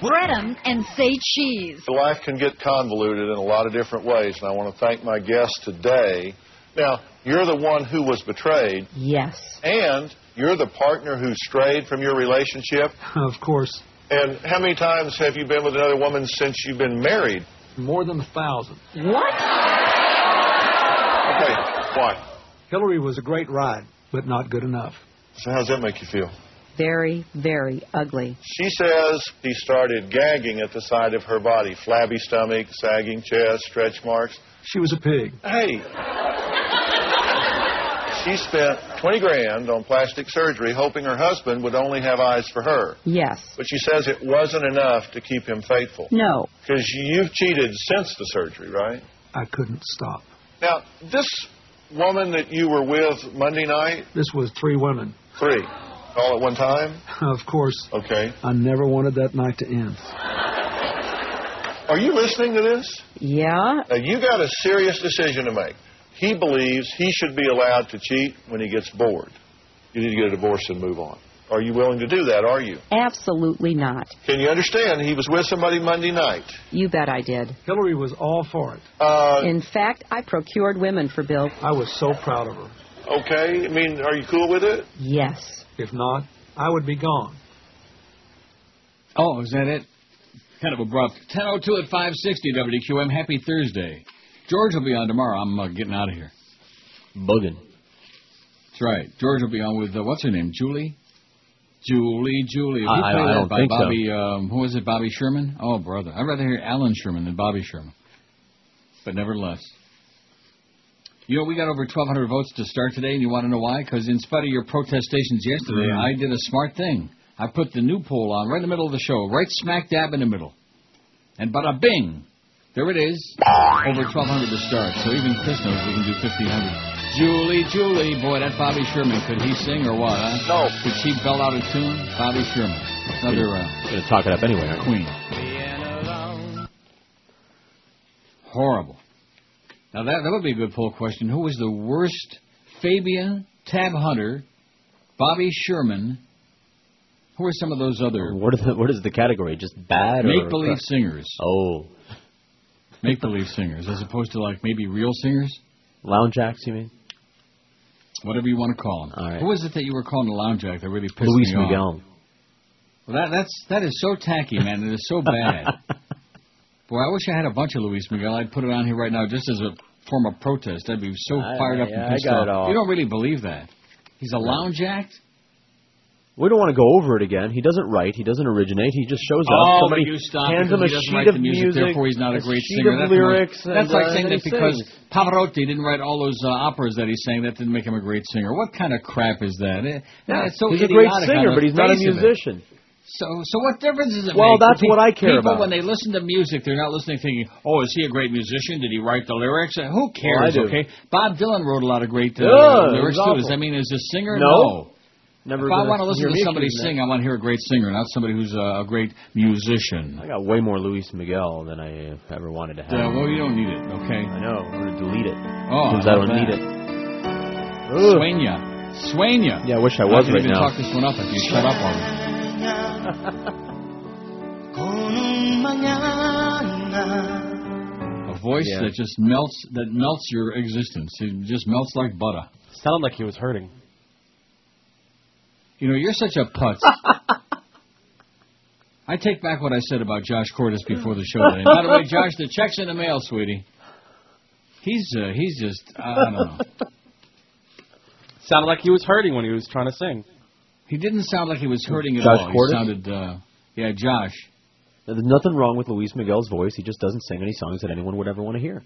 bread 'em, and say cheese. Life can get convoluted in a lot of different ways, and I want to thank my guest today. Now, you're the one who was betrayed, Yes. and you're the partner who strayed from your relationship. Of course, And how many times have you been with another woman since you've been married? more than a thousand. What? Okay, why? Hillary was a great ride, but not good enough. So how does that make you feel? Very, very ugly. She says he started gagging at the side of her body, flabby stomach, sagging chest, stretch marks. She was a pig. Hey. She spent 20 grand on plastic surgery hoping her husband would only have eyes for her. Yes. But she says it wasn't enough to keep him faithful. No. Because you've cheated since the surgery, right? I couldn't stop. Now, this woman that you were with Monday night, This was three women. three, all at one time? Of course, Okay. I never wanted that night to end. Are you listening to this? Yeah. Now, you got a serious decision to make. He believes he should be allowed to cheat when he gets bored. You need to get a divorce and move on. Are you willing to do that, are you? Absolutely not. Can you understand he was with somebody Monday night? You bet I did. Hillary was all for it. Uh, In fact, I procured women for Bill. I was so proud of her. okay, I mean, are you cool with it? Yes. If not, I would be gone. Oh, is that it? Kind of abrupt. 10:02 at 560 WQAM. Happy Thursday. George will be on tomorrow. I'm uh, getting out of here. Bugging. That's right. George will be on with uh, what's her name? Julie. Julie, Julie. Have you I- I- played I that don't by think so. Bobby. Um, who was it? Bobby Sherman. Oh, brother. I'd rather hear Alan Sherman than Bobby Sherman. But nevertheless. You know, we got over 1,200 votes to start today, and you want to know why? Because in spite of your protestations yesterday, Mm. I did a smart thing. I put the new poll on right in the middle of the show, right smack dab in the middle. And bada bing! There it is. Over 1,200 to start. So even Chris knows we can do 1,500. Julie, Julie. Boy, that Bobby Sherman. Could he sing or what, huh? No. Could she belt out a tune? Bobby Sherman. Another uh, Gonna talk it up anyway. aren't you? queen. Horrible. Now that that would be a good poll question. Who was the worst? Fabian, Tab Hunter, Bobby Sherman. Who are some of those other What is the, what is the category? Just bad make believe singers? Oh, Make believe singers, as opposed to like maybe real singers, lounge acts, you mean? whatever you want to call them. All right. Who was it that you were calling a lounge act that really pissed Luis me off? Luis Miguel. Well, that that's that is so tacky, man. It is so bad. Boy, I wish I had a bunch of Luis Miguel. I'd put it on here right now just as a form of protest. I'd be so I- fired up yeah, and I pissed got off. it all. You don't really believe that. He's a lounge act? We don't want to go over it again. He doesn't write. He doesn't originate. He just shows up. Oh, Somebody you stop hands him a he sheet of the music, therefore he's not a great sheet singer. That's lyrics. That's and, like uh, saying that because sings. Pavarotti didn't write all those uh, operas that he's sang, that didn't make him a great singer. What kind of crap is that? Eh, Yeah, it's so he's a great singer, but he's not a musician. So, so what difference does it Well, make? that's Pe- what I care People, about. People, when they listen to music, they're not listening thinking, "Oh, is he a great musician? Did he write the lyrics?" Uh, Who cares? do. okay, Bob Dylan wrote a lot of great uh, Yeah, lyrics too. Does that mean is a singer? No. Never If I want to listen to somebody sing, I want to hear a great singer, not somebody who's a, a great musician. I got way more Luis Miguel than I ever wanted to have. Uh, well, you don't need it, okay? I know. I'm gonna delete it. Oh, Because how I don't need it. Ugh. Swania. Yeah, I wish I I was can right even now. talk this one up if you shut up already. A voice Yeah. that just melts that melts your existence. It just melts like butter. Sounded like he was hurting. You know, you're such a putz. I take back what I said about Josh Cordes before the show today. By the way, Josh, the check's in the mail, sweetie. He's uh, he's just I don't know. Sounded like he was hurting when he was trying to sing. He didn't sound like he was hurting at Josh all. He sounded uh, yeah, Josh. There's nothing wrong with Luis Miguel's voice. He just doesn't sing any songs that anyone would ever want to hear.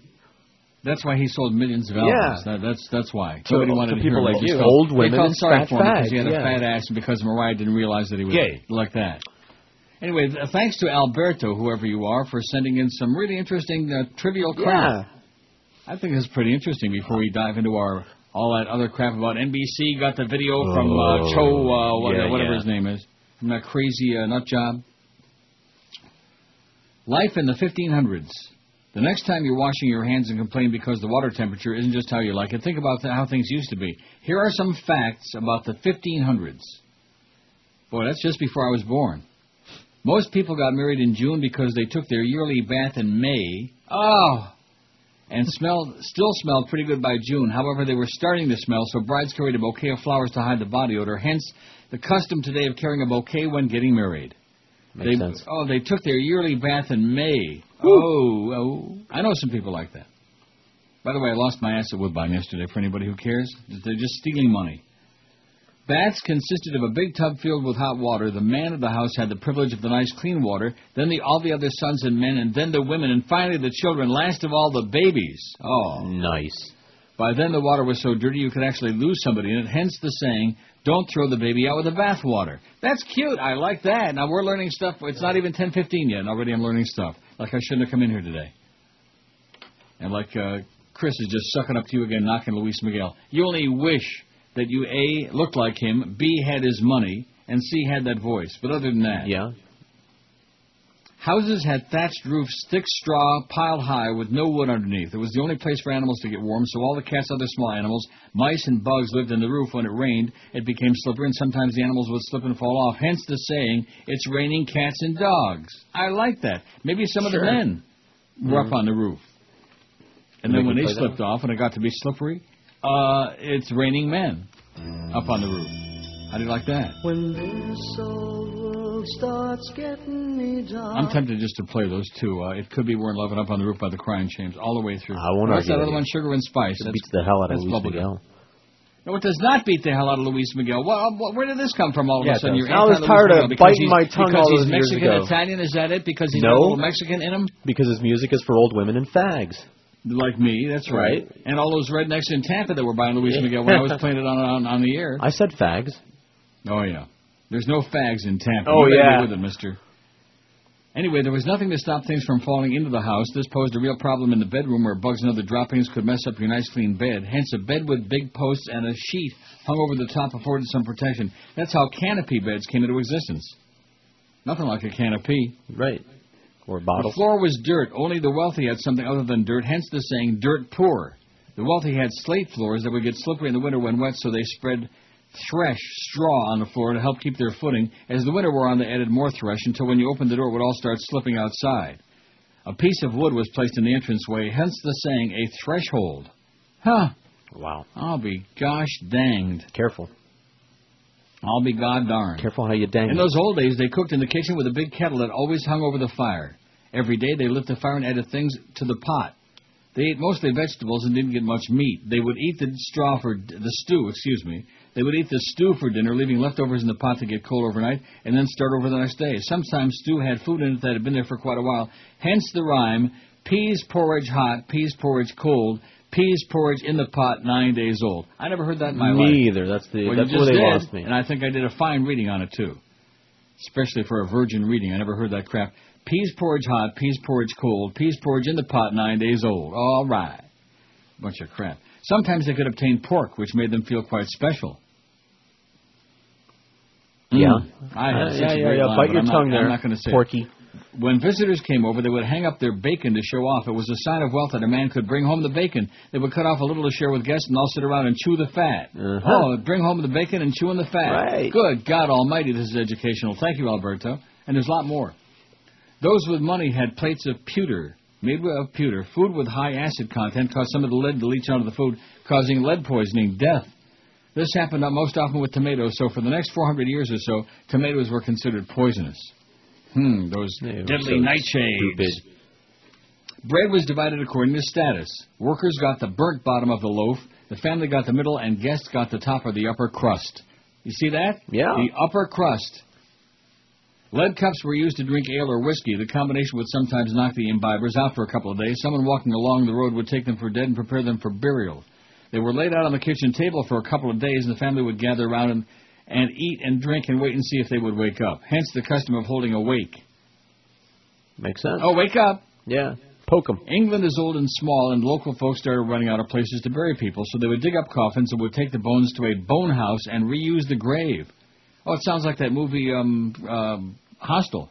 That's why he sold millions of Yeah. albums. That, that's that's why. To- Nobody wanted to people hear him. like They you. felt- Old they felt and sorry fat for him because he fags, had a yeah. fat ass and because Mariah didn't realize that he was Gay. like that. Anyway, th- thanks to Alberto, whoever you are, for sending in some really interesting uh, trivial crap. I think it's pretty interesting before we dive into our all that other crap about NBC. Got the video from uh, Oh, Cho, uh, what, yeah, whatever yeah. his name is, from that crazy uh, nut job. Life in the 1500s. The next time you're washing your hands and complain because the water temperature isn't just how you like it, think about how things used to be. Here are some facts about the 1500s. Boy, that's just before I was born. Most people got married in June because they took their yearly bath in May. Oh! And smelled, still smelled pretty good by June. However, they were starting to smell, so brides carried a bouquet of flowers to hide the body odor. Hence, the custom today of carrying a bouquet when getting married. Makes they, sense. Oh, they took their yearly bath in May. Oh, oh, I know some people like that. By the way, I lost my ass at Woodbine yesterday. For anybody who cares, they're just stealing money. Baths consisted of a big tub filled with hot water. The man of the house had the privilege of the nice clean water. Then the all the other sons and men, and then the women, and finally the children. Last of all, the babies. Oh, Nice. by then the water was so dirty you could actually lose somebody in it. Hence the saying, "Don't throw the baby out with the bathwater." That's cute. I like that. Now we're learning stuff. It's not even 10:15 yet, and already I'm learning stuff. Like I shouldn't have come in here today. And like uh, Chris is just sucking up to you again, knocking Luis Miguel. You only wish that you a looked like him, b had his money, and c had that voice. But other than that, Yeah. Houses had thatched roofs, thick straw piled high with no wood underneath. It was the only place for animals to get warm, so all the cats, other small animals, mice, and bugs lived in the roof. When it rained, it became slippery, and sometimes the animals would slip and fall off. Hence the saying, "It's raining cats and dogs." I like that. Maybe some of the men were up on the roof, and They then when they slipped off and it got to be slippery, uh, it's raining men up on the roof. How do you like that? When this old world starts getting me down. I'm tempted just to play those two. Uh, it could be "We're in Love and Up on the Roof" by the Crying Shames, all the way through. I won't What's argue that other you. one? Sugar and Spice. It That's, beats the hell out of that's Luis bubblegum. Miguel. No, it does not beat the hell out of Luis Miguel. Well, uh, where did this come from? All of Yeah, a sudden, you're I was anti-Luis tired of Miguel because biting he's- my tongue because all he's those years Mexican ago. Italian. Is that it? Because he's No. a little Mexican in him, Because his music is for old women and fags. Like me. That's right. Right. And all those rednecks in Tampa that were buying Luis Miguel when I was playing it on on, on the air. I said fags. Oh yeah. There's no fags in Tampa. Oh, You yeah. with it, Mister. Anyway, there was nothing to stop things from falling into the house. This posed a real problem in the bedroom where bugs and other droppings could mess up your nice clean bed. Hence, a bed with big posts and a sheet hung over the top afforded some protection. That's how canopy beds came into existence. Nothing like a canopy. Right. Or The floor was dirt. Only the wealthy had something other than dirt, hence the saying, dirt poor. The wealthy had slate floors that would get slippery in the winter when wet, so they spread thresh, straw on the floor to help keep their footing. As the winter wore on, they added more thresh until when you opened the door, it would all start slipping outside. A piece of wood was placed in the entranceway, hence the saying, a threshold. Huh. Wow. I'll be gosh danged. Careful. I'll be god darned. Careful how you dang In those old days, they cooked in the kitchen with a big kettle that always hung over the fire. Every day, they lit the fire and added things to the pot. They ate mostly vegetables and didn't get much meat. They would eat the straw for the stew, excuse me. They would eat the stew for dinner, leaving leftovers in the pot to get cold overnight, and then start over the next day. Sometimes stew had food in it that had been there for quite a while. Hence the rhyme: peas porridge hot, peas porridge cold, peas porridge in the pot, nine days old. I never heard that in my life. Me either. That's the Well, that's where they did, lost me. and I think I did a fine reading on it too, especially for a virgin reading. I never heard that crap. Peas porridge hot, peas porridge cold, peas porridge in the pot, nine days old. All right, bunch of crap. Sometimes they could obtain pork, which made them feel quite special. Yeah. Mm. I Uh, yeah, yeah, yeah. line, Bite your I'm tongue not, there, I'm not going to say it. When visitors came over, they would hang up their bacon to show off. It was a sign of wealth that a man could bring home the bacon. They would cut off a little to share with guests and all sit around and chew the fat. Uh-huh. Oh, bring home the bacon and chew chewing the fat. Right. Good God Almighty, this is educational. Thank you, Alberto. And there's a lot more. Those with money had plates of pewter, made of pewter. Food with high acid content caused some of the lead to leach out of the food, causing lead poisoning, death. This happened most often with tomatoes, so for the next 400 years or so, tomatoes were considered poisonous. Hmm, those were deadly nightshades. stupid. Bread was divided according to status. Workers got the burnt bottom of the loaf, the family got the middle, and guests got the top or the upper crust. You see that? Yeah. The upper crust. Lead cups were used to drink ale or whiskey. The combination would sometimes knock the imbibers out for a couple of days. Someone walking along the road would take them for dead and prepare them for burial. They were laid out on the kitchen table for a couple of days, and the family would gather around and, and eat and drink and wait and see if they would wake up. Hence the custom of holding a wake. Makes sense. Oh, wake up! Yeah. Poke 'em. England is old and small, and local folks started running out of places to bury people, so they would dig up coffins and would take the bones to a bone house and reuse the grave. Oh, it sounds like that movie, um, um, Hostel.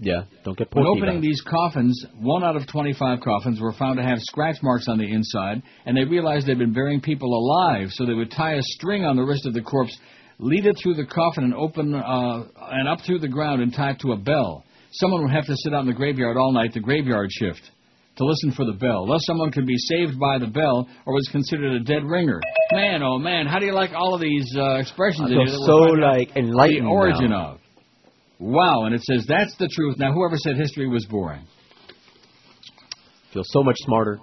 Yeah. Don't get When opening these coffins, one out of 25 coffins were found to have scratch marks on the inside, and they realized they'd been burying people alive, so they would tie a string on the wrist of the corpse lead it through the coffin and open uh, and up through the ground and tie it to a bell. Someone would have to sit out in the graveyard all night, the graveyard shift, to listen for the bell. Thus, someone could be saved by the bell or was considered a dead ringer. Man, oh man, how do you like all of these uh, expressions? I feel so we're finding out like enlightened The origin now. of. Wow, and it says that's the truth. Now, whoever said history was boring, Feel so much smarter.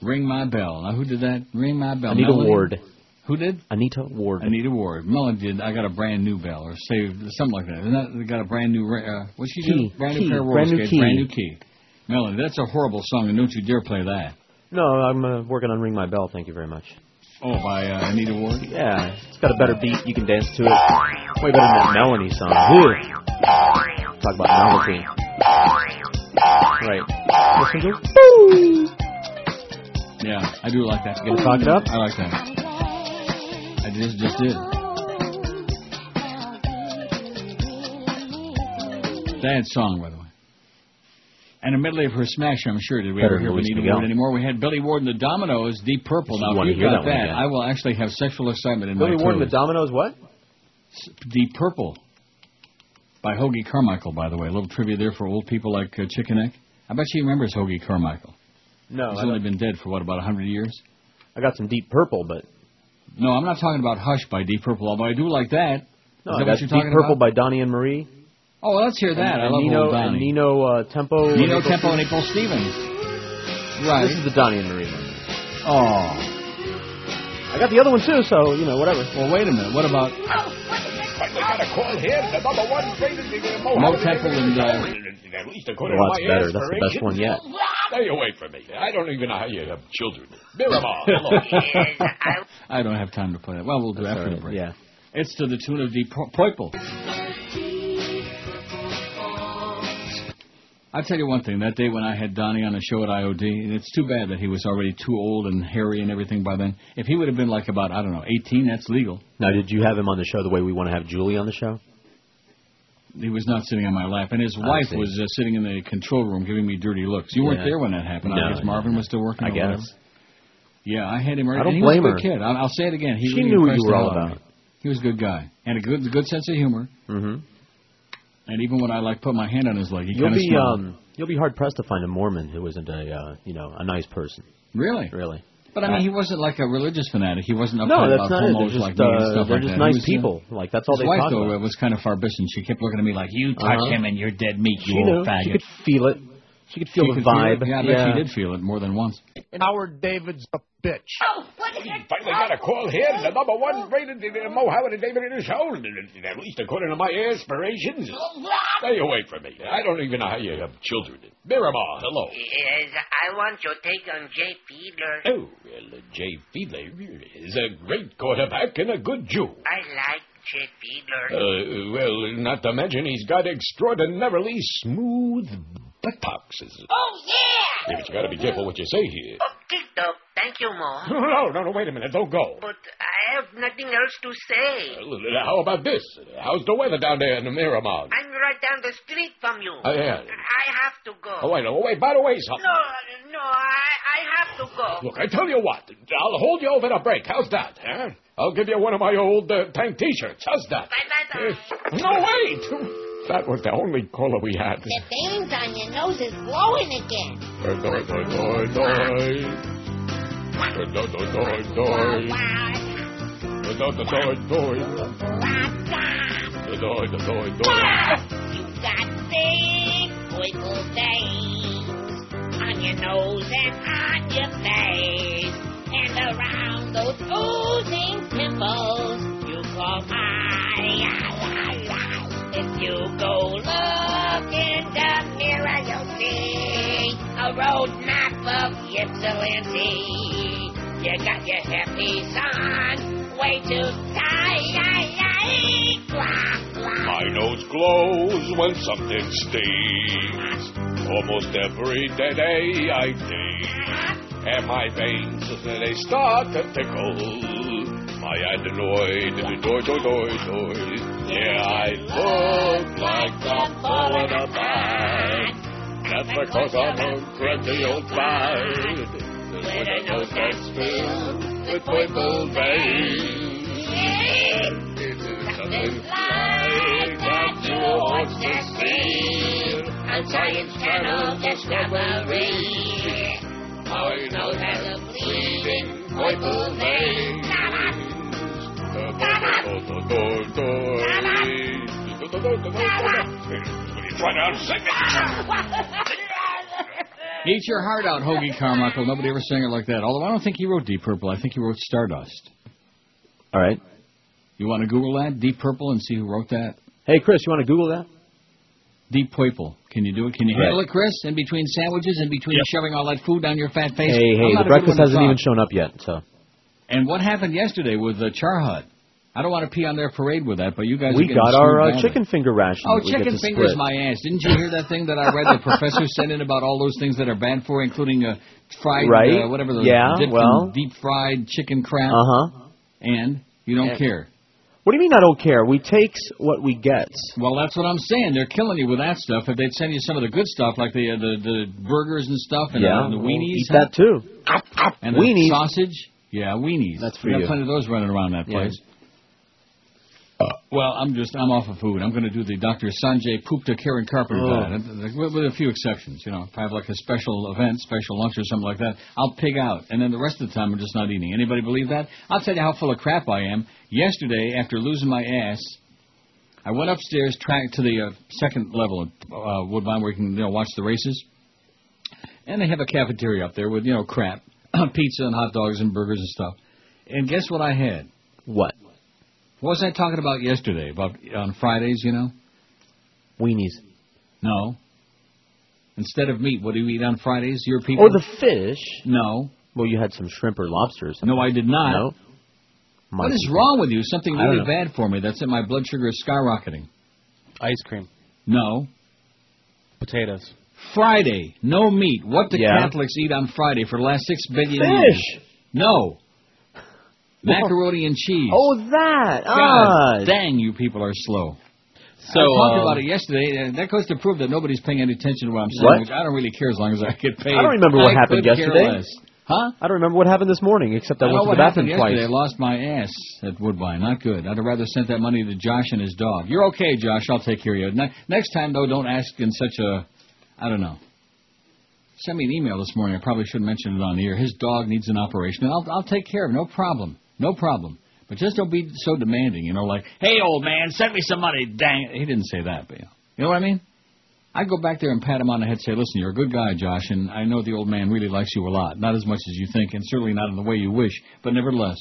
ring my bell. Now, who did that? Ring my bell. I Anita Melanie? Ward. Who did? Anita Ward. Anita Ward. Melanie did. I got a brand new bell, or saved something like that. Isn't that they got a brand new? Uh, what's she Key. do? Brand Key. new pair of roller Brand new key. brand new key. Melanie, that's a horrible song, and don't you dare play that. No, I'm uh, working on Ring My Bell. Thank you very much. Oh, by uh, Anita Ward. Yeah, it's got a better beat. You can dance to it. Way better than that Melanie song. Ew. Talk about novelty. Right. Listen to Yeah, I do like that. You gonna talk it up? I like that. I just just did. Bad song, by the way. And a medley of her smash, I'm sure. Did we Better ever hear Anita. Ward anymore? We had Billy Ward and the Dominoes, Deep Purple. Now, if you've got that that. I will actually have sexual excitement in Billy my Ward and the. Dominoes. What? Deep Purple by Hoagy Carmichael, by the way. A little trivia there for old people like uh, Chicken Neck. I bet she remembers Hoagy Carmichael. No, He's only been dead for, what, about a 100 years? I got some Deep Purple, but No, I'm not talking about Hush by Deep Purple, although I do like that. no, Is that what you're Deep Purple about? by Donnie and Marie. Oh, well, let's hear that. And, I and love Nino Donnie. Nino uh, Tempo. Nino April Tempo and Stevens. April Stevens. Right. This is the Donnie and Marie. one. Oh. I got the other one too, so you know whatever. Well, wait a minute. What about Mo Temple and uh, Well, that's better. That's the best one yet. Stay away from me. I don't even know how you have children. Miramar, hello. I don't have time to play that. Well, we'll do That's after all the break. Yeah. It's to the tune of Deep Pur- Purple. I'll tell you one thing. That day when I had Donnie on the show at IOD, and it's too bad that he was already too old and hairy and everything by then. If he would have been like about, I don't know, 18, that's legal. Now, did you have him on the show the way we want to have Julie on the show? He was not sitting on my lap, and his I wife see. was uh, sitting in the control room giving me dirty looks. You weren't there when that happened. No, I guess Marvin no. was still working. I whatever. guess. Yeah, I had him right. I don't and he blame was a her. kid. I'll, I'll say it again. He She really knew what you were all hell out of about. me. He was a good guy and a good, good sense of humor. Mm-hmm. And even when I like put my hand on his leg, he You'll kind of be smiled. um, you'll be hard pressed to find a Mormon who isn't a uh, you know a nice person. really? Really. But I mean, he wasn't like a religious fanatic. He wasn't uptight No, that's about not it. They're homos just like me and uh, stuff they're like just nice was, uh, people. Like that's all His they wife, talk though, about. was kind of farbissant. She kept looking at me like, "You touch Uh-huh. him and you're dead meat, you She old knew. faggot." She could feel it. She could feel She the could vibe. it? Yeah, I bet she did feel it more than once. Howard David's a bitch. Oh, he finally got a call here. The number one rated uh, Mo Howard and David in his show. At least according to my aspirations. Stay away from me. I don't even know how you have children. Miramar, hello. Yes, I want your take on Jay Fiedler. Oh, well, uh, Jay Fiedler is a great quarterback and a good Jew. I like Jay Fiedler. Uh, well, not to mention he's got extraordinarily smooth oh, yeah! But you gotta be careful what you say here. Okay, Doc. Thank you, Mo. No, no, no, wait a minute. Don't go. But I have nothing else to say. Well, How about this? How's the weather down there in the Miramar? I'm right down the street from you. Oh, yeah. I have to go. Oh, wait, oh, wait, by the way, something. No, no, I, I have to go. Look, I tell you what, I'll hold you over the break. How's that, huh? I'll give you one of my old uh, tank T-shirts. How's that? Bye-bye. Uh, no, wait! That was the only caller we had. The veins on your nose is glowing again. Doi, doi, doi, doi, doi. Doi, doi, doi, doi, doi. Doi, doi, doi, doi. Doi, doi, doi, doi, doi. You got big purple veins on your nose and on your face, and around those oozing pimples you call my If you go look in the mirror, you'll see a roadmap of Ypsilanti. You got your hippies on, way too tight. My nose glows when something stings. Almost every day I think. And my veins, they start to tickle. My adenoid, doi, doi, doi, doi. Yeah, I look like I'm falling apart. That's because I'm a crazy old bard. With a nose that's filled with purple veins. It's this life that you want to see. On Science Channel Discovery. I know that the bleeding purple veins. Try to sing Eat your heart out, Hoagy Carmichael. Nobody ever sang it like that. Although I don't think he wrote Deep Purple. I think he wrote Stardust. All right. You want to Google that, Deep Purple, and see who wrote that? Hey, Chris, you want to Google that? Deep Purple. Can you do it? Can you Right. handle it, Chris? In between sandwiches, in between shoving all that food down your fat face. Hey, hey, the breakfast hasn't even shown up yet, so. And what happened yesterday with the Char Hut? I don't want to pee on their parade with that, but you guys We getting got our uh, chicken finger ration. Oh, that we get chicken to fingers, split. my ass! Didn't you hear that thing that I read? The professor sent in about all those things that are banned for, you, including uh, fried, Right. uh, whatever the Yeah, dipped well. deep fried chicken crap. Uh huh. And you don't Yeah. care. What do you mean I don't care? We takes what we get. Well, that's what I'm saying. They're killing you with that stuff. If they'd send you some of the good stuff, like the uh, the, the burgers and stuff, and yeah, uh, the we'll weenies, eat that too. and the Weenies. sausage. Yeah, weenies. That's for we got you. plenty of those running around that Yeah. place. Well, I'm just I'm off of food. I'm going to do the Dr. Sanjay Pupta Karen Carpenter Oh. diet, uh, with, with a few exceptions. You know, if I have like a special event, special lunch or something like that, I'll pig out, and then the rest of the time I'm just not eating. Anybody believe that? I'll tell you how full of crap I am. Yesterday, after losing my ass, I went upstairs, track to the uh, second level of uh, Woodbine, where you can you know watch the races, and they have a cafeteria up there with you know crap, pizza and hot dogs and burgers and stuff. And guess what I had? What? What was I talking about yesterday? About on Fridays, you know? Weenies. No. Instead of meat, what do you eat on Fridays? Your people? Oh, the fish. No. Well, you had some shrimp or lobster or something. No, I did not. No. My What is people. wrong with you? Something really bad for me. That's it. My blood sugar is skyrocketing. Ice cream. No. Potatoes. Friday, no meat. What do Yeah. Catholics eat on Friday for the last six billion years? Fish. No. Macaroni and cheese. Oh, that. God Ah. dang, you people are slow. So, I talked um, about it yesterday, and that goes to prove that nobody's paying any attention to what I'm saying. What? Which I don't really care as long as I get paid. I don't remember what I happened yesterday. Huh? I don't remember what happened this morning, except I, I went to the bathroom twice. I lost my ass at Woodbine. Not good. I'd have rather sent that money to Josh and his dog. You're okay, Josh. I'll take care of you. Ne- next time, though, don't ask in such a, I don't know. Send me an email this morning. I probably shouldn't mention it on the air. His dog needs an operation, and I'll, I'll take care of it. No problem. No problem. But just don't be so demanding, you know, like, hey, old man, send me some money. Dang it. He didn't say that, but you know, you know what I mean? I'd go back there and pat him on the head and say, listen, you're a good guy, Josh, and I know the old man really likes you a lot. Not as much as you think, and certainly not in the way you wish, but nevertheless.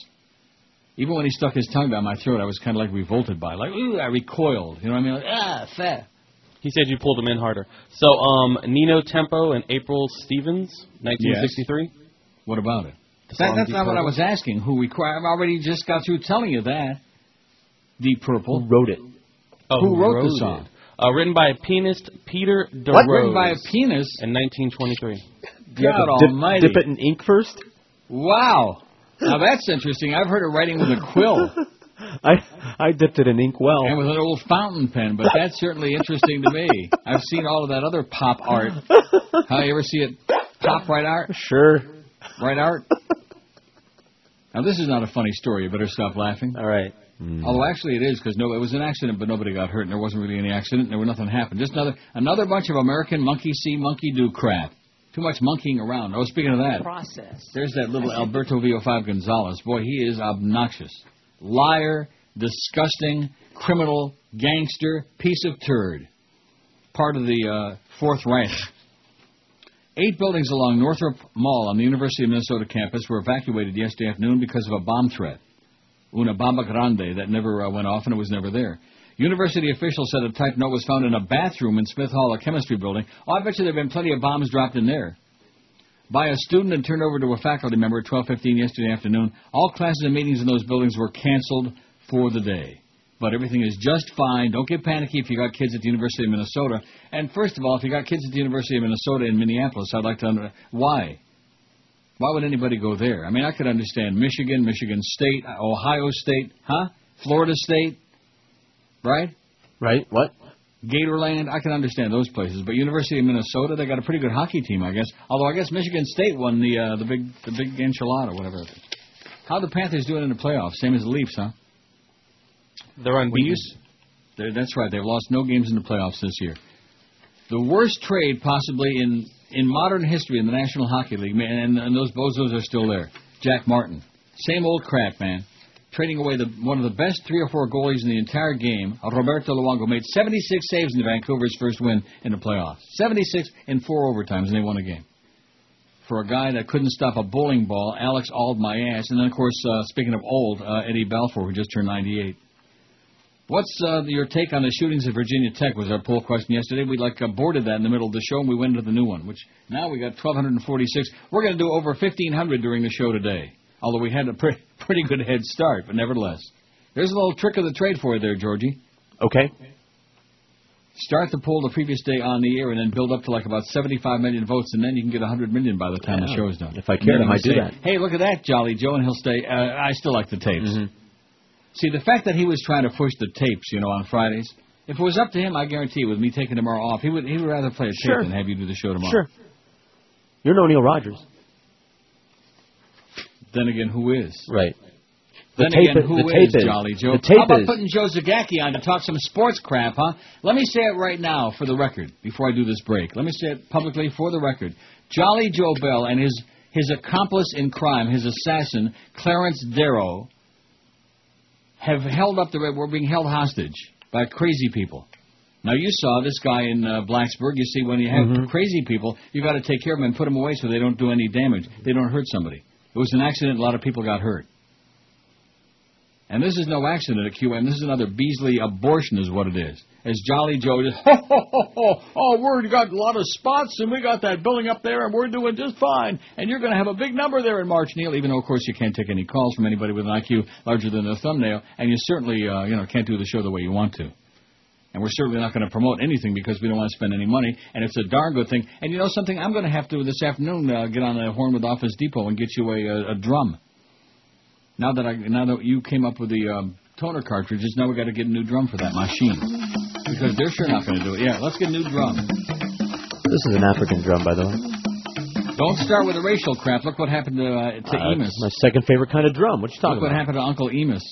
Even when he stuck his tongue down my throat, I was kind of like revolted by it. Like, ooh, I recoiled. You know what I mean? Like, ah, fat. He said you pulled him in harder. So, um, Nino Tempo and April Stevens, 1963. What about it? That, that's Deep not what I was asking. Who required? I've already just got through telling you that. Deep Purple. Who wrote it? Oh, Who wrote the song? Uh, written by a pianist Peter DeRose. What? Written by a pianist? In 1923. God dip, almighty. dip it in ink first? Wow. Now that's interesting. I've heard of writing with a quill I I dipped it in ink well. and with an old fountain pen, but that's certainly interesting to me. I've seen all of that other pop art. How you ever see it? Pop right art? Sure. Right art? Now this is not a funny story. You better stop laughing. All right. Mm. Although actually it is because no, it was an accident, but nobody got hurt, and there wasn't really any accident. And there was nothing happened. Just another another bunch of American monkey see, monkey do crap. Too much monkeying around. Oh, speaking of that, Process. there's that little Alberto VO5 Gonzalez. Boy, he is obnoxious, liar, disgusting, criminal, gangster, piece of turd. Part of the uh, Fourth Reich. Eight buildings along Northrop Mall on the University of Minnesota campus were evacuated yesterday afternoon because of a bomb threat. Una bomba grande that never uh, went off and it was never there. University officials said a typed note was found in a bathroom in Smith Hall, a chemistry building. Oh, I bet you there have been plenty of bombs dropped in there. By a student and turned over to a faculty member at 12:15 yesterday afternoon. All classes and meetings in those buildings were canceled for the day. But everything is just fine. Don't get panicky if you got kids at the University of Minnesota. And first of all, if you got kids at the University of Minnesota in Minneapolis, I'd like to under why. Why would anybody go there? I mean, I could understand Michigan, Michigan State, Ohio State, huh? Florida State, right? Right. What? Gatorland, I can understand those places, but University of Minnesota, they got a pretty good hockey team, I guess. Although I guess Michigan State won the uh, the big the big enchilada, whatever. How the Panthers doing in the playoffs? Same as the Leafs, huh? They're unbeaten. they're- that's right. They've lost no games in the playoffs this year. The worst trade possibly in in modern history in the National Hockey League, man, and, and those bozos are still there. Jacques Martin, same old crap, man. Trading away the one of the best three or four goalies in the entire game. Roberto Luongo made 76 saves in Vancouver's first win in the playoffs. 76 in four overtimes, and they won a game. For a guy that couldn't stop a bowling ball, Alex Auld my ass, and then of course, uh, speaking of old, uh, Eddie Belfour, who just turned 98. What's uh, your take on the shootings at Virginia Tech? Was our poll question yesterday. We like aborted that in the middle of the show, and we went into the new one. Which now we got 1,246. We're going to do over 1,500 during the show today. Although we had a pretty pretty good head start, but nevertheless, there's a little trick of the trade for you there, Georgie. Okay. Start the poll the previous day on the air, and then build up to like about 75 million votes, and then you can get 100 million by the time the Yeah. show is done. If I cared, I might do that. Hey, look at that, Jolly Joe, and he'll say, uh, I still like the tapes. Mm-hmm. See, the fact that he was trying to push the tapes, you know, on Fridays, if it was up to him, I guarantee, with me taking tomorrow off, he would he would rather play a tape Sure. than have you do the show tomorrow. Sure. You're no Neil Rogers. Then again, who is? Right. Then The tape again, who the tape is is- Jolly Joe? the tape How about is- putting Joe Zagacki on to talk some sports crap, huh? Let me say it right now for the record, before I do this break. Let me say it publicly for the record. Jolly Joe Bell and his his accomplice in crime, his assassin, Clarence Darrow, have held up the were being held hostage by crazy people. Now you saw this guy in uh, Blacksburg. You see, when you have Mhm. crazy people, you got to take care of them and put them away so they don't do any damage. They don't hurt somebody. It was an accident. A lot of people got hurt. And this is no accident at QM. This is another Beasley abortion, is what it is. As Jolly Joe just, ho, ho, ho, ho, oh, we're got a lot of spots, and we got that building up there, and we're doing just fine. And you're going to have a big number there in March, Neil, even though, of course, you can't take any calls from anybody with an IQ larger than a thumbnail, and you certainly, uh, you know, can't do the show the way you want to. And we're certainly not going to promote anything because we don't want to spend any money, and it's a darn good thing. And you know something? I'm going to have to, this afternoon, uh, get on the horn with Office Depot and get you a, a, a drum. Now that I now that you came up with the um, toner cartridges, now we got to get a new drum for that machine because they're sure not going to do it. Yeah, let's get a new drum. This is an African drum, by the way. Don't start with the racial crap. Look what happened to uh, to Uh, Emus. my second favorite kind of drum. What you talking Look what happened to Uncle Emus.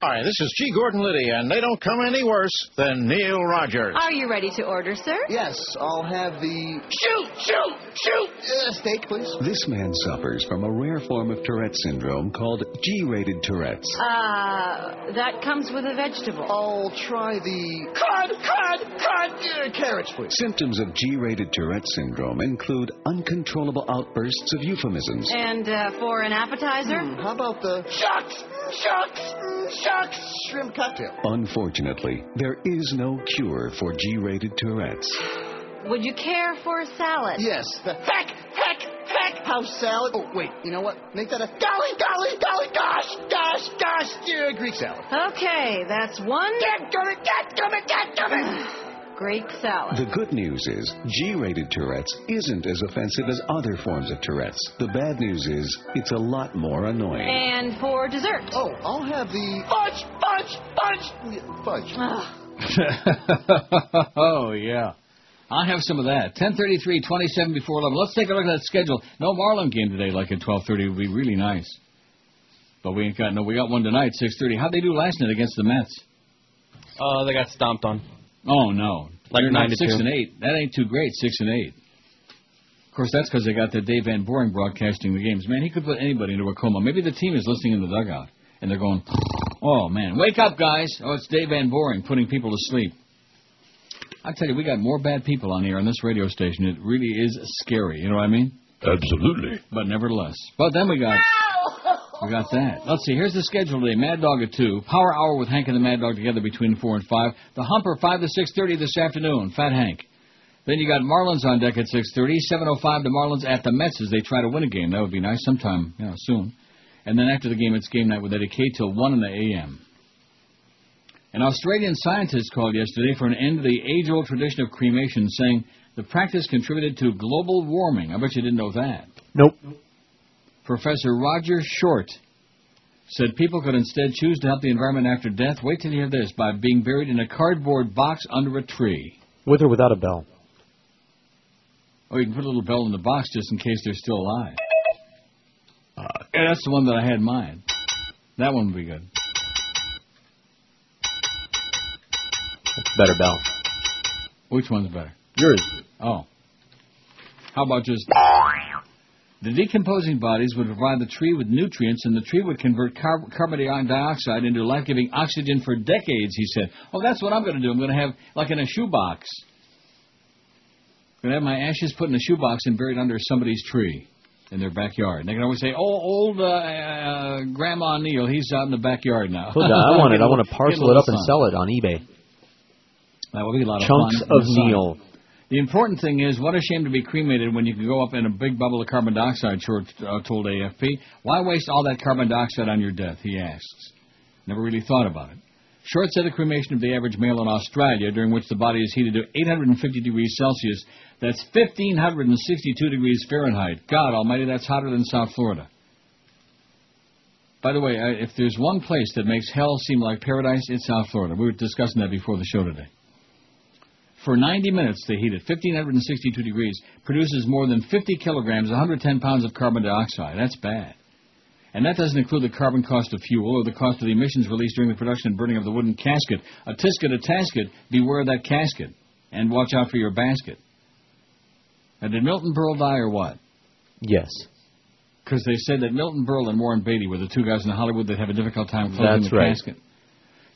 Hi, this is G. Gordon Liddy, and they don't come any worse than Neil Rogers. Are you ready to order, sir? Yes, I'll have the Shoot, shoot, shoot! uh, steak, please. This man suffers from a rare form of Tourette syndrome called G-rated Tourette's. Uh, that comes with a vegetable. I'll try the Cod, cod, cod! uh, carrots, please. Symptoms of G-rated Tourette syndrome include uncontrollable outbursts of euphemisms, And uh, for an appetizer? Hmm, how about the Shucks, shucks, shucks! shrimp cocktail? Unfortunately, there is no cure for G-rated Tourette's. Would you care for a salad? Yes, the Heck, heck, heck! house salad. Oh, wait, you know what? Make that a Golly, golly, golly, gosh, gosh, gosh! yeah, Greek salad. Okay, that's one Get gummit, get gummit, get gummit! Greek salad. The good news is G-rated Tourette's isn't as offensive as other forms of Tourette's. The bad news is it's a lot more annoying. And for dessert? Oh, I'll have the Fudge, fudge, fudge! fudge. Oh yeah. I'll have some of that. 10:33, 27 before 11. Let's take a look at that schedule. No Marlin game today, like at 12:30 would be really nice. But we ain't got no. We got one tonight, 6:30. How'd they do last night against the Mets? Uh, they got stomped on. Oh no, Like They're nine to six two. and eight. That ain't too great. Six and eight. Of course, that's because they got the Dave Van Boring broadcasting the games. Man, he could put anybody into a coma. Maybe the team is listening in the dugout and they're going, "Oh man, wake up, guys! Oh, it's Dave Van Boring putting people to sleep." I tell you, we got more bad people on here on this radio station. It really is scary. You know what I mean? Absolutely. But nevertheless. But then we got we got that. Let's see. Here's the schedule today. Mad Dog at two. Power Hour with Hank and the Mad Dog together between four and five. The Humper five to six thirty this afternoon. Fat Hank. Then you got Marlins on deck at six thirty. Seven oh five. The Marlins at the Mets as they try to win a game. That would be nice sometime, soon. And then after the game, it's game night with Eddie K till one in the a.m. An Australian scientist called yesterday for an end to the age-old tradition of cremation, saying the practice contributed to global warming. I bet you didn't know that. Nope. Professor Roger Short said people could instead choose to help the environment after death. Wait till you hear this by being buried in a cardboard box under a tree. With or without a bell? Oh, you can put a little bell in the box just in case they're still alive. Uh, yeah, that's the one that I had in mind. That one would be good. better, Bell. Which one's better? Yours. Oh. How about just. The decomposing bodies would provide the tree with nutrients, and the tree would convert car- carbon dioxide into life giving oxygen for decades, he said. Oh, that's what I'm going to do. I'm going to have, like in a shoebox. I'm going to have my ashes put in a shoebox and buried under somebody's tree in their backyard. And they can always say, oh, old uh, uh, Grandma Neil, he's out in the backyard now. I want it. I want to parcel it up and sell it on eBay. That would be a lot Chunks of fun. of sun. Neil. The important thing is, what a shame to be cremated when you can go up in a big bubble of carbon dioxide, Short uh, told AFP. Why waste all that carbon dioxide on your death, he asks. Never really thought about it. Short said the cremation of the average male in Australia, during which the body is heated to 850 degrees Celsius, that's 1,562 degrees Fahrenheit. God almighty, that's hotter than South Florida. By the way, if there's one place that makes hell seem like paradise, it's South Florida. We were discussing that before the show today. For 90 minutes, they heat it 1,562 degrees, produces more than 50 kilograms, 110 pounds of carbon dioxide. That's bad. And that doesn't include the carbon cost of fuel or the cost of the emissions released during the production and burning of the wooden casket. A tisket, a tasket, beware of that casket. And watch out for your basket. Now, did Milton Berle die or what? Yes. Because they said that Milton Berle and Warren Beatty were the two guys in Hollywood that have a difficult time closing That's the right. casket.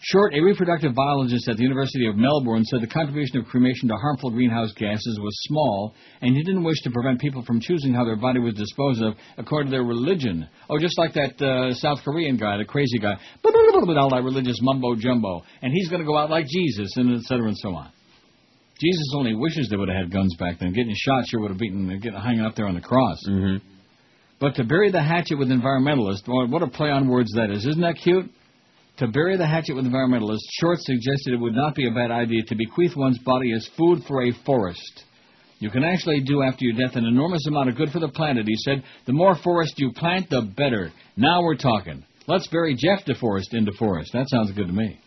Short, a reproductive biologist at the University of Melbourne, said the contribution of cremation to harmful greenhouse gases was small, and he didn't wish to prevent people from choosing how their body was disposed of according to their religion. Oh, just like that uh, South Korean guy, the crazy guy, all that religious mumbo jumbo, and he's going to go out like Jesus, and et cetera and so on. Jesus only wishes they would have had guns back then. Getting shot sure would have beaten, getting hanging up there on the cross. Mm-hmm. But to bury the hatchet with environmentalists, what a play on words that is. Isn't that cute? To bury the hatchet with environmentalists, Short suggested it would not be a bad idea to bequeath one's body as food for a forest. You can actually do after your death an enormous amount of good for the planet, he said. The more forest you plant, the better. Now we're talking. Let's bury Jeff DeForest in DeForest. That sounds good to me.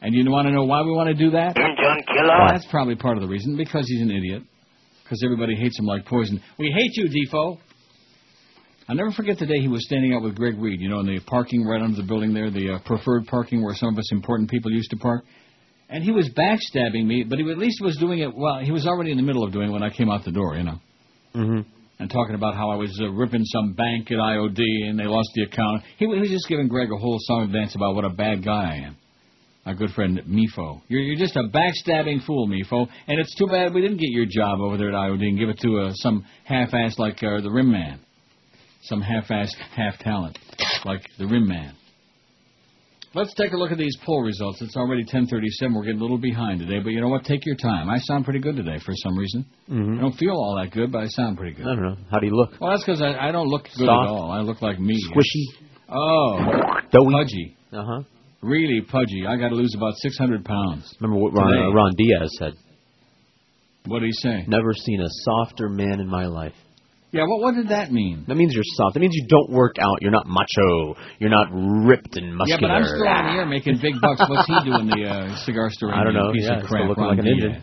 And you want to know why we want to do that? Well, that's probably part of the reason. Because he's an idiot. Because everybody hates him like poison. We hate you, Defoe. I'll never forget the day he was standing out with Greg Reed, you know, in the parking right under the building there, the uh, preferred parking where some of us important people used to park. And he was backstabbing me, but he at least was doing it well. He was already in the middle of doing it when I came out the door, you know, Mm-hmm. and talking about how I was uh, ripping some bank at IOD and they lost the account. He, he was just giving Greg a whole song and dance about what a bad guy I am. Our good friend Mifo. You're, you're just a backstabbing fool, Mifo. And it's too bad we didn't get your job over there at IOD and give it to uh, some half-ass like uh, the Rim Man. Some half-assed half-talent like the Rim Man. Let's take a look at these poll results. It's already 10:37. We're getting a little behind today, but you know what? Take your time. I sound pretty good today for some reason. Mm-hmm. I don't feel all that good, but I sound pretty good. I don't know. How do you look? Well, that's because I, I don't look good Soft? at all. I look like me. Squishy? Oh, Doughy? pudgy. Uh huh. Really pudgy. I got to lose about 600 pounds. Remember what Ron, uh, Ron Diaz said? What did he say? Never seen a softer man in my life. Yeah, what what did that mean? That means you're soft. That means you don't work out. You're not macho. You're not ripped and muscular. Yeah, but I'm still on the air making big bucks. What's he doing the uh, cigar store? I don't know. Piece Yeah, of still crap, looking Ron like an Diaz. Indian.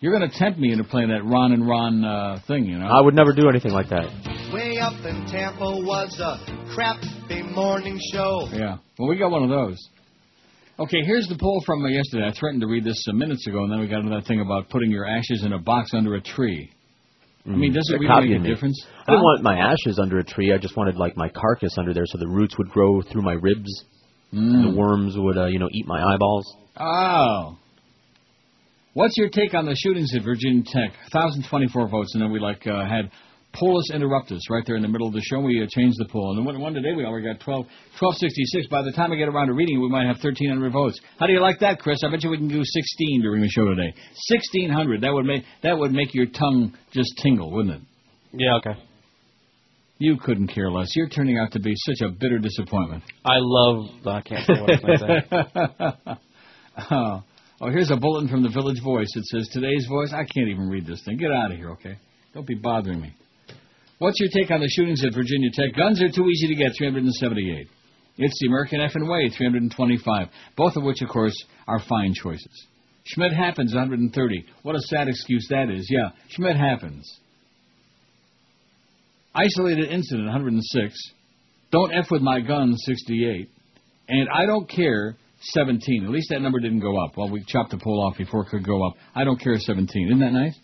You're going to tempt me into playing that Ron and Ron uh, thing, you know? I would never do anything like that. Way up in Tampa was a crappy morning show. Yeah. Well, we got one of those. Okay, here's the poll from uh, yesterday. I threatened to read this some minutes ago, and then we got into that thing about putting your ashes in a box under a tree. I mean, does it really copying make a me. difference? I didn't want my ashes under a tree. I just wanted like my carcass under there, so the roots would grow through my ribs. Mm. The worms would, uh, you know, eat my eyeballs. Oh. What's your take on the shootings at Virginia Tech? 1,024 votes, and then we like uh, had Polus Interruptus right there in the middle of the show. We uh, changed the poll, and one, one today we already got 12, 1266. By the time I get around to reading it, we might have 1,300 votes. How do you like that, Chris? I bet you we can do 16 during the show today. 1,600. That would make that would make your tongue just tingle, wouldn't it? Yeah, okay. You couldn't care less. You're turning out to be such a bitter disappointment. I love. I can't say what I was oh. oh, here's a bulletin from the Village Voice. It says, Today's voice. I can't even read this thing. Get out of here, okay? Don't be bothering me. What's your take on the shootings at Virginia Tech? Guns are too easy to get, 378. It's the American effing way, 325. Both of which, of course, are fine choices. Schmidt happens, 130. What a sad excuse that is. Yeah, Schmidt happens. Isolated incident, 106. Don't F with my gun, 68. And I don't care, 17. At least that number didn't go up. Well, we chopped the poll off before it could go up. I don't care 17. Isn't that nice?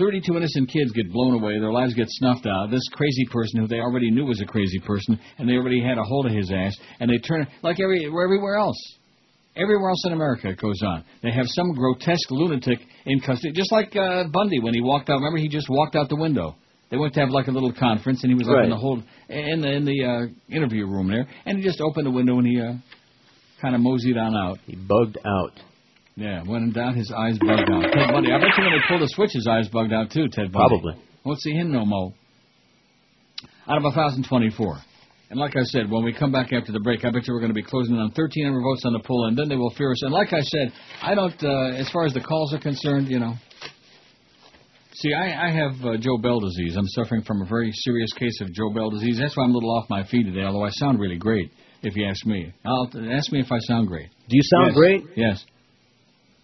32 innocent kids get blown away. Their lives get snuffed out. This crazy person who they already knew was a crazy person, and they already had a hold of his ass, and they turn like every everywhere else. Everywhere else in America it goes on. They have some grotesque lunatic in custody, just like uh, Bundy when he walked out. Remember, he just walked out the window. They went to have like a little conference, and he was up in the whole in the in the uh, interview room there, and he just opened the window and he uh, kind of moseyed on out. He bugged out. Yeah, when down, his eyes bugged out. Ted Bundy, I bet you when they pulled the switch, his eyes bugged out too. Ted Bundy. Probably. Won't see him no more. Out of 1,024. And like I said, when we come back after the break, I bet you we're going to be closing in on 1,300 votes on the poll, and then they will fear us. And like I said, I don't, uh, as far as the calls are concerned, you know. See, I, I have uh, Joe Bell disease. I'm suffering from a very serious case of Joe Bell disease. That's why I'm a little off my feet today, although I sound really great, if you ask me. I'll, ask me if I sound great. Do you sound Yes. great? Yes.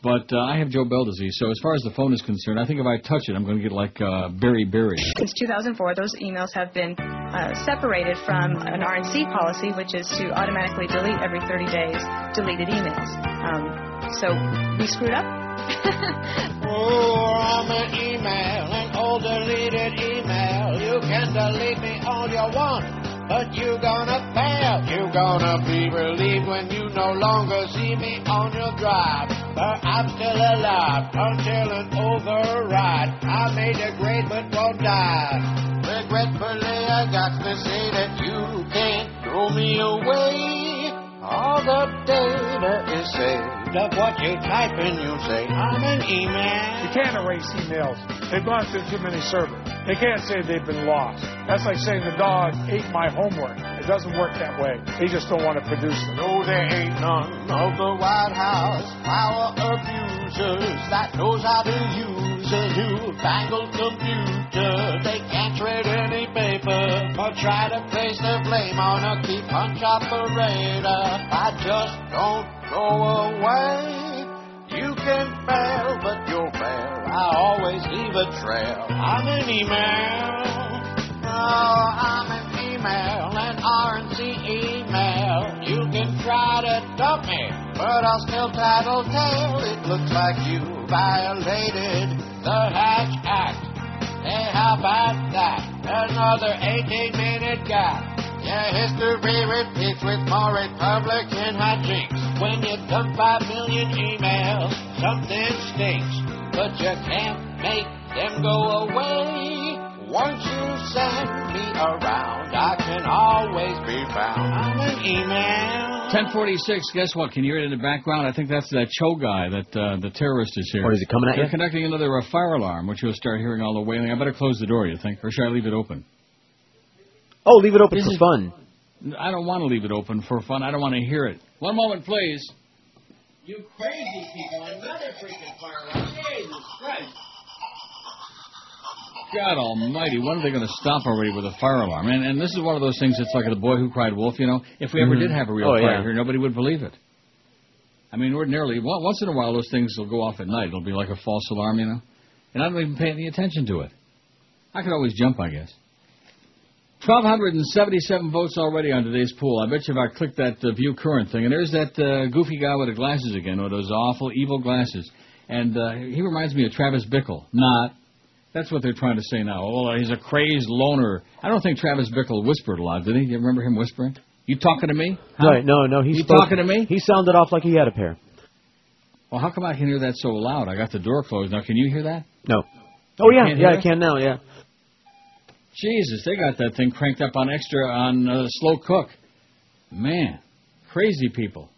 But uh, I have Joe Bell disease, so as far as the phone is concerned, I think if I touch it, I'm going to get like uh, beriberi. Since 2004, those emails have been uh, separated from an RNC policy, which is to automatically delete every 30 days deleted emails. Um, so we screwed up. Oh, I'm an email, an old deleted email. You can delete me all you want, but you're gonna fail. You're gonna be relieved when you no longer see me on your drive. But I'm still alive until an override. I made a grade but won't die. Regretfully, I got to say that you can't throw me away. All the data is saved of what you type and you say, I'm an email. You can't erase emails. They've gone through too many servers. They can't say they've been lost. That's like saying the dog ate my homework. It doesn't work that way. They just don't want to produce them. No, there ain't none of the White House power abusers that knows how to use a newfangled computer. They can't trade any paper or try to place the blame on a key punch operator. I just don't go away. You can fail, but you'll fail. I always leave a trail. I'm an email. Oh, I'm an email, an RNC email. You can try to dump me, but I'll still tattletale. It looks like you violated the Hatch Act. Hey, how about that? Another 18-minute gap. Yeah, history repeats with more Republican hijinks. When you dump five million emails, something stinks. But you can't make them go away. Once you send me around, I can always be found. I'm an email. 1046, guess what? Can you hear it in the background? I think that's that Cho guy, that uh, the terrorist is here. Or is he coming at They're you? conducting another uh, fire alarm, which you'll start hearing all the wailing. I better close the door, you think? Or should I leave it open? Oh, leave it open This for is- fun. I don't want to leave it open for fun. I don't want to hear it. One moment, please. You crazy people, another freaking fire alarm. Jesus Christ. God almighty, when are they going to stop already with a fire alarm? And, and this is one of those things that's like the boy who cried wolf, you know? If we ever Mhm. did have a real Oh, fire yeah. here, nobody would believe it. I mean, ordinarily, once in a while, those things will go off at night. It'll be like a false alarm, you know? And I don't even pay any attention to it. I could always jump, I guess. 1,277 votes already on today's poll. I bet you if I click that uh, view current thing, and there's that uh, goofy guy with the glasses again, with those awful, evil glasses. And uh, he reminds me of Travis Bickle. Not. That's what they're trying to say now. Oh, he's a crazed loner. I don't think Travis Bickle whispered a lot, did he? You remember him whispering? You talking to me? Huh? Right, no, no, he You spoke- talking to me? He sounded off like he had a pair. Well, how come I can hear that so loud? I got the door closed. Now, can you hear that? No. Oh You yeah, yeah, hear I can now. Yeah. Jesus, they got that thing cranked up on extra on uh, slow cook. Man, crazy people.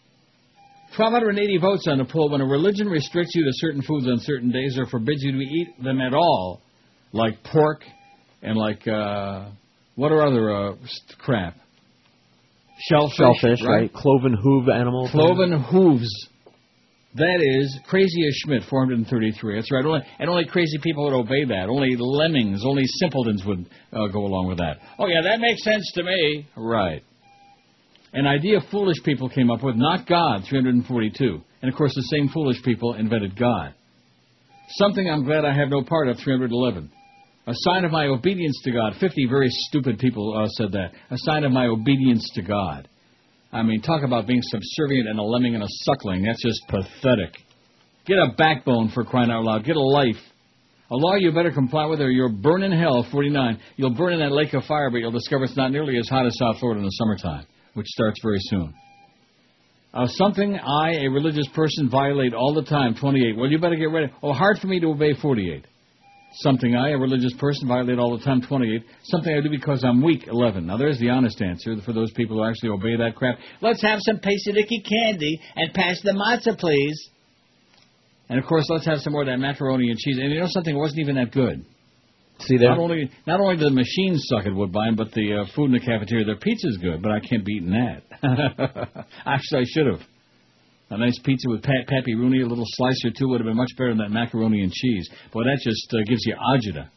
1,280 votes on the poll. When a religion restricts you to certain foods on certain days or forbids you to eat them at all, like pork and like, uh, what are other uh, crap? Shellfish, Shellfish, right? Cloven hoof animals. Cloven hooves. That is crazy as Schmidt, 433. That's right. Only, and only crazy people would obey that. Only lemmings, only simpletons would uh, go along with that. Oh, yeah, that makes sense to me. Right. An idea foolish people came up with, not God, 342. And of course, the same foolish people invented God. Something I'm glad I have no part of, 311. A sign of my obedience to God. 50 very stupid people uh, said that. A sign of my obedience to God. I mean, talk about being subservient and a lemming and a suckling. That's just pathetic. Get a backbone for crying out loud. Get a life. A law you better comply with or you'll burn in hell, 49. You'll burn in that lake of fire, but you'll discover it's not nearly as hot as South Florida in the summertime, which starts very soon. Uh, something I, a religious person, violate all the time, 28. Well, you better get ready. Oh, hard for me to obey, 48. Something I, a religious person, violate all the time, 28. Something I do because I'm weak, 11. Now, there's the honest answer for those people who actually obey that crap. Let's have some Pasadiki candy and pass the matzah, please. And, of course, let's have some more of that macaroni and cheese. And you know something? It wasn't even that good. See that? Not only not only do the machines suck at Woodbine, but the uh, food in the cafeteria, their pizza's good, but I can't be eating that. Actually, I should have. A nice pizza with pat, Pappy Rooney, a little slice or two would have been much better than that macaroni and cheese. Boy, that just uh, gives you agita.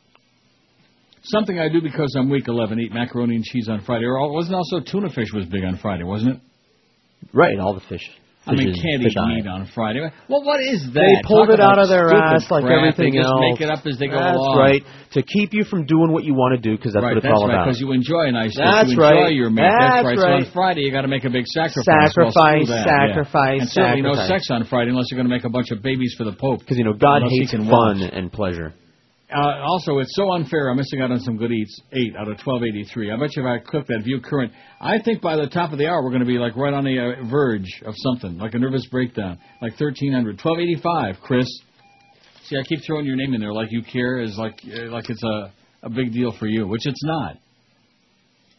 Something I do because I'm weak 11, eat macaroni and cheese on Friday. Or wasn't also tuna fish was big on Friday, wasn't it? Right, all the fish. I mean, eat meat on Friday. Well, what is that? They pulled Talk it out of their ass like crap. everything they just else. make it up as they go that's along. right. To keep you from doing what you want to do, because that's right, what it's that's all right, about. because you enjoy a nice dish. That's you enjoy right. your meat. That's right. right. So on Friday, you got to make a big sacrifice. Sacrifice, well, that, yeah. sacrifice, And certainly no sacrifice. sex on Friday unless you're going to make a bunch of babies for the Pope. Because you know God Unless hates fun watch. and pleasure. Uh, also, it's so unfair. I'm missing out on some good eats. Eight out of 1283. I bet you if I click that view current, I think by the top of the hour we're going to be like right on the uh, verge of something, like a nervous breakdown, like 1300, 1285. Chris, see, I keep throwing your name in there like you care, is like uh, like it's a a big deal for you, which it's not.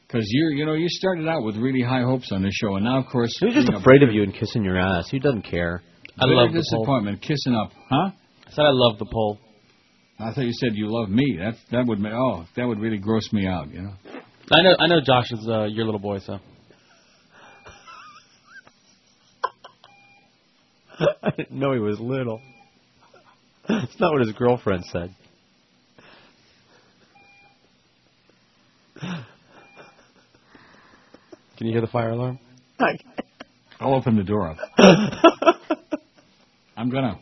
Because you you know you started out with really high hopes on this show, and now of course Who's just afraid of you and kissing your ass? Who doesn't care? I love the disappointment, kissing up, huh? I said I love the poll. I thought you said you love me. That that would ma- oh that would really gross me out, you know. I know. I know. Josh is uh, your little boy, so. I didn't know he was little. That's not what his girlfriend said. Can you hear the fire alarm? I'll open the door up. I'm gonna.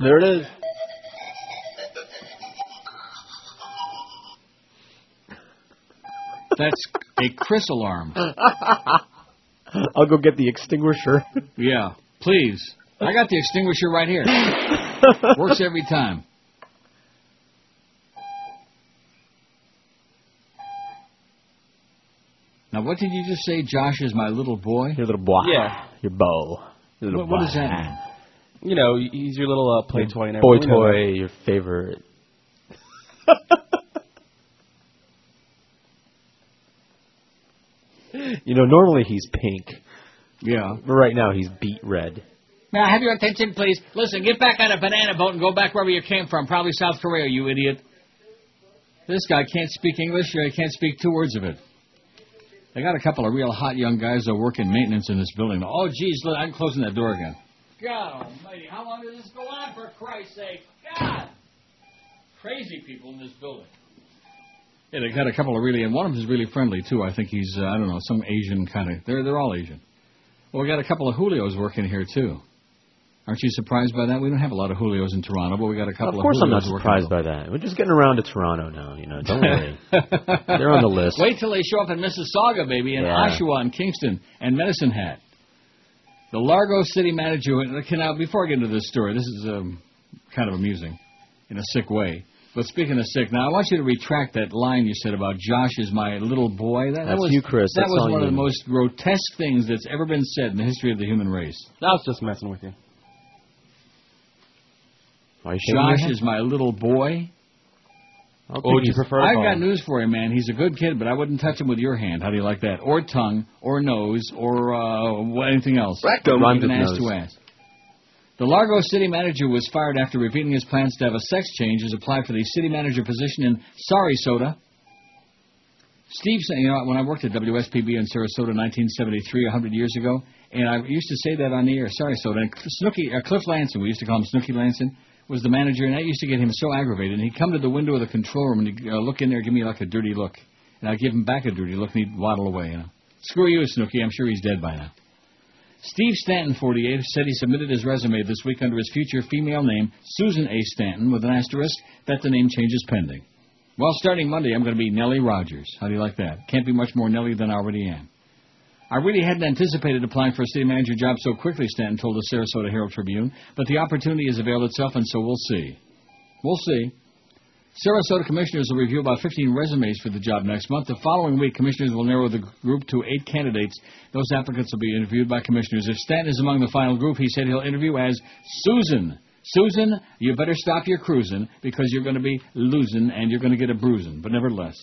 There it is. That's a Chris alarm. I'll go get the extinguisher. Yeah, please. I got the extinguisher right here. Works every time. Now, what did you just say? Josh is my little boy. Your little boy. Yeah. Your bow. Your little What, what does that mean? You know, he's your little uh, play toy and Boy everything. We toy, your favorite. you know, normally he's pink. Yeah. But right now he's beet red. Now, have your attention, please. Listen, get back on a banana boat and go back wherever you came from. Probably South Korea, you idiot. This guy can't speak English, or he can't speak two words of it. They got a couple of real hot young guys that work in maintenance in this building. Oh, geez, look, I'm closing that door again. God almighty, how long does this go on, for Christ's sake? God! Crazy people in this building. Yeah, they've got a couple of really, and one of them is really friendly, too. I think he's, uh, I don't know, some Asian kind of, they're, they're all Asian. Well, we got a couple of Julios working here, too. Aren't you surprised by that? We don't have a lot of Julios in Toronto, but we got a couple of course, of I'm not surprised by that. We're just getting around to Toronto now. You know, don't worry. They're on the list. Wait till they show up in Mississauga, baby, and Yeah. Oshawa and Kingston and Medicine Hat. The Largo city manager. Okay, now before I get into this story, this is um, kind of amusing in a sick way. But speaking of sick, now I want you to retract that line you said about Josh is my little boy. That, that was you, Chris. That That's was all one of the most grotesque things that's ever been said in the history of the human race. I was just messing with you. You Josh is my little boy. What would you prefer I've got news for you, man. He's a good kid, but I wouldn't touch him with your hand. How do you like that? Or tongue, or nose, or uh, anything else. Rectum. Rhymes Even with ass nose. to ass. The Largo city manager was fired after revealing his plans to have a sex change as applied for the city manager position in Sorry Soda. Steve, said- you know, when I worked at WSPB in Sarasota, 1973, 100 years ago, and I used to say that on the air, Sorry Soda. And Snooky, uh, Cliff Lanson, we used to call him Snooky Lanson, was the manager, and that used to get him so aggravated. And he'd come to the window of the control room and he'd uh, look in there, give me like a dirty look, and I'd give him back a dirty look, and he'd waddle away. You know, screw you, Snooky. I'm sure he's dead by now. Steve Stanton, 48, said he submitted his resume this week under his future female name, Susan A. Stanton, with an asterisk that the name change is pending. Well, starting Monday, I'm going to be Nellie Rogers. How do you like that? Can't be much more Nellie than I already am. I really hadn't anticipated applying for a city manager job so quickly, Stanton told the Sarasota Herald Tribune, but the opportunity has availed itself, and so we'll see. We'll see. Sarasota commissioners will review about 15 resumes for the job next month. The following week, commissioners will narrow the group to eight candidates. Those applicants will be interviewed by commissioners. If Stanton is among the final group, he said he'll interview as Susan. Susan, you better stop your cruising because you're going to be losing and you're going to get a bruising. But nevertheless,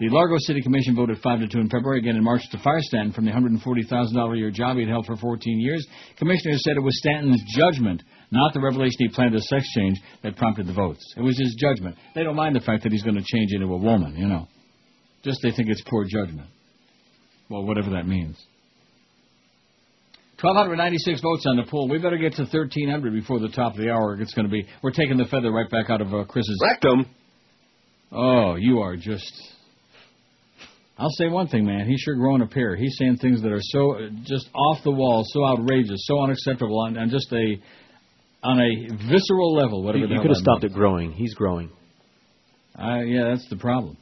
the Largo City Commission voted 5 to 2 in February, again in March, to fire Stanton from the $140,000 a year job he'd held for 14 years. Commissioners said it was Stanton's judgment, not the revelation he planned a sex change, that prompted the votes. It was his judgment. They don't mind the fact that he's going to change into a woman, you know. Just they think it's poor judgment. Well, whatever that means. 1,296 votes on the poll. We better get to 1,300 before the top of the hour. It's going to be. We're taking the feather right back out of uh, Chris's rectum. Oh, you are just. I'll say one thing, man. He's sure growing a pair. He's saying things that are so uh, just off the wall, so outrageous, so unacceptable, on, on just a on a visceral level. Whatever You, you could have stopped means. it growing. He's growing. Uh, yeah, that's the problem.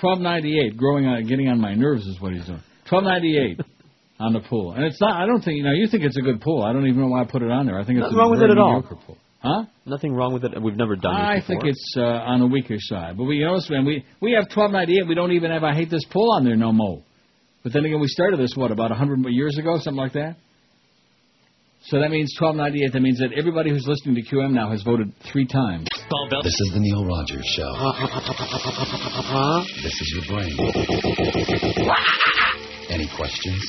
Twelve ninety eight, growing on, getting on my nerves is what he's doing. Twelve ninety eight on the pool, and it's not. I don't think you know. You think it's a good pool. I don't even know why I put it on there. I think it's Nothing a wrong with it at all. pool. Huh? Nothing wrong with it. We've never done it. I before. think it's uh, on the weaker side. But we, you notice, man, we we have twelve ninety eight. We don't even have I hate this pool on there no more. But then again, we started this what about hundred years ago, something like that. So that means twelve ninety eight. That means that everybody who's listening to QM now has voted three times. This is the Neil Rogers Show. This is your brain. Any questions?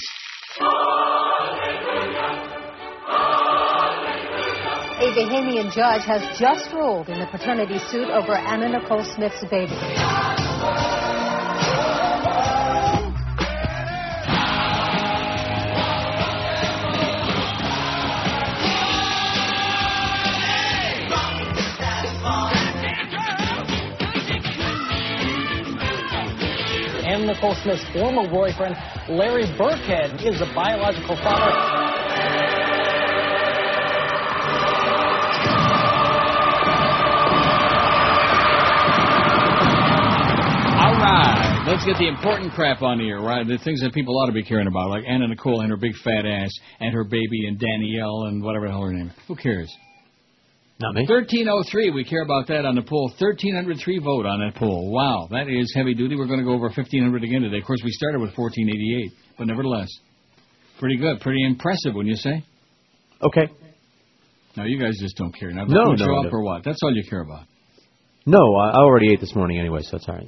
A Bahamian judge has just ruled in the paternity suit over Anna Nicole Smith's baby. Anna Nicole Smith's former boyfriend, Larry Birkhead, is the biological father. Let's get the important crap on here, right? The things that people ought to be caring about, like Anna Nicole and her big fat ass, and her baby, and Danielle, and whatever the hell her name. is. Who cares? Not me. 1303, we care about that on the poll. 1303 vote on that poll. Wow, that is heavy duty. We're going to go over 1500 again today. Of course, we started with 1488, but nevertheless, pretty good, pretty impressive, wouldn't you say? Okay. No, you guys just don't care. Now, No, no, show no. up or what? That's all you care about. No, I already ate this morning anyway, so it's all right.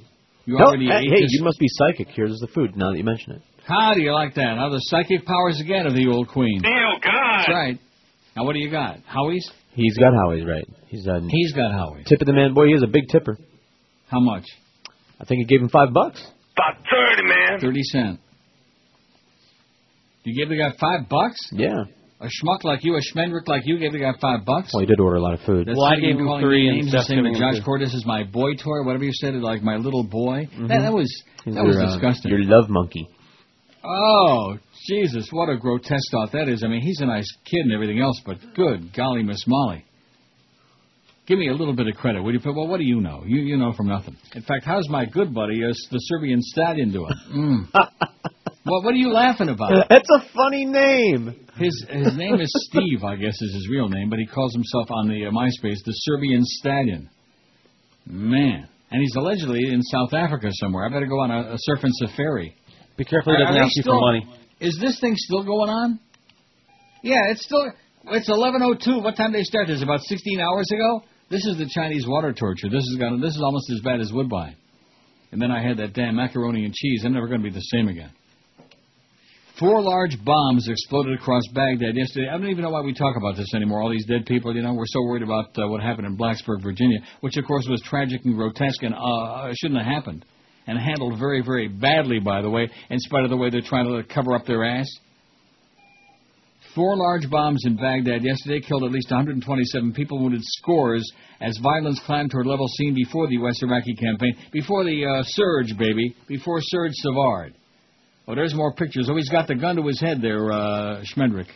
You No, already hey, ate hey, this- you must be psychic. Here's the food. Now that you mention it. How do you like that? Now the psychic powers again of the old queen. Oh God! That's right. Now what do you got? Howie's? He's got Howie's right. He's uh, He's got Howie's. Tip of the man, boy. He is a big tipper. How much? I think he gave him five bucks. About thirty, man. Thirty cent. You gave the guy five bucks? Yeah. A schmuck like you, a schmendrick like you, gave the guy five bucks. Well, he did order a lot of food. That's Well, I gave you him calling three and names Steph's saying that him Josh two. Cordes is my boy toy, whatever you said, like my little boy. That, that was He's that was your, uh, disgusting. Your love monkey. Oh, Jesus, what a grotesque thought that is. I mean, he's a nice kid and everything else, but good golly, Miss Molly. Give me a little bit of credit, would you? Well, what do you know? You you know from nothing. In fact, how's my good buddy, uh, the Serbian stallion, doing? Mm. What what are you laughing about? That's a funny name. His his name is Steve, I guess is his real name, but he calls himself on the uh, MySpace the Serbian Stallion. Man, and he's allegedly in South Africa somewhere. I better go on a, a surfing safari. Be careful he doesn't ask you for money. Is this thing still going on? Yeah, it's still. It's 11:02. What time did they start this? About 16 hours ago. This is the Chinese water torture. This is gonna. This is almost as bad as Woodbine. And then I had that damn macaroni and cheese. I'm never going to be the same again. Four large bombs exploded across Baghdad yesterday. I don't even know why we talk about this anymore. All these dead people, you know, we're so worried about uh, what happened in Blacksburg, Virginia, which of course was tragic and grotesque and uh, shouldn't have happened, and handled very, very badly, by the way, in spite of the way they're trying to cover up their ass. Four large bombs in Baghdad yesterday killed at least 127 people, wounded scores as violence climbed toward level seen before the U.S. Iraqi campaign, before the uh, surge, baby, before Serge Savard. Oh, there's more pictures. Oh, he's got the gun to his head there, uh, Schmendrick.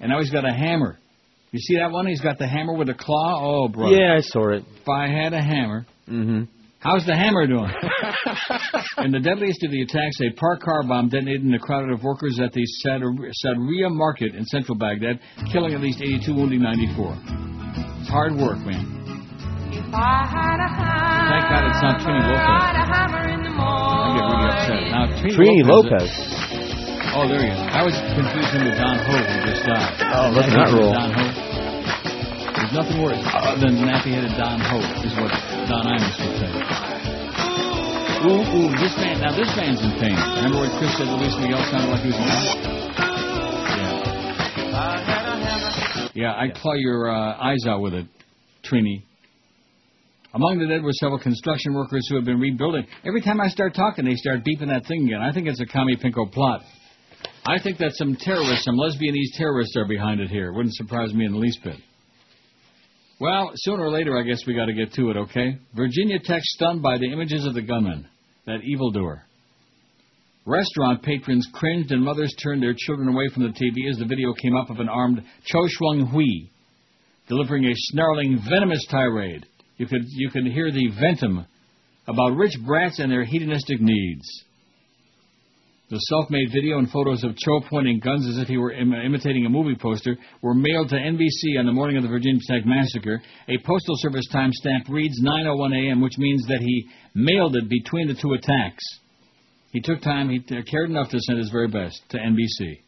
And now he's got a hammer. You see that one? He's got the hammer with a claw. Oh, brother. Yeah, I saw it. If I had a hammer, Mm-hmm. How's the hammer doing? in the deadliest of the attacks, a parked car bomb detonated in a crowd of workers at the Sadr- Sadria market in central Baghdad, killing at least 82, wounding 94. It's hard work, man. Thank God it's not Trini Lopez. I get really upset. Now, Trini, Trini Lopez. Lopez. Oh, there he is. I was confused him with Don Ho, who just died. Oh, look at that roll. Don Ho. There's nothing worse than nappy-headed Don Ho, is what Don Imus would say. Ooh, ooh, this man, now this man's in pain. Remember what Chris said Luis Miguel sounded like he was in pain? Yeah. Yeah, I'd claw your uh, eyes out with it, Trini. Among the dead were several construction workers who have been rebuilding. Every time I start talking, they start beeping that thing again. I think it's a commie pinko plot. I think that some terrorists, some lesbianese terrorists are behind it here. Wouldn't surprise me in the least bit. Well, sooner or later, I guess we got to get to it, okay? Virginia Tech stunned by the images of the gunman, that evildoer. Restaurant patrons cringed and mothers turned their children away from the TV as the video came up of an armed Cho Seung Hui delivering a snarling, venomous tirade. You could you hear the ventum about rich brats and their hedonistic needs. The self-made video and photos of Cho pointing guns as if he were Im- imitating a movie poster were mailed to NBC on the morning of the Virginia Tech massacre. A postal service timestamp reads 9:01 a.m., which means that he mailed it between the two attacks. He took time, he t- cared enough to send his very best to NBC.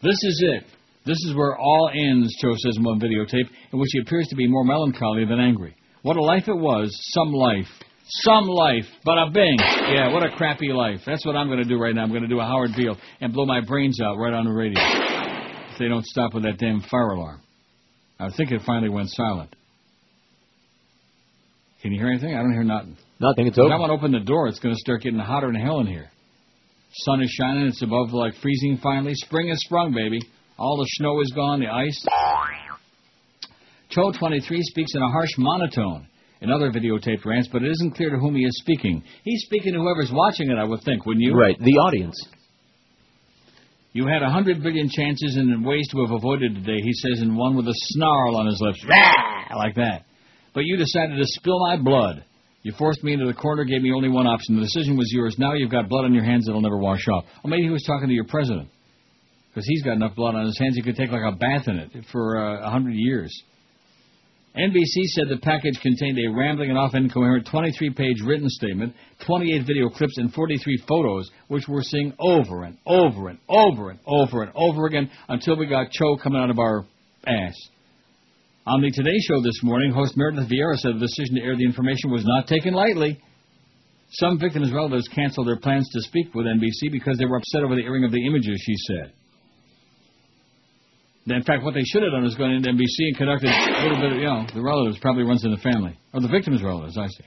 This is it. This is where all ends, Cho says in one videotape, in which he appears to be more melancholy than angry. What a life it was, some life. Some life, but a bing. Yeah, what a crappy life. That's what I'm going to do right now. I'm going to do a Howard Beale and blow my brains out right on the radio. If they don't stop with that damn fire alarm. I think it finally went silent. Can you hear anything? I don't hear nothing. Nothing. It's If over. I want to open the door, it's going to start getting hotter than hell in here. Sun is shining. It's above like freezing finally. Spring has sprung, baby. All the snow is gone. The ice. Cho 23 speaks in a harsh monotone in other videotaped rants, but it isn't clear to whom he is speaking. He's speaking to whoever's watching it, I would think, wouldn't you? Right, the audience. You had a hundred billion chances and ways to have avoided today, he says in one with a snarl on his lips. Rah! Like that. But you decided to spill my blood. You forced me into the corner, gave me only one option. The decision was yours. Now you've got blood on your hands that'll never wash off. Or maybe he was talking to your president. Because he's got enough blood on his hands he could take like a bath in it for uh, a hundred years. NBC said the package contained a rambling and often incoherent 23-page written statement, 28 video clips, and 43 photos, which we're seeing over and over and over and over and over again until we got Cho coming out of our ass. On the Today Show this morning, host Meredith Vieira said the decision to air the information was not taken lightly. Some victims' relatives canceled their plans to speak with NBC because they were upset over the airing of the images, she said. In fact, what they should have done is gone into NBC and conducted a little bit of, you know, the relatives probably runs in the family. Or the victim's relatives, I see.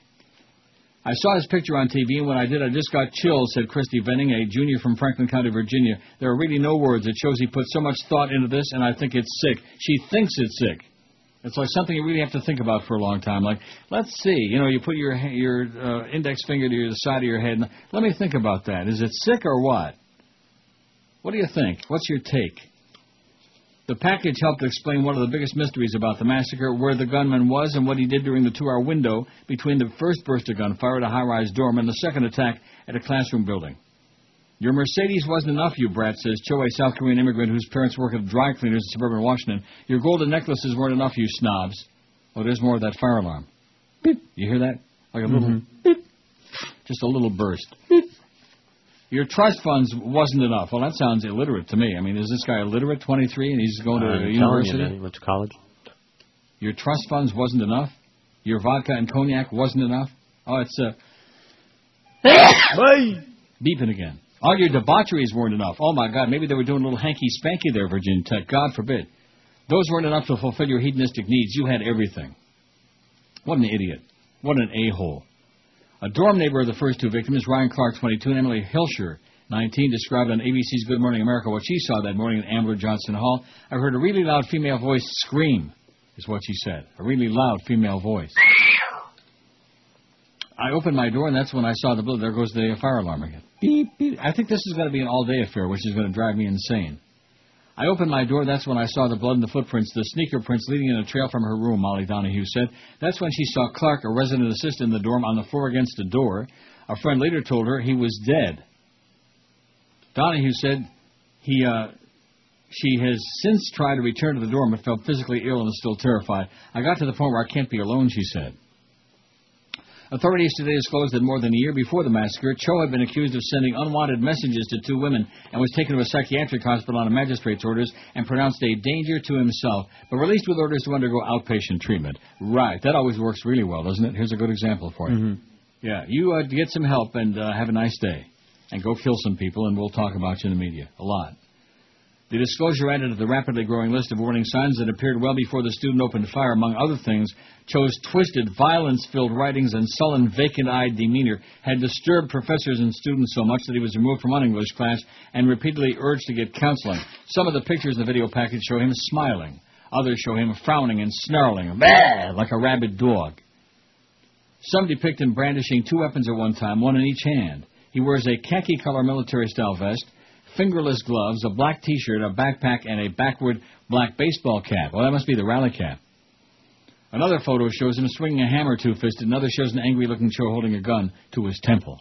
I saw his picture on TV, and when I did, I just got chills, said Christy Venning, a junior from Franklin County, Virginia. There are really no words. It shows he put so much thought into this, and I think it's sick. She thinks it's sick. It's like something you really have to think about for a long time. Like, let's see, you know, you put your your uh, index finger to the side of your head. And let me think about that. Is it sick or what? What do you think? What's your take? The package helped explain one of the biggest mysteries about the massacre, where the gunman was and what he did during the two-hour window between the first burst of gunfire at a high-rise dorm and the second attack at a classroom building. Your Mercedes wasn't enough, you brat, says Cho, a South Korean immigrant whose parents work at dry cleaners in suburban Washington. Your golden necklaces weren't enough, you snobs. Oh, there's more of that fire alarm. Beep. You hear that? Like a little mm-hmm. beep. Just a little burst. Beep. Your trust funds wasn't enough. Well, that sounds illiterate to me. I mean, is this guy illiterate, 23, and he's going to I'm a university? You, man, he went to college. Your trust funds wasn't enough. Your vodka and cognac wasn't enough. Oh, it's uh, beeping again. All your debaucheries weren't enough. Oh my God, maybe they were doing a little hanky spanky there, Virginia Tech. God forbid. Those weren't enough to fulfill your hedonistic needs. You had everything. What an idiot. What an a-hole. A dorm neighbor of the first two victims, Ryan Clark, 22, and Emily Hilscher, 19, described on ABC's Good Morning America what she saw that morning in Ambler Johnston Hall. I heard a really loud female voice scream, is what she said. A really loud female voice. I opened my door, and that's when I saw the. There goes the fire alarm again. Beep, beep. I think this is going to be an all-day affair, which is going to drive me insane. I opened my door. That's when I saw the blood and the footprints, the sneaker prints leading in a trail from her room, Molly Donahue said. That's when she saw Clark, a resident assistant in the dorm, on the floor against the door. A friend later told her he was dead. Donahue said he, uh, she has since tried to return to the dorm but felt physically ill and is still terrified. I got to the point where I can't be alone, she said. Authorities today disclosed that more than a year before the massacre, Cho had been accused of sending unwanted messages to two women and was taken to a psychiatric hospital on a magistrate's orders and pronounced a danger to himself, but released with orders to undergo outpatient treatment. Right, that always works really well, doesn't it? Here's a good example for you. Yeah, you uh, get some help and uh, have a nice day, and go kill some people, and we'll talk about you in the media a lot. The disclosure added to the rapidly growing list of warning signs that appeared well before the student opened fire. Among other things, Cho's twisted, violence-filled writings and sullen, vacant-eyed demeanor had disturbed professors and students so much that he was removed from one English class and repeatedly urged to get counseling. Some of the pictures in the video package show him smiling. Others show him frowning and snarling, "Bah!" like a rabid dog. Some depict him brandishing two weapons at one time, one in each hand. He wears a khaki color military style vest, fingerless gloves, a black t shirt, a backpack, and a backward black baseball cap. Well, that must be the rally cap. Another photo shows him swinging a hammer two fisted. Another shows an angry looking Cho holding a gun to his temple.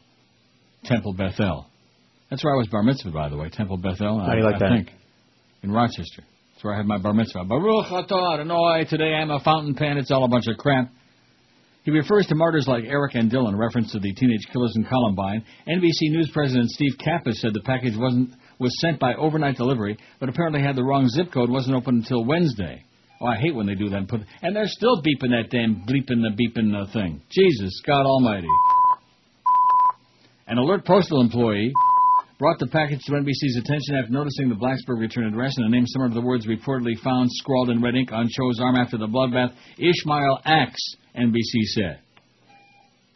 Temple Bethel. That's where I was bar mitzvah, by the way. Temple Bethel. How do you like I that? think. In Rochester. That's where I had my bar mitzvah. Baruch atah Adonai. Today I'm a fountain pen. It's all a bunch of crap. He refers to martyrs like Eric and Dylan, reference to the teenage killers in Columbine. NBC News President Steve Capus said the package wasn't was sent by overnight delivery, but apparently had the wrong zip code. wasn't open until Wednesday. Oh, I hate when they do that. And, put, and they're still beeping that damn bleeping the beeping uh, thing. Jesus, God Almighty. An alert postal employee brought the package to NBC's attention after noticing the Blacksburg return address and a name similar to the words reportedly found scrawled in red ink on Cho's arm after the bloodbath. Ishmael Axe, NBC said.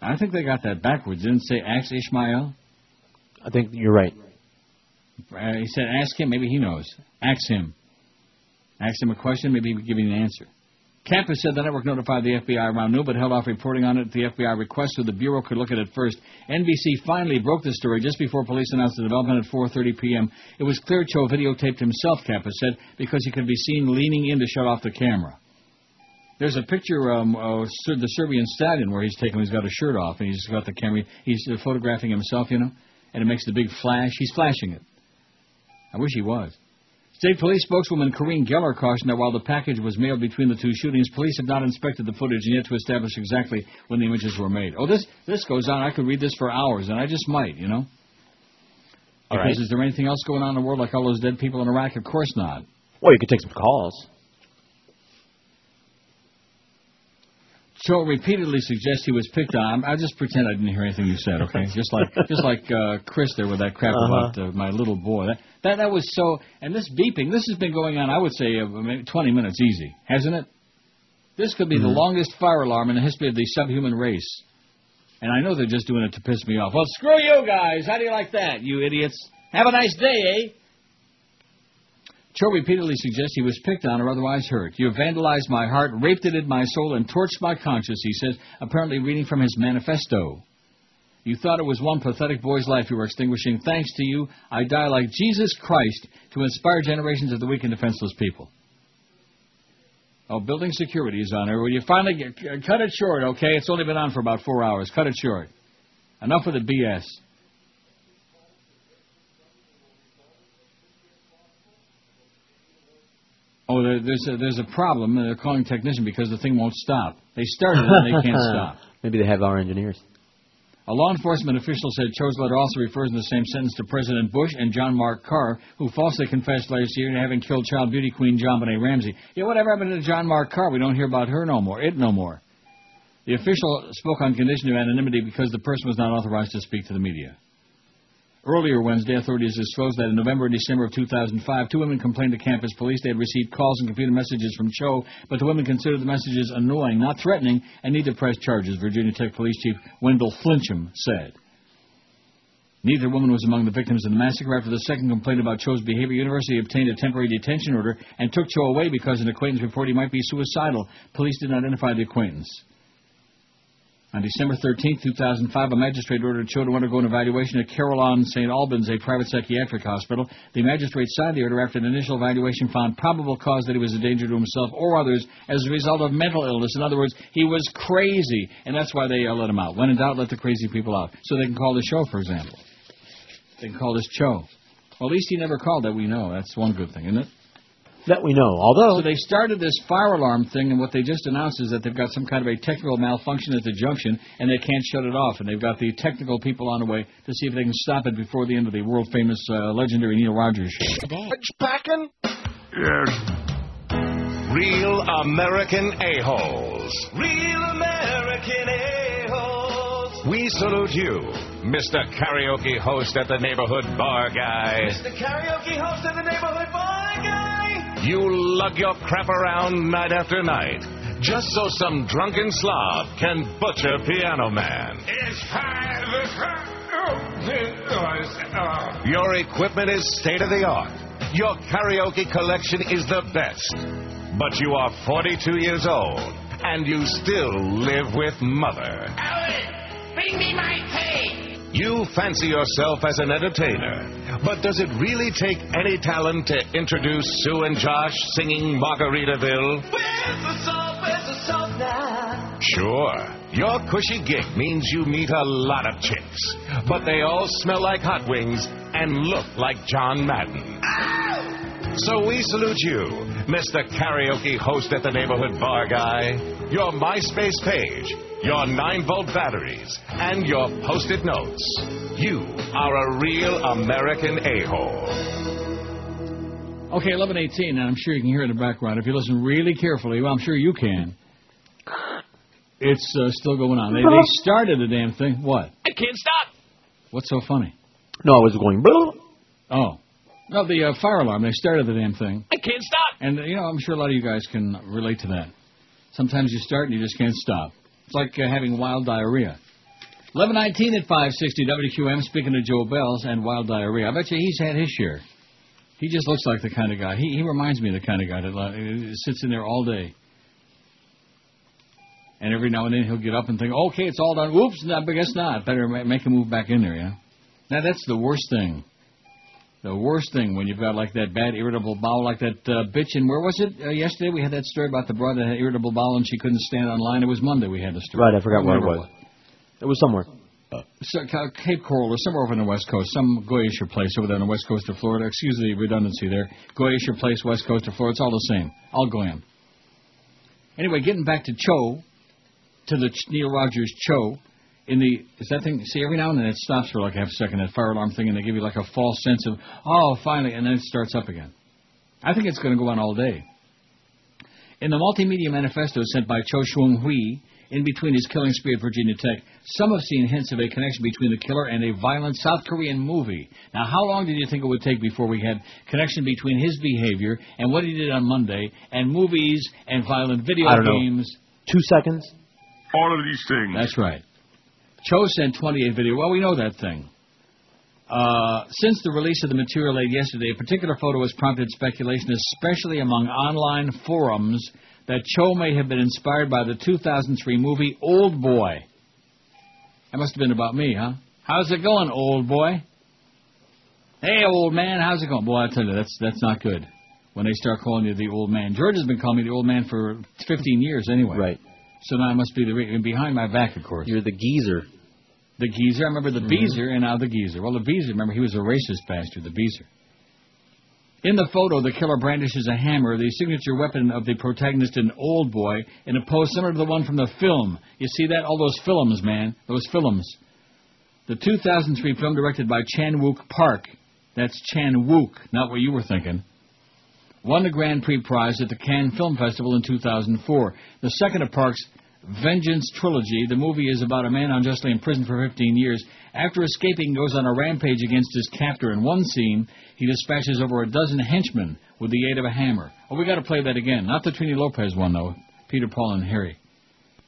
I think they got that backwards. Didn't say Axe Ishmael? I think you're right. Uh, he said, ask him. Maybe he knows. Ask him. Ask him a question. Maybe he will give you an answer. Capus said the network notified the FBI around noon, but held off reporting on it at the FBI request so the Bureau could look at it first. NBC finally broke the story just before police announced the development at 4.30 p.m. It was clear Cho videotaped himself, Capus said, because he could be seen leaning in to shut off the camera. There's a picture um, of the Serbian stallion where he's taken, he's got his shirt off, and he's got the camera, he's uh, photographing himself, you know, and it makes the big flash. He's flashing it. I wish he was. State Police spokeswoman Corinne Geller cautioned that while the package was mailed between the two shootings, police have not inspected the footage and yet to establish exactly when the images were made. Oh, this this goes on. I could read this for hours, and I just might, you know. All Because right. is there anything else going on in the world like all those dead people in Iraq? Of course not. Well, you could take some calls. Cho repeatedly suggests he was picked on. I'll just pretend I didn't hear anything you said, okay? just like just like uh, Chris there with that crap Uh-huh. about uh, my little boy. That, that that was so. And this beeping, this has been going on. I would say uh, maybe 20 minutes easy, hasn't it? This could be the Mhm. longest fire alarm in the history of the subhuman race. And I know they're just doing it to piss me off. Well, screw you guys. How do you like that, you idiots? Have a nice day, eh? Cho repeatedly suggests he was picked on or otherwise hurt. You have vandalized my heart, raped it in my soul, and torched my conscience, he says, apparently reading from his manifesto. You thought it was one pathetic boy's life you were extinguishing. Thanks to you, I die like Jesus Christ to inspire generations of the weak and defenseless people. Oh, building security is on there. Will you finally get, cut it short, okay? It's only been on for about four hours. Cut it short. Enough with the BS. Oh, there's a, there's a problem. They're calling a technician because the thing won't stop. They started it and they can't stop. Maybe they have our engineers. A law enforcement official said Cho's letter also refers in the same sentence to President Bush and John Mark Carr, who falsely confessed last year to having killed child beauty queen JonBenet Ramsey. Yeah, whatever happened to John Mark Carr? We don't hear about her no more. It no more. The official spoke on condition of anonymity because the person was not authorized to speak to the media. Earlier Wednesday, authorities disclosed that in November and December of 2005, two women complained to campus police they had received calls and computer messages from Cho, but the women considered the messages annoying, not threatening, and need to press charges, Virginia Tech Police Chief Wendell Flinchum said. Neither woman was among the victims of the massacre. After the second complaint about Cho's behavior, University obtained a temporary detention order and took Cho away because an acquaintance reported he might be suicidal. Police did not identify the acquaintance. On December 13, 2005, a magistrate ordered Cho to undergo an evaluation at Carilion St. Albans, a private psychiatric hospital. The magistrate signed the order after an initial evaluation found probable cause that he was a danger to himself or others as a result of mental illness. In other words, he was crazy, and that's why they uh, let him out. When in doubt, let the crazy people out. So they can call the show, for example. They can call this Cho. Well, at least he never called that we know. That's one good thing, isn't it? That we know. Although So they started this fire alarm thing, and what they just announced is that they've got some kind of a technical malfunction at the junction, and they can't shut it off. And they've got the technical people on the way to see if they can stop it before the end of the world famous, uh, legendary Neil Rogers show. Packing? Yes. Real American a-holes. Real American a-holes. We salute you, Mr. Karaoke host at the neighborhood bar guy. Mr. Karaoke host at the neighborhood bar guy. You lug your crap around night after night, just so some drunken slob can butcher Piano Man. It's five. Your equipment is state of the art. Your karaoke collection is the best. But you are 42 years old, and you still live with Mother. Bring me my pay. You fancy yourself as an entertainer, but does it really take any talent to introduce Sue and Josh singing Margaritaville? Where's the salt? Where's the salt now? Sure. Your cushy gig means you meet a lot of chicks, but they all smell like hot wings and look like John Madden. So we salute you, Mr. Karaoke host at the neighborhood bar guy, your MySpace page, your 9 volt batteries, and your post it notes. You are a real American a hole. Okay, 1118, and I'm sure you can hear it in the background. If you listen really carefully, well, I'm sure you can. It's uh, still going on. They, they started the damn thing. What? I can't stop. What's so funny? No, I was going. "Blah." Oh. No, the uh, fire alarm. They started the damn thing. I can't stop. And, you know, I'm sure a lot of you guys can relate to that. Sometimes you start and you just can't stop. It's like uh, having wild diarrhea. 1119 at 560 WQAM, speaking to Joe Bells and wild diarrhea. I bet you he's had his share. He just looks like the kind of guy. He, he reminds me of the kind of guy that uh, sits in there all day. And every now and then he'll get up and think, okay, it's all done. Whoops, no, I guess not. Better make a move back in there, yeah? Now, that's the worst thing. The worst thing when you've got like that bad irritable bowel, like that uh, bitch. And where was it uh, yesterday? We had that story about the broad that had irritable bowel and she couldn't stand online. It was Monday we had the story. Right, I forgot where it was. It was somewhere. So, Ca- Cape Coral or somewhere over on the West Coast, some Goyisher place over there on the West Coast of Florida. Excuse the redundancy there. Goyisher place, West Coast of Florida. It's all the same. All Goyam. Anyway, getting back to Cho, to the Neil Rogers Cho, in the is that thing? See, every now and then it stops for like half a second, that fire alarm thing, and they give you like a false sense of oh, finally, and then it starts up again. I think it's going to go on all day. In the multimedia manifesto sent by Cho Seung Hui, in between his killing spree at Virginia Tech, some have seen hints of a connection between the killer and a violent South Korean movie. Now, how long did you think it would take before we had connection between his behavior and what he did on Monday and movies and violent video I don't know. games? Two seconds. All of these things. That's right. Cho sent 28 video. Well, we know that thing. Uh, since the release of the material late yesterday, a particular photo has prompted speculation, especially among online forums, that Cho may have been inspired by the 2003 movie Old Boy. That must have been about me, huh? How's it going, old boy? Hey, old man, how's it going? Boy, I tell you, that's that's not good. When they start calling you the old man. George has been calling me the old man for 15 years anyway. Right. So now I must be the re- behind my back, of course. You're the geezer. The geezer. I remember the Mhm. beezer and now the geezer. Well, the beezer. Remember, he was a racist bastard. The beezer. In the photo, the killer brandishes a hammer, the signature weapon of the protagonist in Old Boy, in a pose similar to the one from the film. You see that? All those films, man. Those films. The 2003 film directed by Chan Wook Park. That's Chan Wook, not what you were thinking. Won the Grand Prix prize at the Cannes Film Festival in 2004. The second of Park's Vengeance trilogy. The movie is about a man unjustly imprisoned for 15 years. After escaping, goes on a rampage against his captor. In one scene, he dispatches over a dozen henchmen with the aid of a hammer. Oh, we got to play that again. Not the Trini Lopez one though. Peter, Paul, and Harry.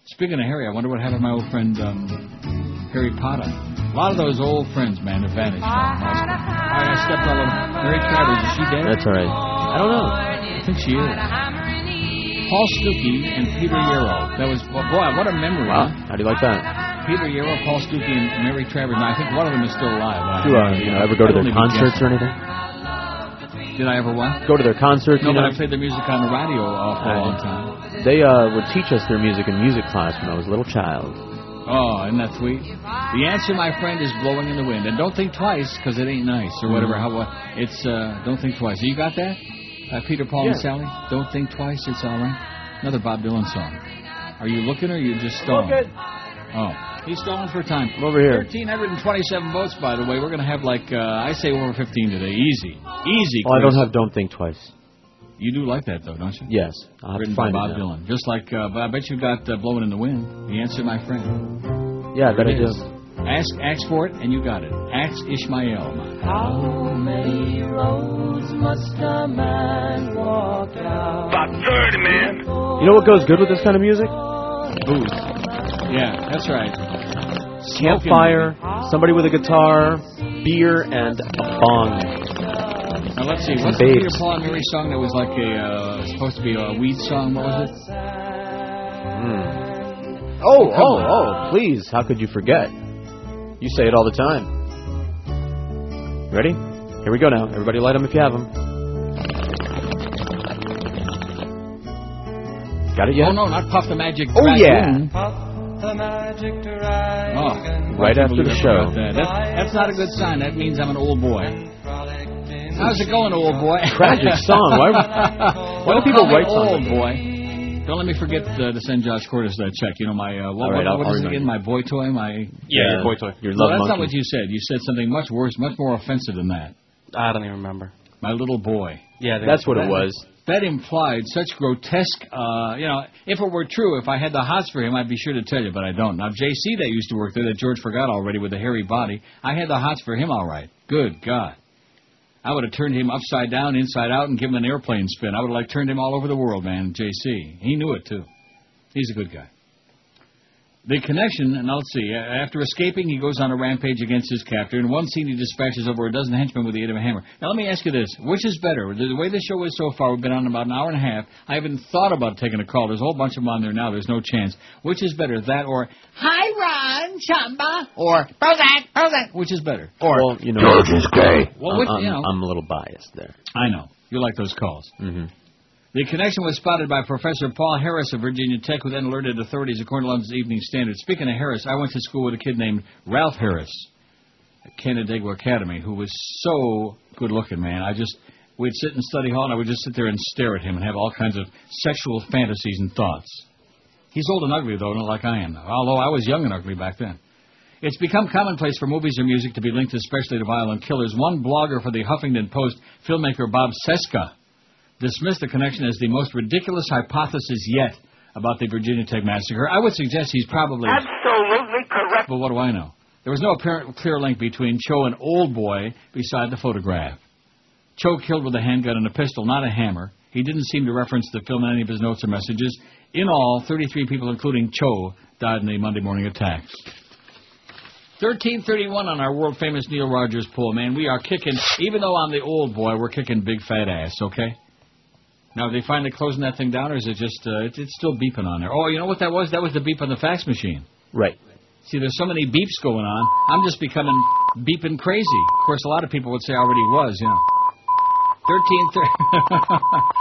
Speaking of Harry, I wonder what happened to my old friend um, Harry Potter. A lot of those old friends, man, have vanished. I, I stepped all over. Mary Travers, is she dead? That's all right. I don't know. I think she is. Paul Stookey and Peter Yarrow. That was boy, what a memory. Wow. How do you like that? Peter Yarrow, Paul Stookey, and Mary Travers. Now, I think one of them is still alive. Do you, uh, you know, ever go to their concerts or anything? Did I ever what? Go to their concerts? No, you but know? I played their music on the radio uh, for a long time. They uh, would teach us their music in music class when I was a little child. Oh, isn't that sweet? The answer, my friend, is blowing in the wind. And don't think twice, because it ain't nice, or whatever. Mm. How? It's uh, don't think twice. You got that? Uh, Peter, Paul, and Sally. Don't think twice. It's all right. Another Bob Dylan song. Are you looking, or are you just stalling? Looking. Oh, he's stalling for time. I'm over here. 1,327 votes, by the way. We're going to have like uh, I say over 15 today. Easy, easy. Well, I don't have Don't Think Twice. You do like that though, don't you? Yes. I'll have Written to by Bob. Dylan. Just like, uh, but I bet you got uh, Blowing in the Wind. The answer, my friend. Yeah, I bet I do. Is. Ask, ask for it, and you got it. Ask Ishmael. my- How many roads must a man walk down? About 30, man. You know what goes good with this kind of music? Booze. Yeah, that's right. Campfire, somebody with a guitar, beer, and a bong. Now let's see. Some What's the Peter babes. Paul and Mary song that was like a uh, supposed to be a weed song? What was it? Hmm. Oh, oh, oh, please. How could you forget? You say it all the time. Ready? Here we go now. Everybody light them if you have them. Got it yet? Oh no, not Puff the Magic. Oh, Dragoon. The magic dragon. Oh, Right after the show. That. That- that's not a good sign. That means I'm an old boy. How's it going, old boy? Tragic song. Why- why do Don't people call me write songs old like boy? Don't let me forget uh, to send Josh Cordes that check. You know my uh, what, All right, what- I'll- what I'll is it again? My boy toy. My Yeah, your boy toy. Your no, love that's not what you said. You said something much worse, much more offensive than that. I don't even remember. My little boy. Yeah, That's what it That- was. That implied such grotesque. Uh, you know, if it were true, if I had the hots for him, I'd be sure to tell you, but I don't. Now, JC that used to work there, that George forgot already with the hairy body, I had the hots for him all right. Good God. I would have turned him upside down, inside out, and given him an airplane spin. I would have like turned him all over the world, man. JC, he knew it too. He's a good guy. The connection, and let's see, after escaping, he goes on a rampage against his captor. In one scene, he dispatches over a dozen henchmen with the aid of a hammer. Now, let me ask you this. Which is better? The, the way the show is so far, we've been on about an hour and a half. I haven't thought about taking a call. There's a whole bunch of them on there now. There's no chance. Which is better, that or, Hi, Ron, Chamba, or, Prozac, Prozac? Which is better? Or, Well, you know, George is gay. Well, I'm, which, I'm- you know. I'm a little biased there. I know. You like those calls. hmm The connection was spotted by Professor Paul Harris of Virginia Tech, who then alerted authorities according to London's Evening Standard. Speaking of Harris, I went to school with a kid named Ralph Harris at Canandaigua Academy, who was so good looking, man. I just, we'd sit in study hall and I would just sit there and stare at him and have all kinds of sexual fantasies and thoughts. He's old and ugly, though, not like I am, although I was young and ugly back then. It's become commonplace for movies or music to be linked especially to violent killers. One blogger for the Huffington Post, filmmaker Bob Cesca, dismissed the connection as the most ridiculous hypothesis yet about the Virginia Tech massacre. I would suggest he's probably. Absolutely correct. But what do I know? There was no apparent clear link between Cho and Old Boy beside the photograph. Cho killed with a handgun and a pistol, not a hammer. He didn't seem to reference the film in any of his notes or messages. In all, 33 people, including Cho, died in the Monday morning attacks. 1331 on our world famous Neil Rogers poll, man. We are kicking, even though I'm the old boy, we're kicking big fat ass, okay? Now, are they finally closing that thing down, or is it just, uh, it's, it's still beeping on there? Oh, you know what that was? That was the beep on the fax machine. Right. See, there's so many beeps going on. I'm just becoming beeping crazy. Of course, a lot of people would say I already was, you know. 13,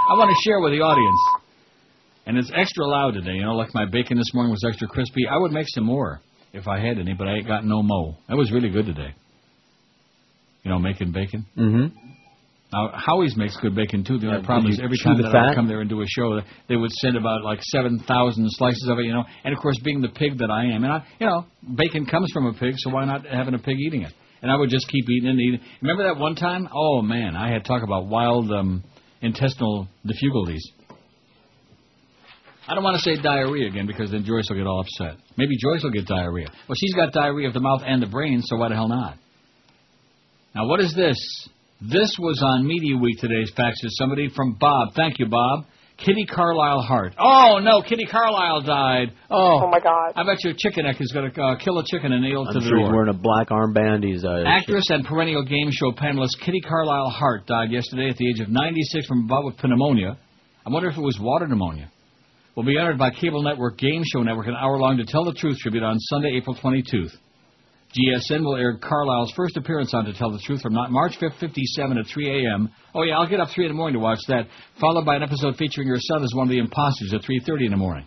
I want to share with the audience. And it's extra loud today, you know, like my bacon this morning was extra crispy. I would make some more if I had any, but I ain't got no mo. That was really good today. You know, making bacon. Mm-hmm. Now, Howie's makes good bacon too. The only Yeah, problem is every time that I would come there and do a show, they would send about like seven thousand slices of it, you know. And of course, being the pig that I am, and I, you know, bacon comes from a pig, so why not having a pig eating it? And I would just keep eating and eating. Remember that one time? Oh man, I had talk about wild um, intestinal difficulties. I don't want to say diarrhea again because then Joyce will get all upset. Maybe Joyce will get diarrhea. Well, she's got diarrhea of the mouth and the brain, so why the hell not? Now, what is this? This was on Media Week today's faxes. Somebody from Bob. Thank you, Bob. Kitty Carlisle Hart. Oh, no, Kitty Carlisle died. Oh, Oh, my God. I bet your chicken neck is going to uh, kill a chicken and nail it I'm to the sure he's door. wearing a black armband. He's uh, Actress and perennial game show panelist Kitty Carlisle Hart died yesterday at the age of 96 from above with pneumonia. I wonder if it was water pneumonia. will be honored by Cable Network Game Show Network an hour-long To Tell the Truth tribute on Sunday, April 22nd. GSN will air Carlisle's first appearance on To Tell the Truth from March 5th, 57 at 3 a.m. Oh, yeah, I'll get up 3 in the morning to watch that, followed by an episode featuring your son as one of the imposters at 3.30 in the morning.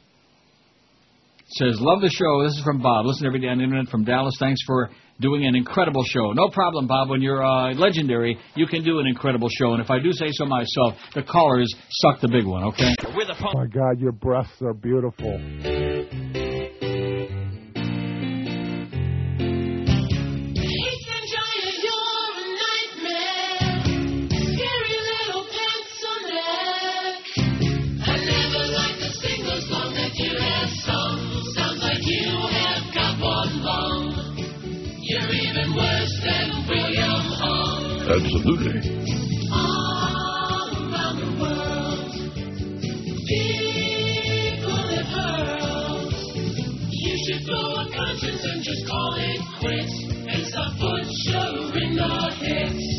Says, love the show. This is from Bob. Listen every day on the internet from Dallas. Thanks for doing an incredible show. No problem, Bob. When you're uh, legendary, you can do an incredible show. And if I do say so myself, the callers suck the big one, okay? Oh my God, your breasts are beautiful. Absolutely. Just call it quits and stop butchering the hits.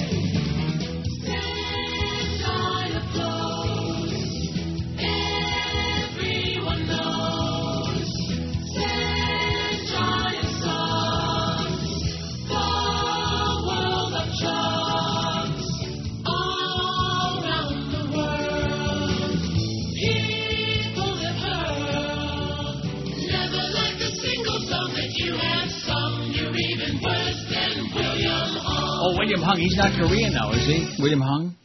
William Hung. He's not Korean now, is he? William Hung?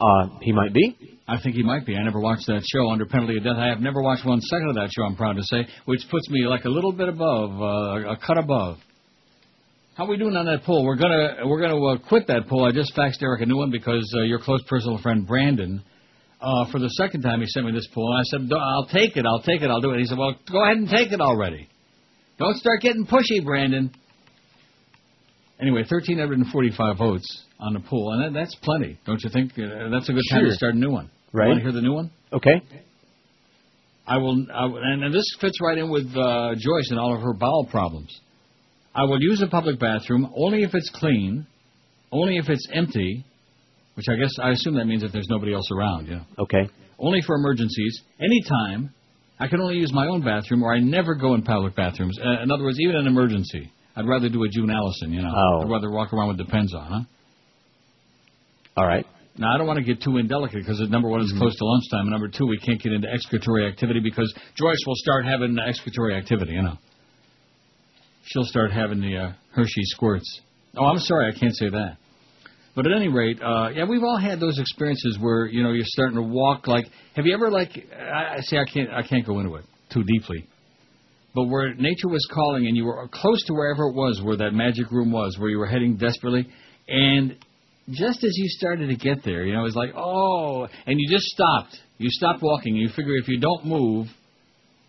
Uh, he might be. I think he might be. I never watched that show under penalty of death. I have never watched one second of that show, I'm proud to say, which puts me like a little bit above, uh, a cut above. How are we doing on that poll? We're gonna we're gonna uh, quit that poll. I just faxed Eric a new one because uh, your close personal friend Brandon, uh, for the second time he sent me this poll, and I said, "I'll take it, I'll take it, I'll do it." He said, "Well, go ahead and take it already. Don't start getting pushy, Brandon." Anyway, 1,345 votes on the poll, and that, that's plenty, don't you think? Uh, that's a good time to start a new one. Right. Want to hear the new one? Okay. I will, I, and, and this fits right in with uh, Joyce and all of her bowel problems. I will use a public bathroom only if it's clean, only if it's empty, which I guess I assume that means if there's nobody else around. Yeah. Okay. Only for emergencies, anytime. I can only use my own bathroom, or I never go in public bathrooms. Uh, in other words, even an emergency, I'd rather do a June Allyson. You know, Oh. I'd rather walk around with Depends on, huh? All right. Now, I don't want to get too indelicate because number one, it's close to lunchtime, and number two, we can't get into excretory activity because Joyce will start having excretory activity, you know. She'll start having the uh, Hershey squirts. Oh, I'm sorry, I can't say that. But at any rate, uh, yeah, we've all had those experiences where you know you're starting to walk like. Have you ever like? I I see. I can't. I can't go into it too deeply. But where nature was calling and you were close to wherever it was, where that magic room was, where you were heading desperately, and just as you started to get there, you know, it was like, oh, and you just stopped. You stopped walking, and you figure if you don't move,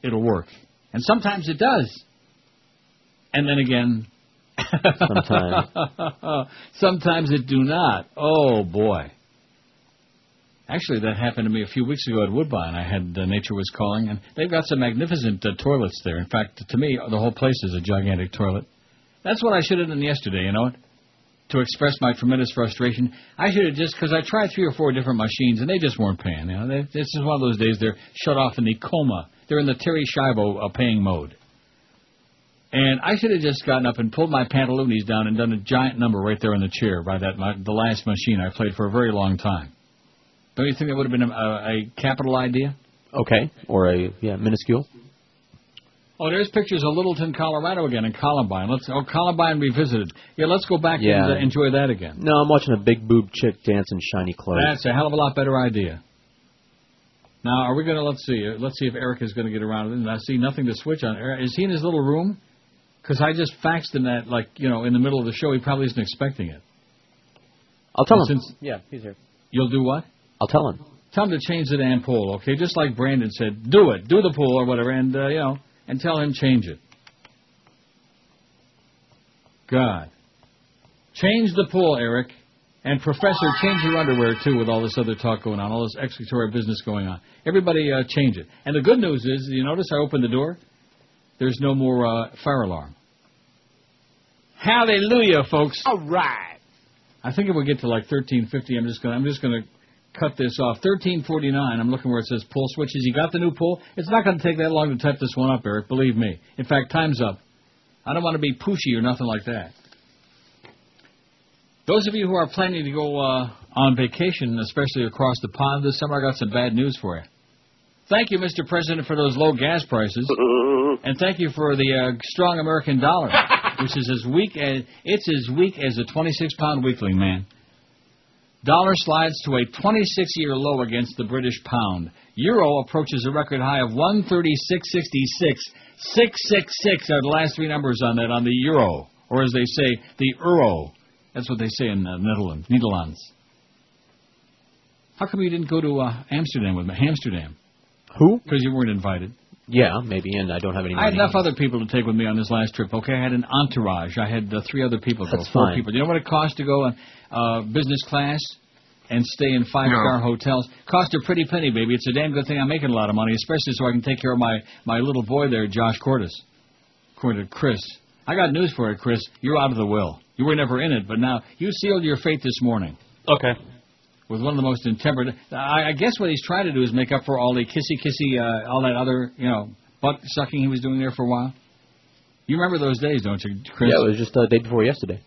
it'll work. And sometimes it does. And then again, Sometimes. sometimes it do not. Oh boy. Actually, that happened to me a few weeks ago at Woodbine. I had uh, Nature Was Calling, and they've got some magnificent uh, toilets there. In fact, to me, the whole place is a gigantic toilet. That's what I should have done yesterday. You know what? To express my tremendous frustration, I should have just because I tried three or four different machines and they just weren't paying. You know, they, this is one of those days they're shut off in the coma. They're in the Terri Schiavo uh, paying mode. And I should have just gotten up and pulled my pantaloonies down and done a giant number right there in the chair by that my, the last machine I played for a very long time. Don't you think that would have been a, a, a capital idea? Okay. Or a yeah minuscule. Oh, there's pictures of Littleton, Colorado again, and Columbine. Let's oh Columbine revisited. Yeah, let's go back Yeah. and uh, enjoy that again. No, I'm watching a big boob chick dance in shiny clothes. That's a hell of a lot better idea. Now, are we going to let's see? uh, Let's see if Eric is going to get around to it. I see nothing to switch on. Er- Is he in his little room? Because I just faxed him that, like you know, in the middle of the show. He probably isn't expecting it. I'll tell And him. Since Yeah, he's here. you'll do what? I'll tell him. Tell him to change the damn pool, okay? Just like Brandon said, do it, do the pool or whatever, and uh, you know, and tell him change it. God, change the pool, Eric, and Professor, change your underwear too. With all this other talk going on, all this executory business going on, everybody uh, change it. And the good news is, you notice I opened the door. There's no more uh, fire alarm. Hallelujah, folks! All right. I think if we get to like 1350, I'm just gonna I'm just gonna cut this off. 1349. I'm looking where it says pull switches. You got the new pull? It's not gonna take that long to type this one up, Eric. Believe me. In fact, time's up. I don't want to be pushy or nothing like that. Those of you who are planning to go uh, on vacation, especially across the pond this summer, I got some bad news for you. Thank you, Mr. President, for those low gas prices, and thank you for the uh, strong American dollar, which is as weak as it's as weak as a 26-pound weakling, man. Dollar slides to a 26-year low against the British pound. Euro approaches a record high of 136.66. 666 are the last three numbers on that on the euro, or as they say, the euro. That's what they say in the Netherlands. Netherlands. How come you didn't go to uh, Amsterdam with me? Amsterdam. Who? Because you weren't invited. Yeah, maybe, and I don't have any I had money. enough other people to take with me on this last trip. Okay, I had an entourage. I had uh, three other people go. That's four fine. people. Do you know what it costs to go on uh, business class and stay in five star hotels? Cost a pretty penny, baby. It's a damn good thing I'm making a lot of money, especially so I can take care of my my little boy there, Josh Cordes. According to Chris, I got news for you, Chris. You're out of the will. You were never in it, but now you sealed your fate this morning. Okay. With one of the most intemperate. I, I guess what he's trying to do is make up for all the kissy kissy, uh, all that other, you know, butt sucking he was doing there for a while. You remember those days, don't you, Chris? Yeah, it was just the day before yesterday.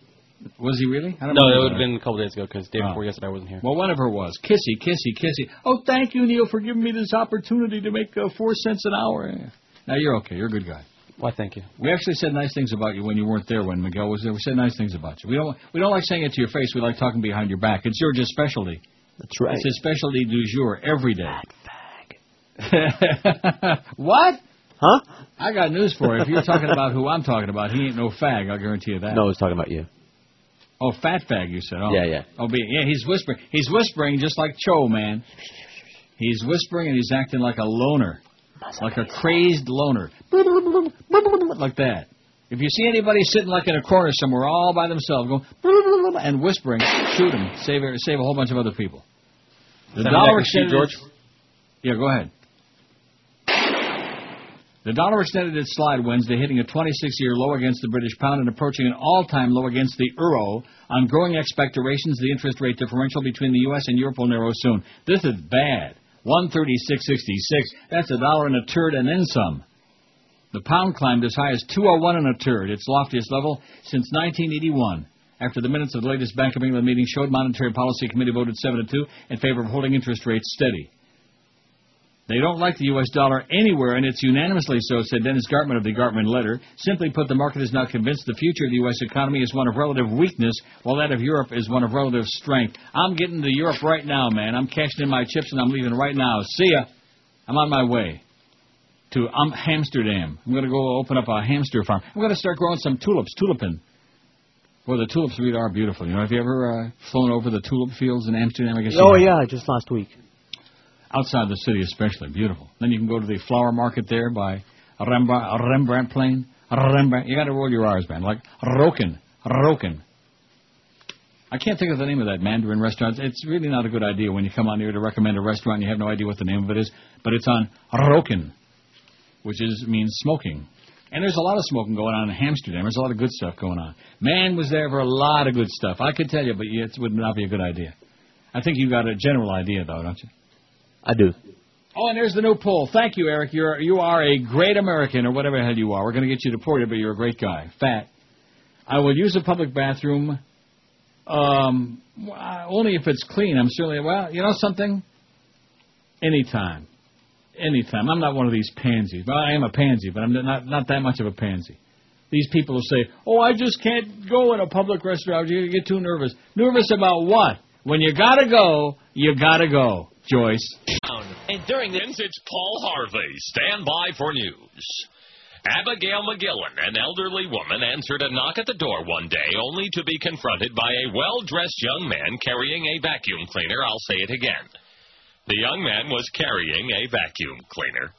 Was he really? I don't know. No, it would have been a couple days ago because day Oh. before yesterday I wasn't here. Well, whatever it was. Kissy, kissy, kissy. Oh, thank you, Neil, for giving me this opportunity to make uh, four cents an hour. Now, you're okay. You're a good guy. Why, thank you. We actually said nice things about you when you weren't there when Miguel was there. We said nice things about you. We don't we don't like saying it to your face. We like talking behind your back. It's your just specialty. That's right. It's a specialty du jour every day. what? Huh? I got news for you. If you're talking about who I'm talking about, he ain't no fag. I'll guarantee you that. No, was talking about you. Oh, fat fag, you said. Oh. Yeah, yeah. Oh, be, yeah. He's whispering. He's whispering just like Cho, man. He's whispering and he's acting like a loner, like a crazed loner, like that. If you see anybody sitting like in a corner somewhere all by themselves, going and whispering, shoot him. Save save a whole bunch of other people. The Send dollar extended. George. Yeah, go ahead. The dollar extended its slide Wednesday, hitting a 26-year low against the British pound and approaching an all-time low against the euro. On growing expectations, the interest rate differential between the U.S. and Europe will narrow soon. This is bad. 136.66. That's a dollar and a turd and then some. The pound climbed as high as 201 and a turd, its loftiest level since 1981. After the minutes of the latest Bank of England meeting showed, Monetary Policy Committee voted 7 to 2 in favor of holding interest rates steady. They don't like the U.S. dollar anywhere, and it's unanimously so, said Dennis Gartman of the Gartman letter. Simply put, the market is now convinced the future of the U.S. economy is one of relative weakness, while that of Europe is one of relative strength. I'm getting to Europe right now, man. I'm cashing in my chips, and I'm leaving right now. See ya. I'm on my way to um, Amsterdam. I'm going to go open up a hamster farm. I'm going to start growing some tulips, tulipin. Well, the tulips really are beautiful. You know, have you ever uh, flown over the tulip fields in Amsterdam? I guess. Oh have. yeah, just last week. Outside the city, especially beautiful. Then you can go to the flower market there by Rembrandt, Rembrandtplein. Rembrandt. You got to roll your R's, man. Like Roken, Roken. I can't think of the name of that Mandarin restaurant. It's really not a good idea when you come on here to recommend a restaurant and you have no idea what the name of it is. But it's on Roken, which is means smoking. And there's a lot of smoking going on in Amsterdam. There's a lot of good stuff going on. Man was there for a lot of good stuff. I could tell you, but it would not be a good idea. I think you've got a general idea, though, don't you? I do. Oh, and there's the new poll. Thank you, Eric. You're you are a great American, or whatever the hell you are. We're going to get you deported, but you're a great guy. Fat. I will use a public bathroom, um, only if it's clean. I'm certainly well. You know something? Anytime, anytime. I'm not one of these pansies. Well, I am a pansy, but I'm not not that much of a pansy. These people will say, "Oh, I just can't go in a public restaurant. You get too nervous. Nervous about what? When you gotta go, you gotta go." Joyce. And during the it's Paul Harvey. Stand by for news. Abigail McGillan, an elderly woman, answered a knock at the door one day only to be confronted by a well dressed young man carrying a vacuum cleaner. I'll say it again. The young man was carrying a vacuum cleaner.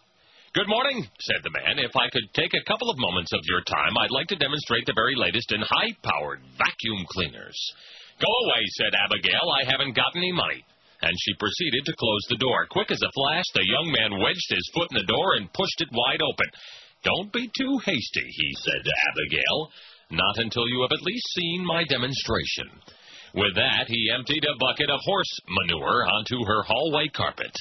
Good morning, said the man. If I could take a couple of moments of your time, I'd like to demonstrate the very latest in high powered vacuum cleaners. Go away, said Abigail. I haven't got any money and she proceeded to close the door. Quick as a flash, the young man wedged his foot in the door and pushed it wide open. Don't be too hasty, he said to Abigail. Not until you have at least seen my demonstration. With that, he emptied a bucket of horse manure onto her hallway carpet.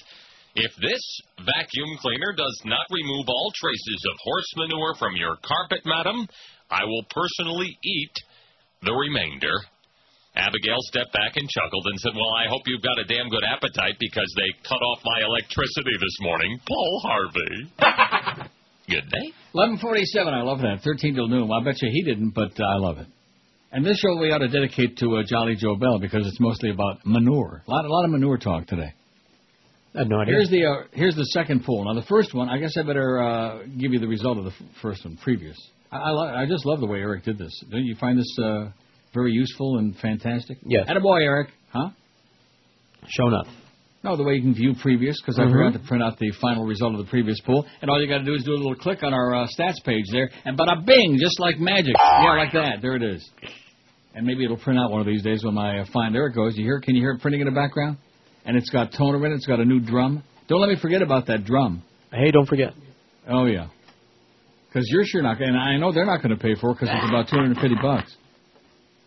If this vacuum cleaner does not remove all traces of horse manure from your carpet, madam, I will personally eat the remainder. Abigail stepped back and chuckled and said, Well, I hope you've got a damn good appetite because they cut off my electricity this morning. Paul Harvey. good day. 1147, I love that. 13 till noon. I bet you he didn't, but uh, I love it. And this show we ought to dedicate to uh, Jolly Joe Bell because it's mostly about manure. A lot, a lot of manure talk today. I had no idea. Here's the uh, here's the second poll. Now the first one, I guess I better uh, give you the result of the f- first one, previous. I I, lo- I just love the way Eric did this. Don't you find this uh, very useful and fantastic? Yes. And a boy, Eric, huh? Shown up. No, the way you can view previous, because I forgot to print out the final result of the previous poll. And all you got to do is do a little click on our uh, stats page there, and bada bing, just like magic. Yeah, like that. There it is. And maybe it'll print out one of these days when I uh, find. There it goes. You hear? Can you hear it printing in the background? And it's got toner in it. It's got a new drum. Don't let me forget about that drum. Hey, don't forget. Oh yeah. Because you're sure not, and I know they're not going to pay for it because it's about 250 bucks.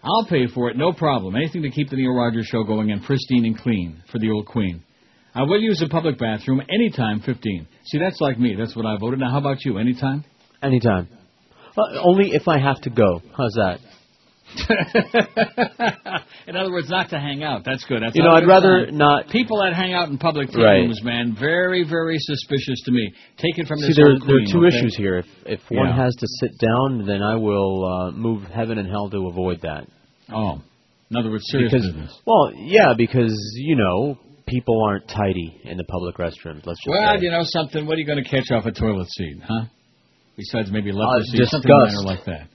I'll pay for it, no problem. Anything to keep the Neil Rogers show going and pristine and clean for the old queen. I will use a public bathroom anytime, 15. See, that's like me. That's what I voted. Now, how about you? Anytime? Anytime. Well, only if I have to go. How's that? in other words, not to hang out. That's good. That's You know, I'd rather sign. not- People that hang out in public Right. rooms, man, very, very suspicious to me. Take it from See, this there, old there are two okay? issues here. If if one has to sit down, then I will uh, move heaven and hell to avoid that. Oh, in other words, serious because, business. Well, yeah, because you know people aren't tidy in the public restrooms. Let's just Well, say. you know something. What are you going to catch off a toilet seat, huh? Besides maybe Uh, leprosy, something minor like that.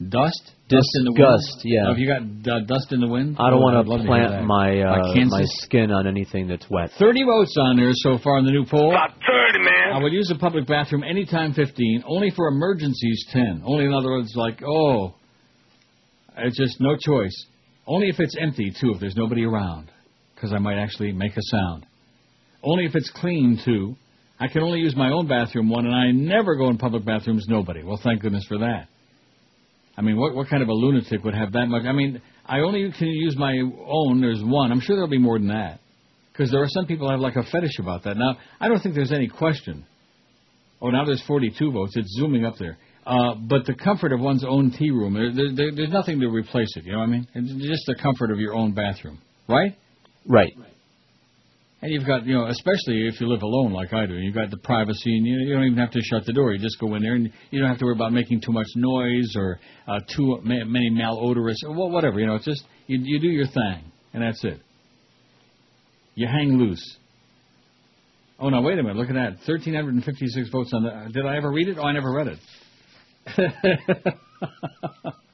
Dust, dust in the wind. Disgust, yeah. Oh, have you got uh, dust in the wind? I don't Oh, want to love hear that. plant my uh, Like my skin on anything that's wet. 30 votes on there so far in the new poll. About 30, man. I would use a public bathroom anytime 15, only for emergencies 10. Only in other words, like, oh, it's just no choice. Only if it's empty, too, if there's nobody around, because I might actually make a sound. Only if it's clean, too. I can only use my own bathroom one, and I never go in public bathrooms, nobody. Well, thank goodness for that. I mean, what what kind of a lunatic would have that much? I mean, I only can use my own. There's one. I'm sure there'll be more than that, because there are some people that have like a fetish about that. Now, I don't think there's any question. Oh, now there's 42 votes. It's zooming up there. Uh, but the comfort of one's own tea room, there, there, there, there's nothing to replace it. You know what I mean? It's just the comfort of your own bathroom, right? Right. And you've got, you know, especially if you live alone like I do, you've got the privacy, and you, you don't even have to shut the door. You just go in there, and you don't have to worry about making too much noise or uh, too ma- many malodorous, or whatever. You know, it's just you, you do your thing, and that's it. You hang loose. Oh no, wait a minute! Look at that, thirteen hundred and fifty-six votes on the. Did I ever read it? Oh, I never read it.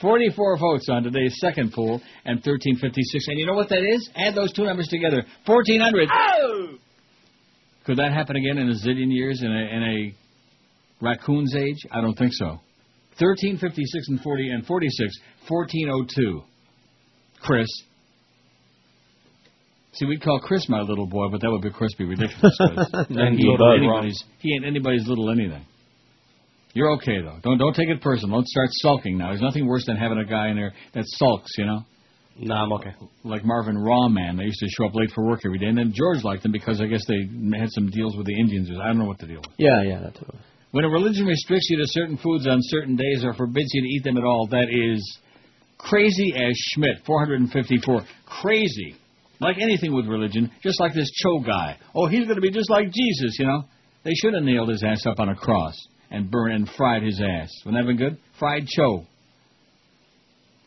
44 votes on today's second poll and 1356. And you know what that is? Add those two numbers together. 1400. Oh! Could that happen again in a zillion years in a, in a raccoon's age? I don't think so. 1356 and 40 and 46. 1402. Chris. See, we'd call Chris my little boy, but that would be Chris be ridiculous. he, ain't anybody's, he ain't anybody's little anything. You're okay though. Don't don't take it personal. Don't start sulking now. There's nothing worse than having a guy in there that sulks. You know. No, I'm okay. Like Marvin Rawman, they used to show up late for work every day, and then George liked them because I guess they had some deals with the Indians. I don't know what the deal was. Yeah, yeah, that's what. When a religion restricts you to certain foods on certain days or forbids you to eat them at all, that is crazy as Schmidt. 454. Crazy. Like anything with religion, just like this Cho guy. Oh, he's going to be just like Jesus, you know. They should have nailed his ass up on a cross and burned and fried his ass. Wouldn't that have been good? Fried Cho.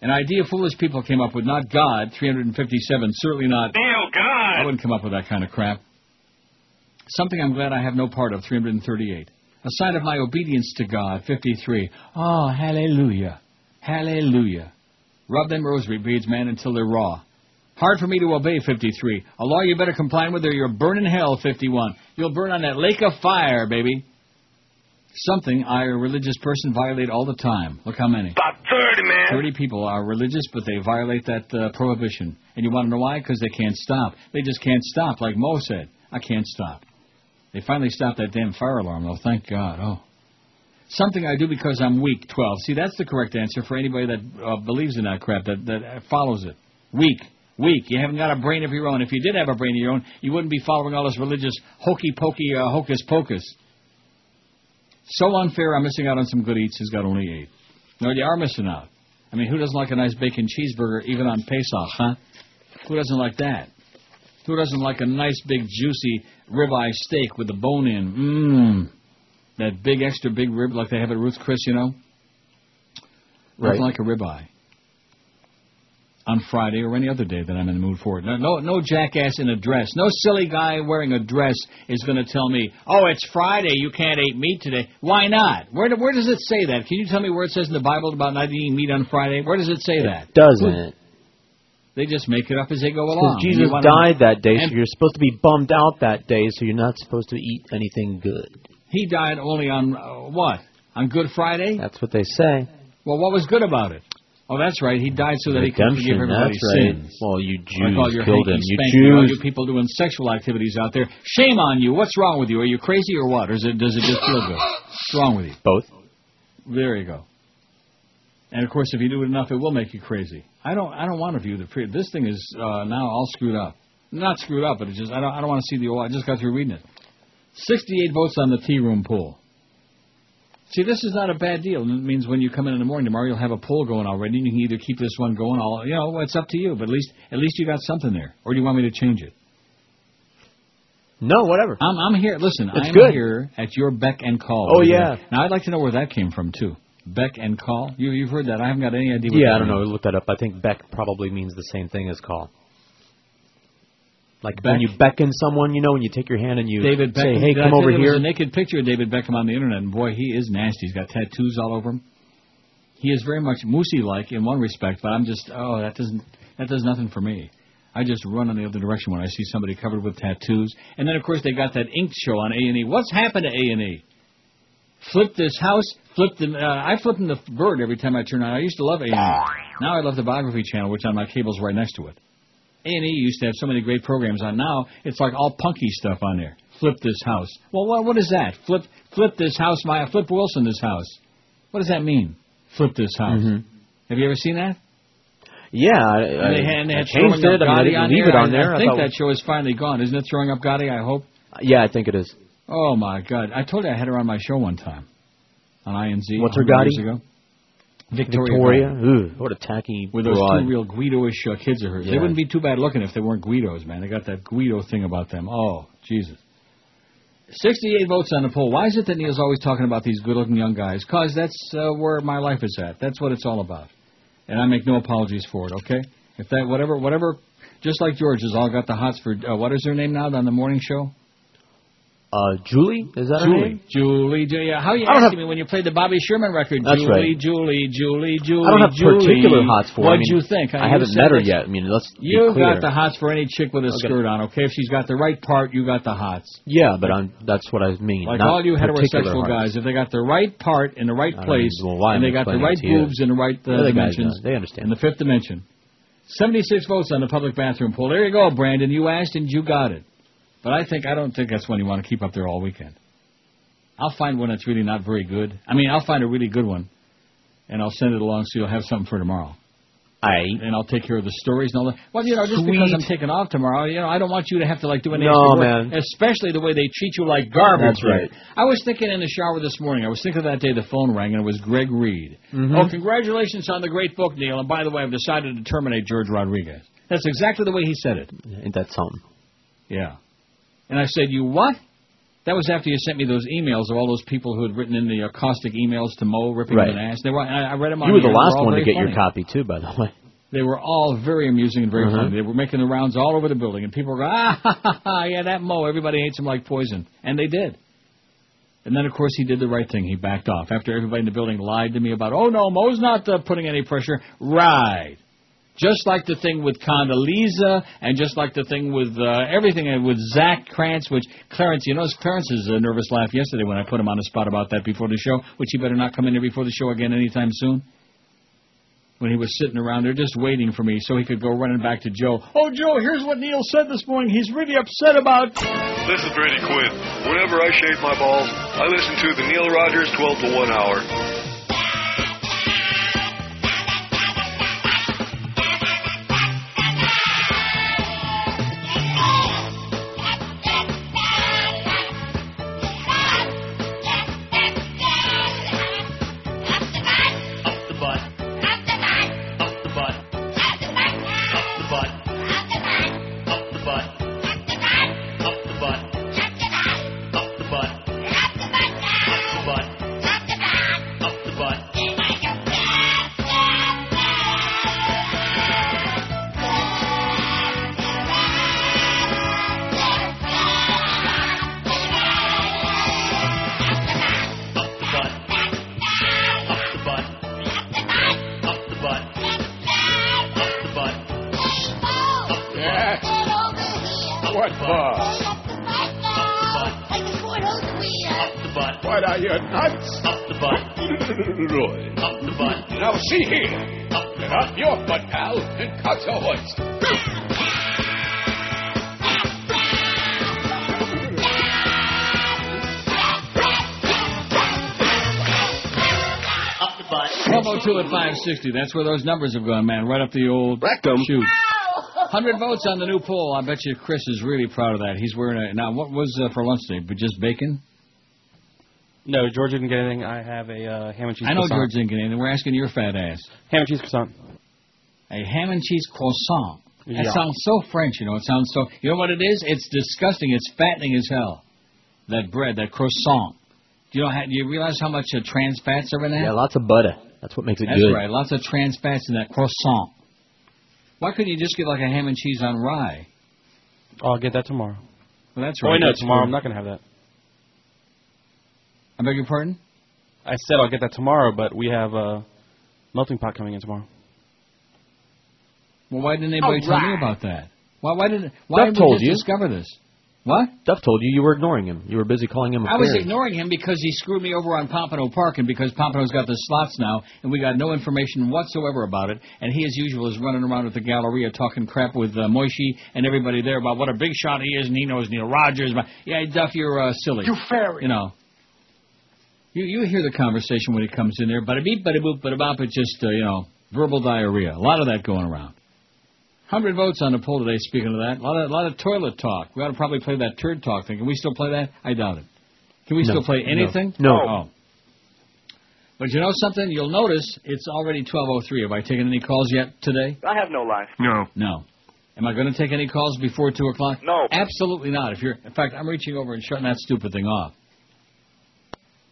An idea foolish people came up with, not God, 357, certainly not. Oh, God! I wouldn't come up with that kind of crap. Something I'm glad I have no part of, 338. A sign of my obedience to God, 53. Oh, hallelujah. Hallelujah. Rub them rosary beads, man, until they're raw. Hard for me to obey, 53. A law you better comply with or you'll burn in hell, 51. You'll burn on that lake of fire, baby. Something I, a religious person, violate all the time. Look how many. About 30, man. 30 people are religious, but they violate that uh, prohibition. And you want to know why? Because they can't stop. They just can't stop, like Mo said. I can't stop. They finally stopped that damn fire alarm, though. Thank God. Oh. Something I do because I'm weak, 12. See, that's the correct answer for anybody that uh, believes in that crap, that, that follows it. Weak. Weak. You haven't got a brain of your own. If you did have a brain of your own, you wouldn't be following all this religious hokey pokey uh, hocus pocus. So unfair, I'm missing out on some good eats He's got only eight. No, you are missing out. I mean, who doesn't like a nice bacon cheeseburger even on Pesach, huh? Who doesn't like that? Who doesn't like a nice big juicy ribeye steak with the bone in? Mmm. That big extra big rib like they have at Ruth's Chris, you know? Nothing Right. like a ribeye. On Friday or any other day that I'm in the mood for it. No, no, no jackass in a dress. No silly guy wearing a dress is going to tell me, "Oh, it's Friday. You can't eat meat today." Why not? Where, do- where does it say that? Can you tell me where it says in the Bible about not eating meat on Friday? Where does it say that? Doesn't. They just make it up as they go along. Jesus died that day, so you're supposed to be bummed out that day, so you're not supposed to eat anything good. He died only on uh, what? On Good Friday? That's what they say. Well, what was good about it? Oh, that's right. He died so that he could forgive Redemption, everybody's that's right. sins. Well, you like all Jews your killed him. You spanky, all Jews. you people doing sexual activities out there. Shame on you. What's wrong with you? Are you crazy or what? Or is it, does it just feel good? What's wrong with you? Both. There you go. And of course, if you do it enough, it will make you crazy. I don't. I don't want to view the pre. This thing is uh, now all screwed up. Not screwed up, but it's just. I don't. I don't want to see the. old- I just got through reading it. Sixty-eight votes on the tea room poll. See, this is not a bad deal. It means when you come in in the morning tomorrow, you'll have a poll going already, and you can either keep this one going. All you know, it's up to you. But at least, at least you got something there. Or do you want me to change it? No, whatever. I'm, I'm here. Listen, It's I'm good. here at your beck and call. Oh, yeah. Now I'd like to know where that came from too. Beck and call. You, you've heard that? I haven't got any idea. What Yeah, I don't means. know. Look that up. I think beck probably means the same thing as call. Like Beck? when you beckon someone, you know, when you take your hand and you David say, Beckham. "Hey, Did come over here." there here." was a naked picture of David Beckham on the internet, and boy, he is nasty. He's got tattoos all over him. He is very much Moosey-like in one respect, but I'm just oh that doesn't that does nothing for me. I just run in the other direction when I see somebody covered with tattoos. And then of course they got that Inked show on A and E. What's happened to A and E? Flip this house, flip the. Uh, I flip in the bird every time I turn on. I used to love A and E. Now I love the Biography Channel, which on my cable's right next to it. A and E used to have so many great programs on. Now it's like all punky stuff on there. Flip this house. Well, what what is that? Flip flip this house. My flip Wilson this house. What does that mean? Flip this house. Mm-hmm. Have you ever seen that? Yeah, I, And they had, and they I had changed it. I mean, I Gotti leave there. it on I- there. I, I think that show is finally gone. Isn't it throwing up Gotti? I hope. Yeah, I think it is. Oh my God! I told you I had her on my show one time on INZ. What's her 100 years ago. Victoria. Victoria. Gotti. Ugh, what a tacky With those broad. two real Guido-ish uh, kids of hers. They wouldn't be too bad looking if they weren't Guidos, man. They got that Guido thing about them. Oh, Jesus. 68 votes on the poll. Why is it that Neil's always talking about these good-looking young guys? Because that's uh, where my life is at. That's what it's all about. And I make no apologies for it, okay? If that, whatever, whatever, just like George has all got the hots for, uh, what is her name now on the morning show? Uh, Julie? Is that her Julie. name? Julie. Ju- yeah. How you I asking have- me when you played the Bobby Sherman record? That's Julie, right. Julie, Julie, Julie. I don't have Julie. particular hots for. her. What'd I mean, you think? I You haven't met her yet. I mean, let's be You clear. got the hots for any chick with a Okay. skirt on, okay? If she's got the right part, you got the hots. Yeah, but I'm, that's what I mean. Like not all you heterosexual guys, if they got the right part in the right I place, and they got the right you. boobs in the right uh, The dimensions. They understand. in the fifth dimension. 76 votes on the public bathroom poll. There you go, Brandon. You asked and you got it. But I think I don't think that's one you want to keep up there all weekend. I'll find one that's really not very good. I mean, I'll find a really good one, and I'll send it along so you'll have something for tomorrow. I and I'll take care of the stories and all that. Well, you know, just because I'm taking off tomorrow, you know, I don't want you to have to like do any No, extra work, man. especially the way they treat you like garbage. That's right. I was thinking in the shower this morning. I was thinking of that day the phone rang and it was Greg Reed. Mhm. Oh, congratulations on the great book, Neil. And by the way, I've decided to terminate George Rodriguez. That's exactly the way he said it. Ain't that something? Yeah. And I said, You what? That was after you sent me those emails of all those people who had written in the uh, caustic emails to Mo, ripping Right. him an ass. They were, I, I read them on You were the. They last one to get your copy too, by the way. They were all very amusing and very Uh-huh. funny. They were making the rounds all over the building, and people were going, ah, ha, ha, ha, yeah, that Mo, everybody hates him like poison. And they did. And then, of course, he did the right thing. He backed off. After everybody in the building lied to me about, oh, no, Mo's not uh, putting any pressure. Right. Just like the thing with Condoleezza, and just like the thing with uh, everything with Zach Krantz, which Clarence, you notice Clarence's uh, nervous laugh yesterday when I put him on the spot about that before the show, which he better not come in here before the show again anytime soon when he was sitting around there just waiting for me so he could go running back to Joe. Oh, Joe, here's what Neil said this morning. He's really upset about. This is Brady Quinn. Whenever I shave my balls, I listen to the Neil Rogers 12 to 1 hour. That's where those numbers have gone, man. Right up the old rectum. Shoot. 100 votes on the new poll. I bet you Chris is really proud of that. He's wearing a. Now, what was uh, for lunch today? But just bacon? No, George didn't get anything. I have a uh, ham and cheese I know croissant. George didn't get anything. We're asking your fat ass. Ham and cheese croissant. A ham and cheese croissant. That sounds so French, you know. It sounds so. You know what it is? It's disgusting. It's fattening as hell. That bread, that croissant. Do you know? Do you realize how much uh, trans fats are in that? Yeah, lots of butter. That's what makes it That's good. right. Lots of trans fats in that croissant. Why couldn't you just get like a ham and cheese on rye? Oh, I'll get that tomorrow. Well, that's Oh, right. wait, no, That's tomorrow cool. I'm not going to have that. I beg your pardon? I said I'll get that tomorrow, but we have a melting pot coming in tomorrow. Well, why didn't anybody All tell me about that? Why? Why did? Why Duff did we told just you. discover this? What? Duff told you you were ignoring him. You were busy calling him a I was fairy. ignoring him because he screwed me over on Pompano Park, and because Pompano's got the slots now, and we got no information whatsoever about it. And he, as usual, is running around at the Galleria talking crap with uh, Moishi and everybody there about what a big shot he is, and he knows Neil Rogers. But yeah, Duff, you're uh, silly. You fairy. You know. You you hear the conversation when he comes in there, bada beep, bada boop, bada bop. It's just uh, you know verbal diarrhea. A lot of that going around. Hundred votes on the poll today. Speaking of that, a lot of a lot of toilet talk. We ought to probably play that turd talk thing. Can we still play that? I doubt it. Can we No. still play No. anything? No. Oh. But you know something? You'll notice it's already 12:03. Have I taken any calls yet today? I have no life. No. No. Am I going to take any calls before two o'clock? No. Absolutely not. If you're, in fact, I'm reaching over and shutting that stupid thing off.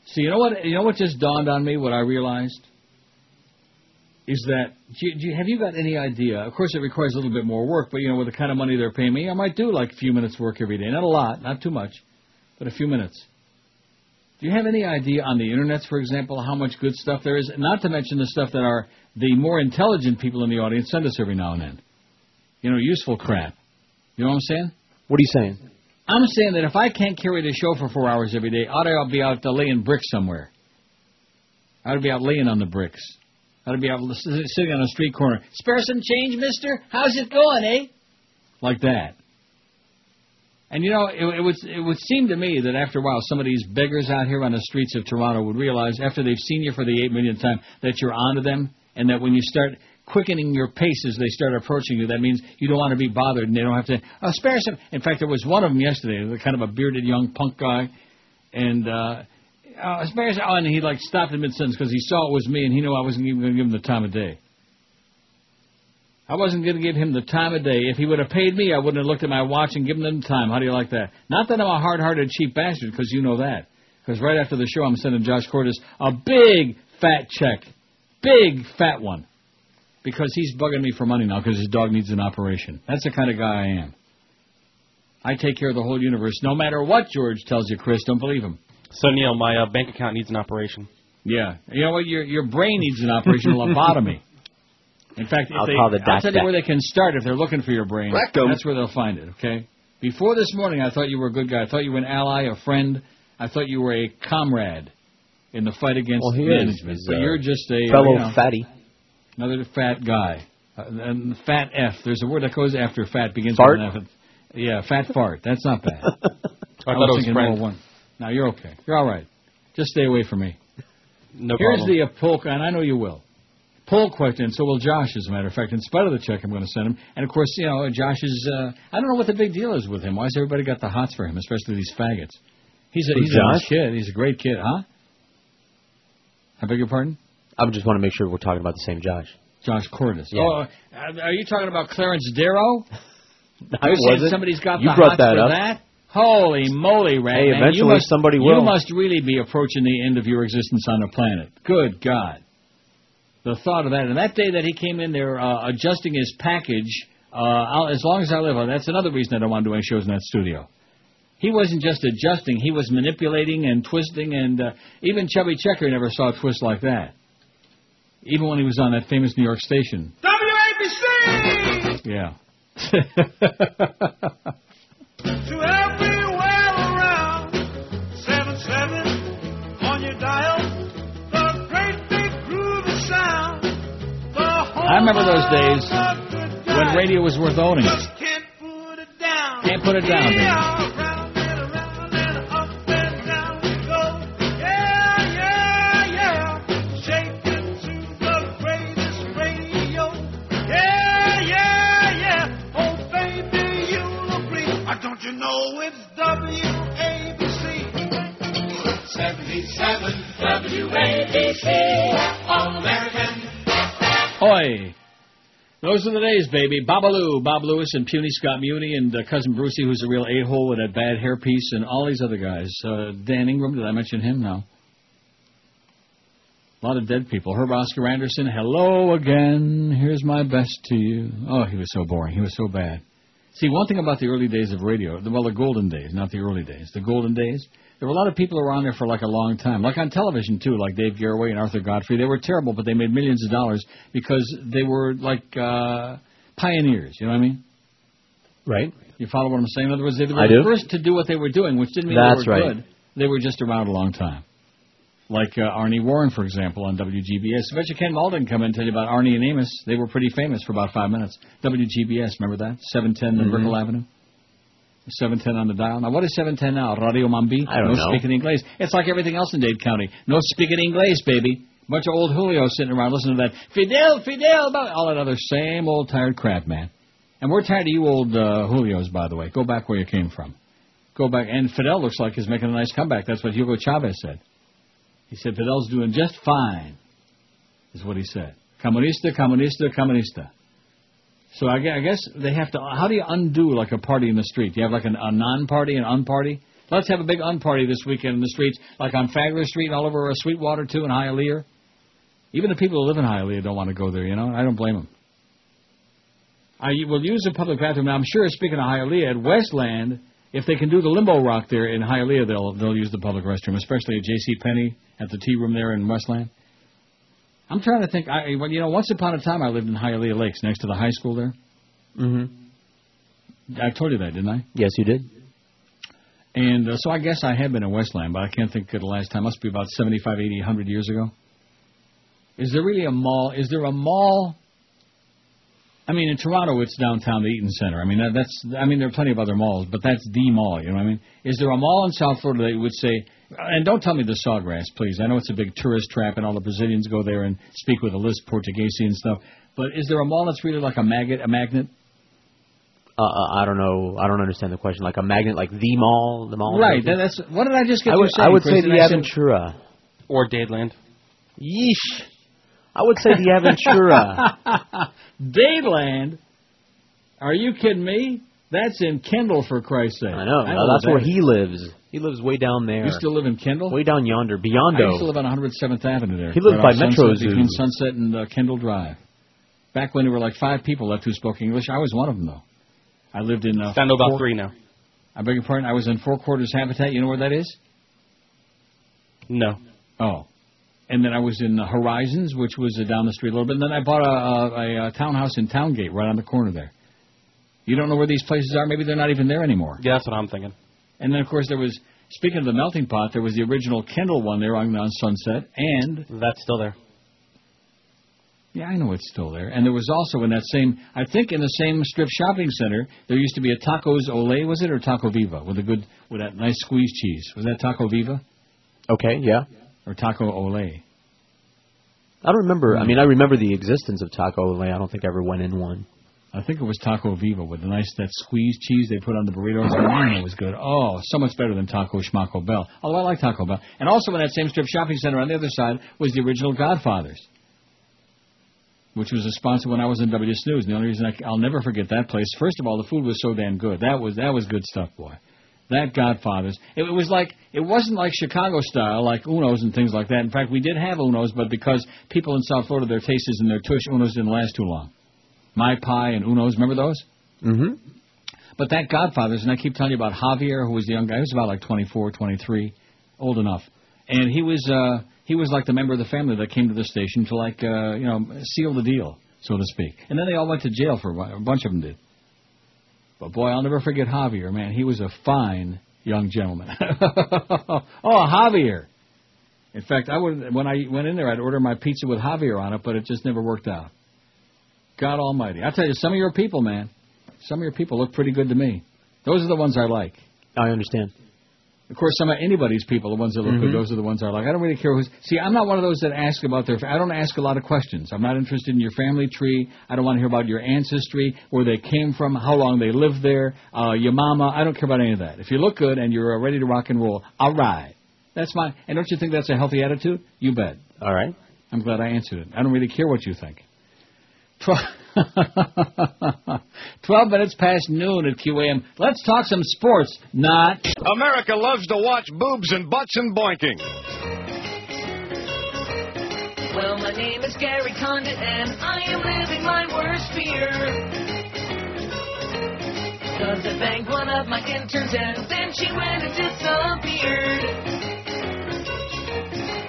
See, you know what? You know what just dawned on me? What I realized is that do you, do you, have you got any idea? Of course, it requires a little bit more work, but you know, with the kind of money they're paying me, I might do like a few minutes work every day. Not a lot, not too much, but a few minutes. Do you have any idea on the internet, for example, how much good stuff there is? Not to mention the stuff that are the more intelligent people in the audience send us every now and then. You know, useful crap. You know what I'm saying? What are you saying? I'm saying that if I can't carry the show for four hours every day, ought to be out laying bricks somewhere. I ought to be out laying on the bricks. To be out s- sitting on a street corner. Spare some change, mister? How's it going, eh? Like that. And you know, it, it would it would seem to me that after a while, some of these beggars out here on the streets of Toronto would realize after they've seen you for the eight millionth time that you're onto them, and that when you start quickening your pace as they start approaching you. That means you don't want to be bothered, and they don't have to uh, spare some. In fact, there was one of them yesterday, the kind of a bearded young punk guy, and uh, uh, oh, and he like stopped in mid sentence because he saw it was me, and he knew I wasn't even going to give him the time of day. I wasn't going to give him the time of day. If he would have paid me, I wouldn't have looked at my watch and given him the time. How do you like that? Not that I'm a hard-hearted, cheap bastard, because you know that. Because right after the show, I'm sending Josh Cordes a big fat check, big fat one, because he's bugging me for money now because his dog needs an operation. That's the kind of guy I am. I take care of the whole universe, no matter what George tells you, Chris. Don't believe him. So Neil, my uh, bank account needs an operation. Yeah, you know what? Your your brain needs an operation, lobotomy. In fact, if I'll they, call the I'll tell you where they can start if they're looking for your brain. Rectum. That's where they'll find it. Okay. Before this morning, I thought you were a good guy. I thought you were an ally, a friend. I thought you were a comrade in the fight against Well, he is. management. But you're just a fellow you know, fatty. another fat guy. Uh, and fat F. There's a word that goes after fat begins Fart? with an F. Yeah, fat fart. That's not bad. I thought it was thinking friend. more one. Now you're okay. You're all right. Just stay away from me. No Here's problem. the uh, poll, and I know you will. Poll question. So will Josh, as a matter of fact, in spite of the check I'm going to send him. And of course, you know, Josh is. Uh, I don't know what the big deal is with him. Why has everybody got the hots for him, especially these faggots? He's a he's a nice kid. He's a great kid, huh? I beg your pardon? I just want to make sure we're talking about the same Josh. Josh Cordes. Yeah. Oh, uh, are you talking about Clarence Darrow? I You're wasn't. Somebody's got You the brought hots that for up. that. Holy moly, rat Hey, man. eventually you must, somebody You must really be approaching the end of your existence on the planet. Good God. The thought of that. And that day that he came in there uh, adjusting his package, uh, I'll, as long as I live, uh, that's another reason I don't want to do any shows in that studio. He wasn't just adjusting, he was manipulating and twisting, and uh, even Chubby Checker never saw a twist like that. Even when he was on that famous New York station. WABC! Yeah. I remember those days when radio was worth owning. can't put it down. Can't put it down, baby. You know it's WABC? 77 WABC. All American. Oi. Those are the days, baby. Babaloo, Bob Lewis, and Puny Scott Muni, and uh, cousin Brucie, who's a real a-hole with that bad hairpiece, and all these other guys. Uh, Dan Ingram, did I mention him? No. A lot of dead people. Herb Oscar Anderson, hello again. Here's my best to you. Oh, he was so boring. He was so bad. See, one thing about the early days of radio, well, the golden days, not the early days, the golden days, there were a lot of people around there for like a long time, like on television too, like Dave Garroway and Arthur Godfrey. They were terrible, but they made millions of dollars because they were like uh, pioneers. You know what I mean? Right. You follow what I'm saying? In other words, they were the first to do what they were doing, which didn't mean That's they were right. good. They were just around a long time. Like uh, Arnie Warren, for example, on WGBS. I bet you Ken Malden come in and tell you about Arnie and Amos. They were pretty famous for about five minutes. WGBS, remember that? 710 Mhm. Brickell Avenue. 710 on the dial. Now, what is 710 now? Radio Mambi? I don't no know. speaking English. It's like everything else in Dade County. No speaking English, baby. Bunch of old Julio sitting around listening to that Fidel, Fidel, all that other same old tired crap, man. And we're tired of you old uh, Julios, by the way. Go back where you came from. Go back. And Fidel looks like he's making a nice comeback. That's what Hugo Chavez said. He said Fidel's doing just fine, is what he said. Comunista, comunista, comunista. So I guess they have to. How do you undo like a party in the street? Do you have like an, a non-party, an unparty? Let's have a big unparty this weekend in the streets, like on Flagler Street and all over Sweetwater too, and Hialeah. Even the people who live in Hialeah don't want to go there. You know, I don't blame them. I will use a public bathroom. Now I'm sure. Speaking of Hialeah, at Westland, if they can do the limbo rock there in Hialeah, they'll they'll use the public restroom, especially at J.C. Penney at the tea room there in Westland. I'm trying to think. I, well, you know, once upon a time I lived in Hialeah Lakes, next to the high school there. Mm-hmm. I told you that, didn't I? Yes, you did. And uh, so I guess I have been in Westland, but I can't think of the last time. Must be about 75, 80, 100 years ago. Is there really a mall? Is there a mall? I mean, in Toronto, it's downtown the Eaton Center. I mean, that, that's. I mean, there are plenty of other malls, but that's the mall. You know what I mean? Is there a mall in South Florida that you would say? And don't tell me the Sawgrass, please. I know it's a big tourist trap, and all the Brazilians go there and speak with a lisp Portuguese and stuff. But is there a mall that's really like a magnet? A magnet? Uh, uh, I don't know. I don't understand the question. Like a magnet, like the mall, the mall. Right. That, that's what did I just get I would, saying, I would say the I Aventura. Or Dadeland. Yeesh. I would say the Aventura. Dadeland? Are you kidding me? That's in Kendall, for Christ's sake. I know. what that's that where is. he lives. He lives way down there. You still live in Kendall? Way down yonder, beyond. I used to Beyondo. live on 107th Avenue there. He lived by Metro Sunset, Zoo. Between Sunset and uh, Kendall Drive. Back when there were like five people left who spoke English, I was one of them, though. I lived in. Uh, Down to about Four- three now. I beg your pardon. I was in Four Quarters Habitat. You know where that is? No. Oh. And then I was in Horizons, which was uh, down the street a little bit. And then I bought a, a, a townhouse in Towngate, right on the corner there. You don't know where these places are? Maybe they're not even there anymore. Yeah, that's what I'm thinking. And then, of course, there was, speaking of the melting pot, there was the original Kendall one there on, on Sunset. And. That's still there. Yeah, I know it's still there. And there was also in that same, I think in the same strip shopping center, there used to be a Tacos Ole, was it, or Taco Viva, with a good, with that nice squeezed cheese. Was that Taco Viva? Okay, yeah. Or Taco Ole? I don't remember. I hmm. mean, I remember the existence of Taco Ole. I don't think I ever went in one. I think it was Taco Viva with the nice that squeezed cheese they put on the burritos. Man, it was good. Oh, so much better than Taco Schmaco Bell. Although I like Taco Bell. And also in that same strip shopping center on the other side was the original Godfathers, which was a sponsor when I was in WS News. And the only reason I, I'll never forget that place. First of all, the food was so damn good. That was that was good stuff, boy. That Godfathers. It, it was like it wasn't like Chicago style, like Unos and things like that. In fact, we did have Unos, but because people in South Florida, their tastes and their tush, Unos didn't last too long. My Pie and Unos, remember those? Mm-hmm. But that Godfathers, and I keep telling you about Javier, who was the young guy. He was about like 24, 23, old enough, and he was uh, he was like the member of the family that came to the station to like uh, you know seal the deal, so to speak. And then they all went to jail for a while. A bunch of them did. But boy, I'll never forget Javier. Man, he was a fine young gentleman. oh, Javier. In fact, I would when I went in there, I'd order my pizza with Javier on it, but it just never worked out. God Almighty! I tell you, some of your people, man, some of your people look pretty good to me. Those are the ones I like. I understand. Of course, some of anybody's people, the ones that look Mhm. good, those are the ones I like. I don't really care who's. See, I'm not one of those that ask about their. I don't ask a lot of questions. I'm not interested in your family tree. I don't want to hear about your ancestry, where they came from, how long they lived there, uh, your mama. I don't care about any of that. If you look good and you're ready to rock and roll, all right. That's my. And don't you think that's a healthy attitude? You bet. All right. I'm glad I answered it. I don't really care what you think. Twelve, 12 minutes past noon at QAM. Let's talk some sports. Not. America loves to watch boobs and butts and boinking. Well, my name is Gary Condit, and I am living my worst fear. Cause I banged one of my interns, and then she went and disappeared.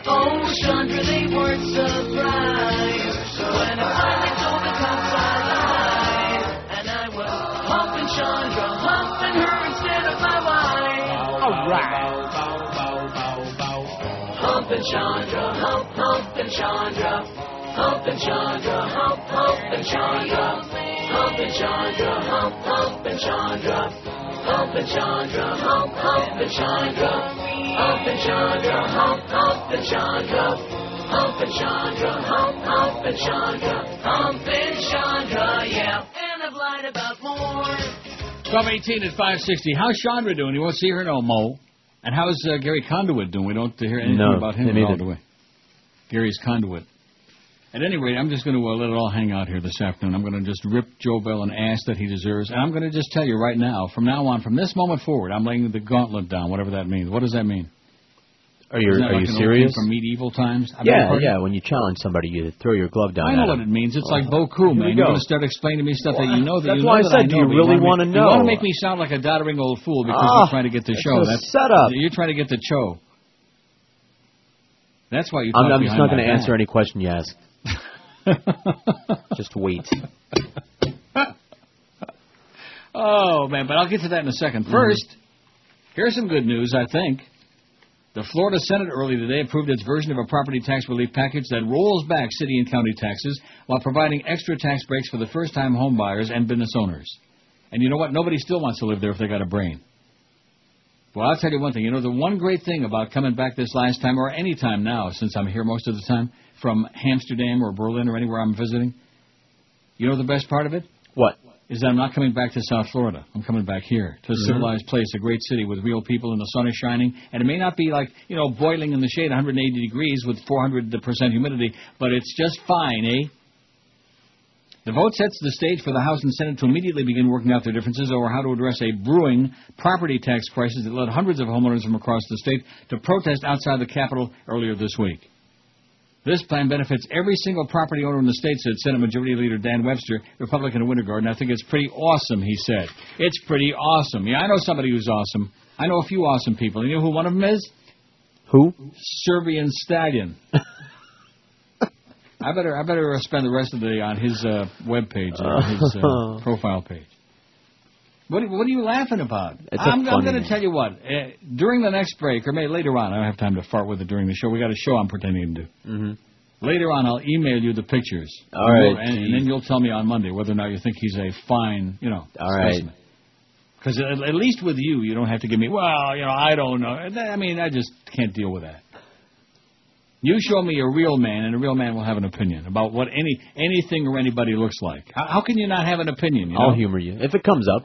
Oh, Chandra, they weren't surprised when I Humping Chandra, hump, humping Chandra. Humping Chandra, hump, humping Chandra. Humping Chandra, hump, humping Chandra. Humping Chandra, hump, humping Chandra. Humping Chandra, hump, humping Chandra. Humping Chandra, hump, humping Chandra. Humping Chandra, yeah. And I've lied about more. 1218 at 560. How's Chandra doing? You won't see her no more. And how's uh, Gary Condit doing? We don't hear anything No, about him at all, do we? Gary's Conduit. At any rate, I'm just going to uh, let it all hang out here this afternoon. I'm going to just rip Joe Bell an ass that he deserves. And I'm going to just tell you right now, from now on, from this moment forward, I'm laying the gauntlet down, whatever that means. What does that mean? Are you Isn't that are like you an old serious? From medieval times? I beg your Yeah, pardon? yeah. When you challenge somebody, you throw your glove down. I know at what them. it means. It's like Oh. Boku, man. You're going to start explaining to me stuff that you know that That's you know why I that said, do know. you but really want wanna me- You want know? to make me sound like a doddering old fool because Ah, you're trying to get the that's show. a That's setup. You're trying to get the show. That's why you. I'm, talk I'm just behind not my going to back. answer any question you ask. just wait. Oh man, but I'll get to that in a second. Mm-hmm. First, here's some good news. I think the Florida Senate earlier today approved its version of a property tax relief package that rolls back city and county taxes while providing extra tax breaks for the first-time home buyers and business owners. And you know what? Nobody still wants to live there if they got a brain. Well, I'll tell you one thing. You know, the one great thing about coming back this last time, or any time now, since I'm here most of the time, from Amsterdam or Berlin or anywhere I'm visiting, You know the best part of it? What? Is that I'm not coming back to South Florida. I'm coming back here to a Mhm. civilized place, a great city with real people, and the sun is shining. And it may not be like you know boiling in the shade, 180 degrees with 400 percent humidity, but it's just fine, eh? The vote sets the stage for the House and Senate to immediately begin working out their differences over how to address a brewing property tax crisis that led hundreds of homeowners from across the state to protest outside the Capitol earlier this week. This plan benefits every single property owner in the state, said Senate Majority Leader Dan Webster, Republican of Winter Garden. I think it's pretty awesome, he said. It's pretty awesome. Yeah, I know somebody who's awesome. I know a few awesome people. You know who one of them is? Who? Serbian Stallion. I better I better spend the rest of the day on his uh, web page, uh, his uh, profile page. What are, what are you laughing about? It's I'm, I'm going to tell you what. Uh, during the next break, or maybe later on, I don't have time to fart with it during the show. We got a show I'm pretending to do. Mm-hmm. Later on, I'll email you the pictures. All right, and, and then you'll tell me on Monday whether or not you think he's a fine, you know, All right. specimen. Because at, at least with you, you don't have to give me. Well, you know, I don't know. I mean, I just can't deal with that. You show me a real man, and a real man will have an opinion about what any anything or anybody looks like. How, how can you not have an opinion? You know? I'll humor you if it comes up.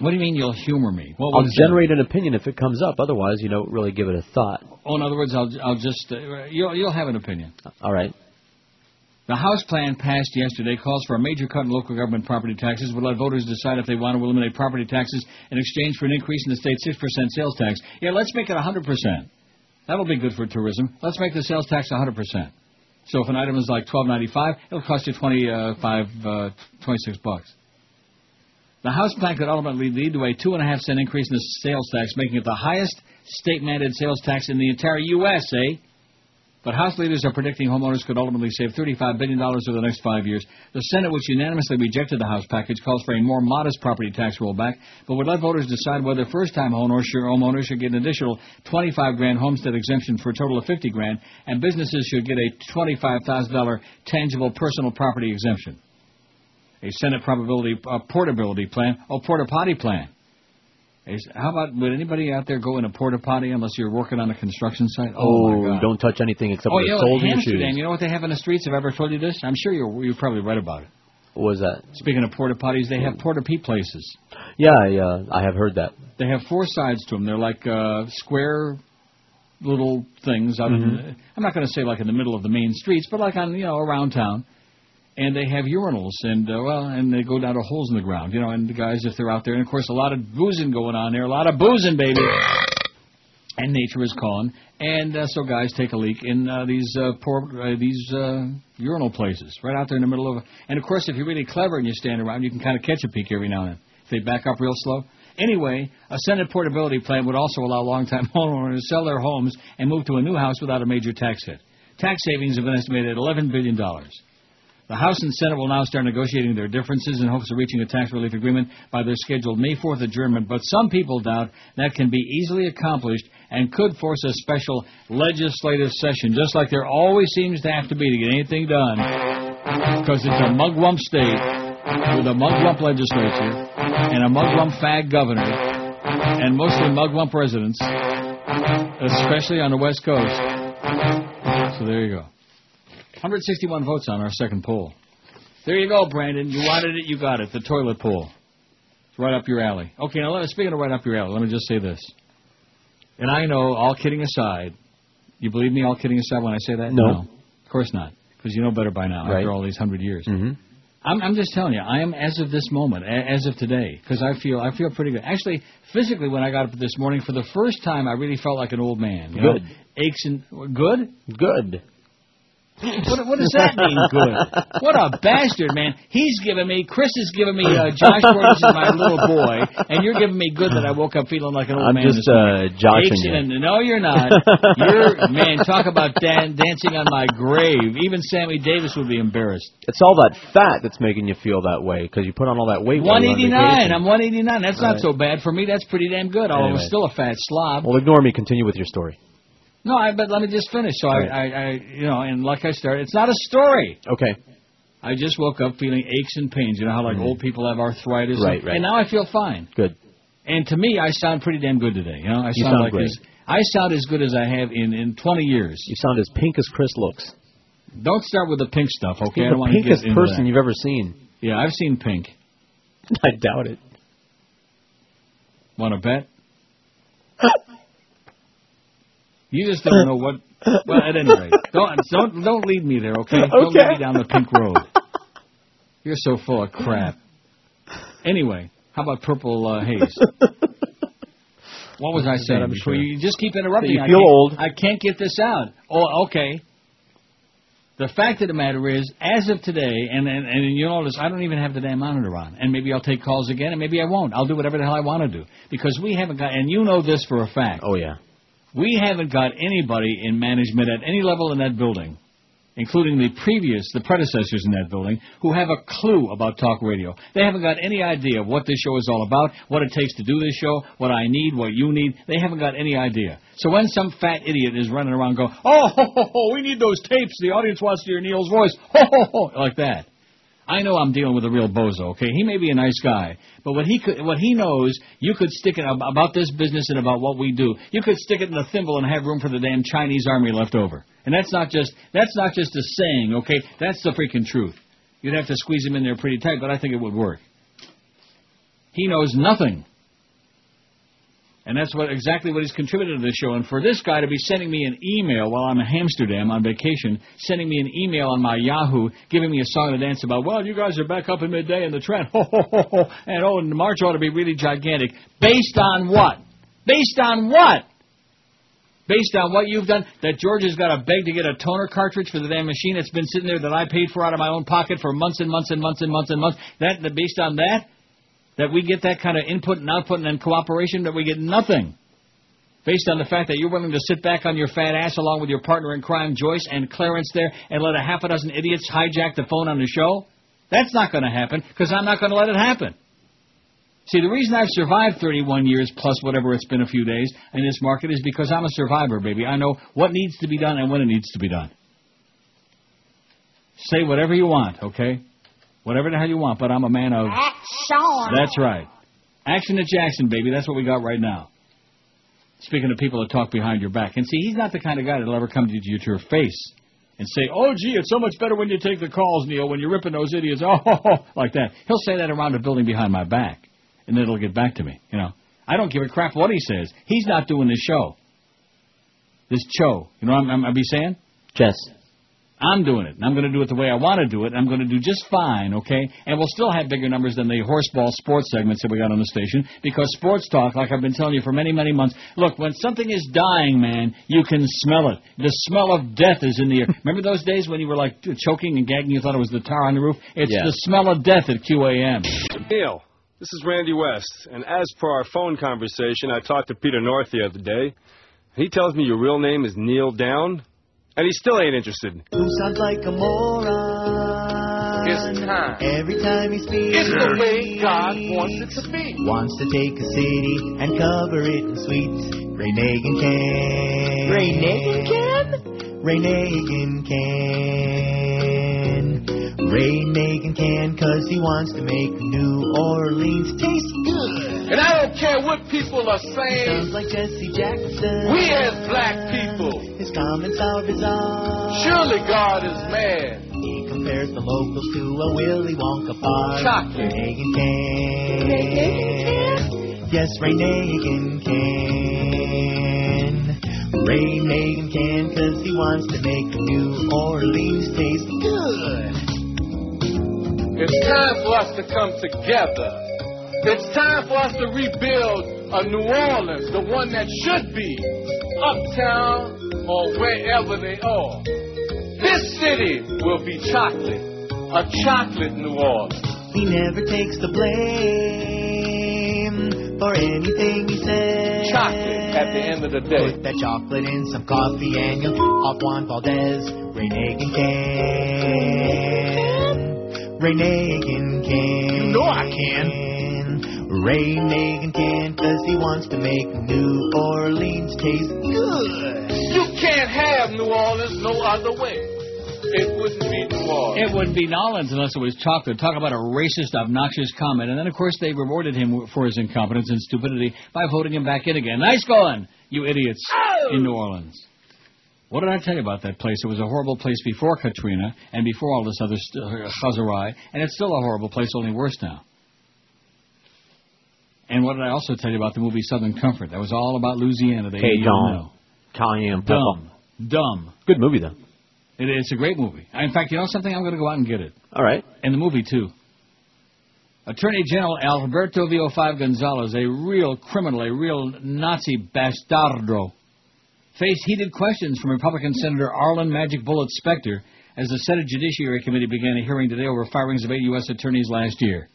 What do you mean you'll humor me? What I'll was that? generate an opinion if it comes up. Otherwise, you don't really give it a thought. Oh, in other words, I'll I'll just uh, you'll you'll have an opinion. All right. The House plan passed yesterday calls for a major cut in local government property taxes, would let voters decide if they want to eliminate property taxes in exchange for an increase in the state's 6% sales tax. Yeah, let's make it 100%. That'll be good for tourism. Let's make the sales tax 100%. So if an item is like 12.95, it'll cost you 25, uh, 26 bucks. The House plan could ultimately lead to a two and a half cent increase in the sales tax, making it the highest state-mandated sales tax in the entire U.S. But House leaders are predicting homeowners could ultimately save $35 billion over the next five years. The Senate, which unanimously rejected the House package, calls for a more modest property tax rollback, but would let voters decide whether first-time homeowners should get an additional 25 grand homestead exemption for a total of 50 grand, and businesses should get a $25,000 tangible personal property exemption. A Senate probability uh, portability plan, oh, porta potty plan. Is- How about would anybody out there go in a porta potty unless you're working on a construction site? Oh, God. don't touch anything except oh, yeah, the soles of your shoes. You know what they have in the streets? Have I ever told you this? I'm sure you're, you've probably read about it. What was that? Speaking of porta potties, they have porta pee places. Yeah, yeah, I have heard that. They have four sides to them. They're like uh, square little things. Out in, Mhm. I'm not going to say like in the middle of the main streets, but like on you know around town. And they have urinals, and uh, well, and they go down to holes in the ground, you know. And the guys, if they're out there, and of course, a lot of boozing going on there, a lot of boozing, baby. And nature is calling, and uh, so guys take a leak in uh, these uh, poor uh, these uh, urinal places, right out there in the middle of. And of course, if you're really clever and you stand around, you can kind of catch a peek every now and then. If they back up real slow. Anyway, a Senate portability plan would also allow longtime homeowners to sell their homes and move to a new house without a major tax hit. Tax savings have been estimated at $11 billion. The House and Senate will now start negotiating their differences in hopes of reaching a tax relief agreement by their scheduled May 4th adjournment, but some people doubt that can be easily accomplished and could force a special legislative session, just like there always seems to have to be to get anything done, because it's a mugwump state with a mugwump legislature and a mugwump fag governor and mostly mugwump residents, especially on the West Coast. So there you go. 161 votes on our second poll. There you go, Brandon. You wanted it, you got it. The toilet poll. It's right up your alley. Okay, now let, speaking of right up your alley, let me just say this. And I know, all kidding aside, you believe me, all kidding aside, when I say that? No. of course not, because you know better by now Right. after all these hundred years. Mm-hmm. I'm, I'm just telling you, I am as of this moment, a- as of today, because I feel I feel pretty good. Actually, physically, when I got up this morning, for the first time, I really felt like an old man. You Good. Know? Aches and good. Good. What, what does that mean? Good. What a bastard, man! He's giving me. Chris is giving me. Uh, Josh Gordon is my little boy, and you're giving me good that I woke up feeling like an old I'm man. just this morning. uh, joshing you. and- no, you're not. You're man. Talk about dan- dancing on my grave. Even Sammy Davis would be embarrassed. It's all that fat that's making you feel that way because you put on all that weight. while you're on 189. I'm 189. That's not Right. so bad for me. That's pretty damn good. Although I'm still a fat slob. Well, ignore me. Continue with your story. No, I, but let me just finish. So I, Right. I, I, you know, and like I started, it's not a story. Okay. I just woke up feeling aches and pains. You know how like old people have arthritis, Mm-hmm. Right, and, right. and now I feel fine. Good. And to me, I sound pretty damn good today. You know, I You sound, sound like great. as I sound as good as I have in in 20 years. You sound as pink as Chris looks. Don't start with the pink stuff, okay? I the don't want to get pinkest person you've ever seen. Yeah, I've seen pink. I doubt it. Want to bet? You just don't know what. Well, at any rate, don't don't don't lead me there, okay? Don't lead me down the pink road. You're so full of crap. Anyway, how about purple uh, haze? What was I saying? I'm sure. you just keep interrupting. You I feel can't- old. I can't get this out. Oh, okay. The fact of the matter is, as of today, and, and, and you'll notice I don't even have the damn monitor on. And maybe I'll take calls again, and maybe I won't. I'll do whatever the hell I want to do. Because we haven't got, and you know this for a fact. Oh, yeah. We haven't got anybody in management at any level in that building, including the previous, the predecessors in that building, who have a clue about talk radio. They haven't got any idea of what this show is all about, what it takes to do this show, what I need, what you need. They haven't got any idea. So when some fat idiot is running around going, oh, ho, ho, ho, we need those tapes. The audience wants to hear Neil's voice. Ho, ho, ho, like that. I know I'm dealing with a real bozo. Okay, he may be a nice guy, but what he could, what he knows, you could stick it about this business and about what we do. You could stick it in a thimble and have room for the damn Chinese army left over. And that's not just that's not just a saying. Okay, that's the freaking truth. You'd have to squeeze him in there pretty tight, but I think it would work. He knows nothing. And that's what exactly what he's contributed to this show. And for this guy to be sending me an email while I'm in Amsterdam on vacation, sending me an email on my Yahoo, giving me a song to dance about, well, you guys are back up in midday in the trend, ho, ho, ho, ho, and oh, and March ought to be really gigantic. Based on what? Based on what? Based on what you've done, that George has got to beg to get a toner cartridge for the damn machine that's been sitting there that I paid for out of my own pocket for months and months and months and months and months. That, based on that, that we get that kind of input and output and then cooperation, that we get nothing. Based on the fact that you're willing to sit back on your fat ass along with your partner in crime, Joyce, and Clarence there, and let a half a dozen idiots hijack the phone on the show? That's not going to happen, because I'm not going to let it happen. See, the reason I've survived 31 years plus whatever it's been a few days in this market is because I'm a survivor, baby. I know what needs to be done and when it needs to be done. Say whatever you want, okay? Whatever the hell you want, but I'm a man of. Action. That's right. Action at Jackson, baby. That's what we got right now. Speaking of people that talk behind your back. And see, he's not the kind of guy that'll ever come to you to your face and say, oh, gee, it's so much better when you take the calls, Neil, when you're ripping those idiots. Oh, like that. He'll say that around a building behind my back, and then it'll get back to me, you know. I don't give a crap what he says. He's not doing this show. This show. You know what I'm, I'm, I'm be saying? Jess. I'm doing it, and I'm going to do it the way I want to do it, and I'm going to do just fine, okay? And we'll still have bigger numbers than the horseball sports segments that we got on the station, because sports talk, like I've been telling you for many, many months, look, when something is dying, man, you can smell it. The smell of death is in the air. Remember those days when you were like choking and gagging, you thought it was the tar on the roof? It's Yeah. the smell of death at QAM. Neil, this is Randy West, and as per our phone conversation, I talked to Peter North the other day. He tells me your real name is Neil Down, and he still ain't interested. Who sounds like a moron? It's time. Every time he speaks, It's the way God wants it to be. Wants to take a city and cover it in sweets. Ray Nagin can. Ray Nagin can? Ray Nagin can. Ray Nagin can cause he wants to make New Orleans taste good. And I don't care what people are saying. Sounds like Jesse Jackson. We as black people, His comments are bizarre. surely God is mad. He compares the locals to a Willy Wonka bar. Chocolate. Reagan can. Yes, Ray Nagin can. Ray Nagin can because he wants to make New Orleans taste good. It's time for us to come together. It's time for us to rebuild a New Orleans, the one that should be uptown or wherever they are. This city will be chocolate, a chocolate New Orleans. He never takes the blame for anything he says. Chocolate at the end of the day. Put that chocolate in some coffee and you'll off Juan Valdez. Ray Nagin can. Ray Nagin can. You know I can. Ray Nagin can cause he wants to make New Orleans taste good. You can't have New Orleans no other way. It wouldn't be New Orleans. It wouldn't be Nolans unless it was chocolate. Talk about a racist, obnoxious comment. And then, of course, they rewarded him for his incompetence and stupidity by voting him back in again. Nice going, you idiots in New Orleans. What did I tell you about that place? It was a horrible place before Katrina and before all this other st- uh, chazarai, and it's still a horrible place, only worse now. And what did I also tell you about the movie Southern Comfort? That was all about Louisiana. They Hey, John. know. Cayenne pepper. Dumb. Dumb. Good movie, though. It, it's a great movie. In fact, you know something? I'm going to go out and get it. All right. And the movie, too. Attorney General Alberto VO5 Gonzales, a real criminal, a real Nazi bastardo, faced heated questions from Republican Senator Arlen Magic Bullet Specter as the Senate Judiciary Committee began a hearing today over firings of eight U.S. attorneys last year.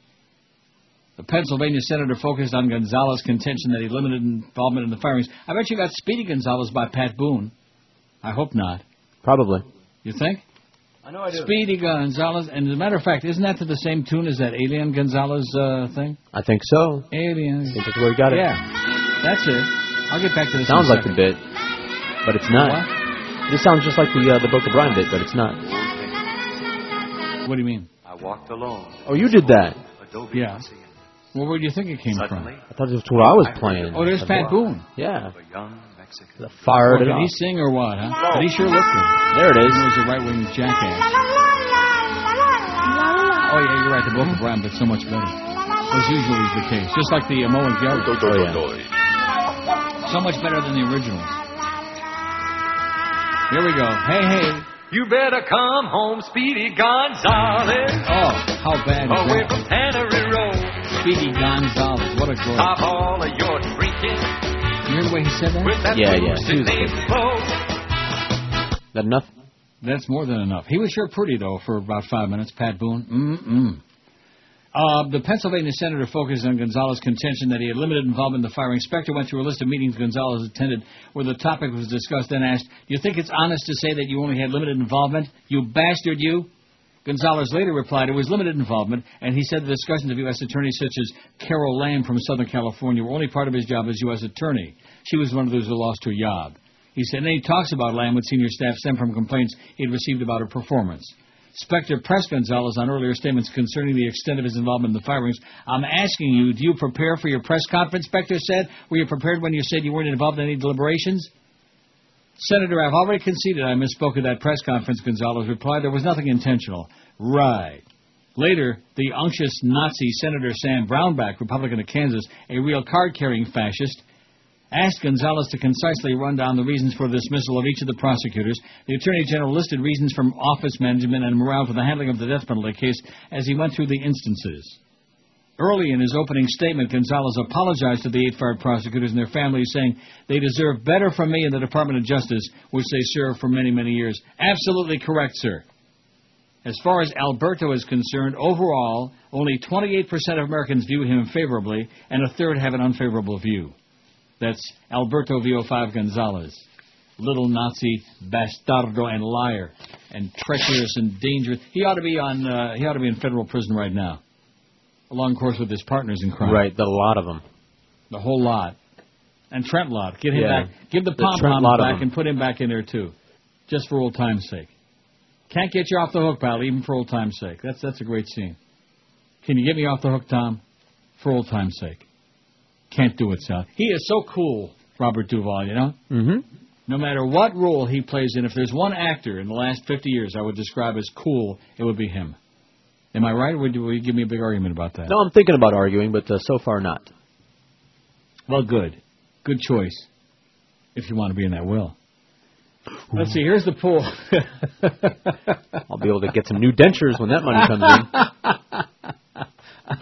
The Pennsylvania senator focused on Gonzales's contention that he limited involvement in the firings. I bet you got Speedy Gonzales by Pat Boone. I hope not. Probably. You think? I know I do. Speedy Gonzales, and as a matter of fact, isn't that to the same tune as that Alien Gonzalez uh, thing? I think so. Alien. I think that's where we got it. Yeah, that's it. I'll get back to this. Sounds in a like the bit, but it's not. What? This sounds just like the uh, the Book of Brian bit, but it's not. What do you mean? I walked alone. Oh, you did that. Yeah. Well, where do you think it came from? I thought it was what I was playing. Oh, there's Pat Boone. Yeah. A young Mexican. The fire. Well, it did he off. sing or what? Huh? But he sure looked good. There it is. He was a right-wing jackass. Oh yeah, you're right. The Book of Brian, but so much better. As usually is the case. Just like the uh, Moe and Gelder. Oh, yeah. So much better than the originals. Here we go. Hey, hey. You better come home, Speedy Gonzales. Oh, how bad is Away that? from Tannery Row. Speedy Gonzales. What a glory. Stop all of your drinking You hear the way he said that? that Yeah, yeah. Lucy He was named good. Flo. That enough? That's more than enough. He was sure pretty, though, for about five minutes, Pat Boone. Mm-mm. Uh, the Pennsylvania senator focused on Gonzales's contention that he had limited involvement in the firing. Specter went through a list of meetings Gonzales attended where the topic was discussed, then asked, Do you think it's honest to say that you only had limited involvement? You bastard, you! Gonzales later replied it was limited involvement, and he said the discussions of U.S. attorneys such as Carol Lamb from Southern California were only part of his job as U.S. attorney. She was one of those who lost her job. He said any talks about Lamb with senior staff stem from complaints he had received about her performance. Specter pressed Gonzales on earlier statements concerning the extent of his involvement in the firings. I'm asking you, do you prepare for your press conference? Specter said. Were you prepared when you said you weren't involved in any deliberations? Senator, I've already conceded I misspoke at that press conference, Gonzales replied. There was nothing intentional. Right. Later, the unctuous Nazi Senator Sam Brownback, Republican of Kansas, a real card-carrying fascist, asked Gonzales to concisely run down the reasons for the dismissal of each of the prosecutors. The Attorney General listed reasons from office management and morale for the handling of the death penalty case as he went through the instances. Early in his opening statement, Gonzales apologized to the eight fired prosecutors and their families, saying they deserve better from me and the Department of Justice, which they served for many, many years. Absolutely correct, sir. As far as Alberto is concerned, overall, only 28% of Americans view him favorably, and a third have an unfavorable view. That's Alberto VO5 Gonzales. Little Nazi bastardo and liar, and treacherous and dangerous. He ought to be on. Uh, he ought to be in federal prison right now, along course with his partners in crime. Right, the lot of them. The whole lot. And Trent Lott. Get him Yeah. back. Give the The pom Trent poms Lott of back and put him back in there too. Just for old time's sake. Can't get you off the hook, pal, even for old time's sake. That's that's a great scene. Can you get me off the hook, Tom? For old time's sake. Can't do it, Sal. He is so cool, Robert Duvall, you know? Mm-hmm. No matter what role he plays in, if there's one actor in the last 50 years I would describe as cool, it would be him. Am I right, or would you, would you give me a big argument about that? No, I'm thinking about arguing, but uh, so far not. Well, good. Good choice. If you want to be in that will. Let's see, here's the pool. I'll be able to get some new dentures when that money comes in.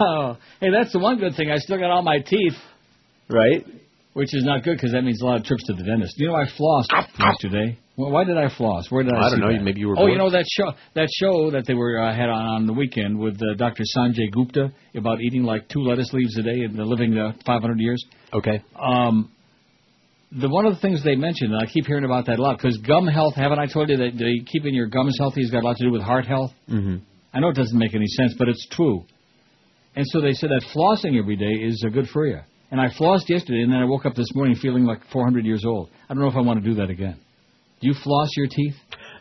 oh, hey, that's the one good thing. I still got all my teeth. Right. Which is not good because that means a lot of trips to the dentist. Do you know, I flossed yesterday. Well, why did I floss? Where did I? I don't know. that? Maybe you were Oh, you know that show that show that they were uh, had on on the weekend with uh, Dr. Sanjay Gupta about eating like two lettuce leaves a day and living uh, 500 years. Okay. Um, the one of the things they mentioned, and I keep hearing about that a lot, because gum health. Haven't I told you that they, keeping your gums healthy has got a lot to do with heart health? Mm-hmm. I know it doesn't make any sense, but it's true. And so they said that flossing every day is uh, good for you. And I flossed yesterday, and then I woke up this morning feeling like 400 years old. I don't know if I want to do that again. Do you floss your teeth?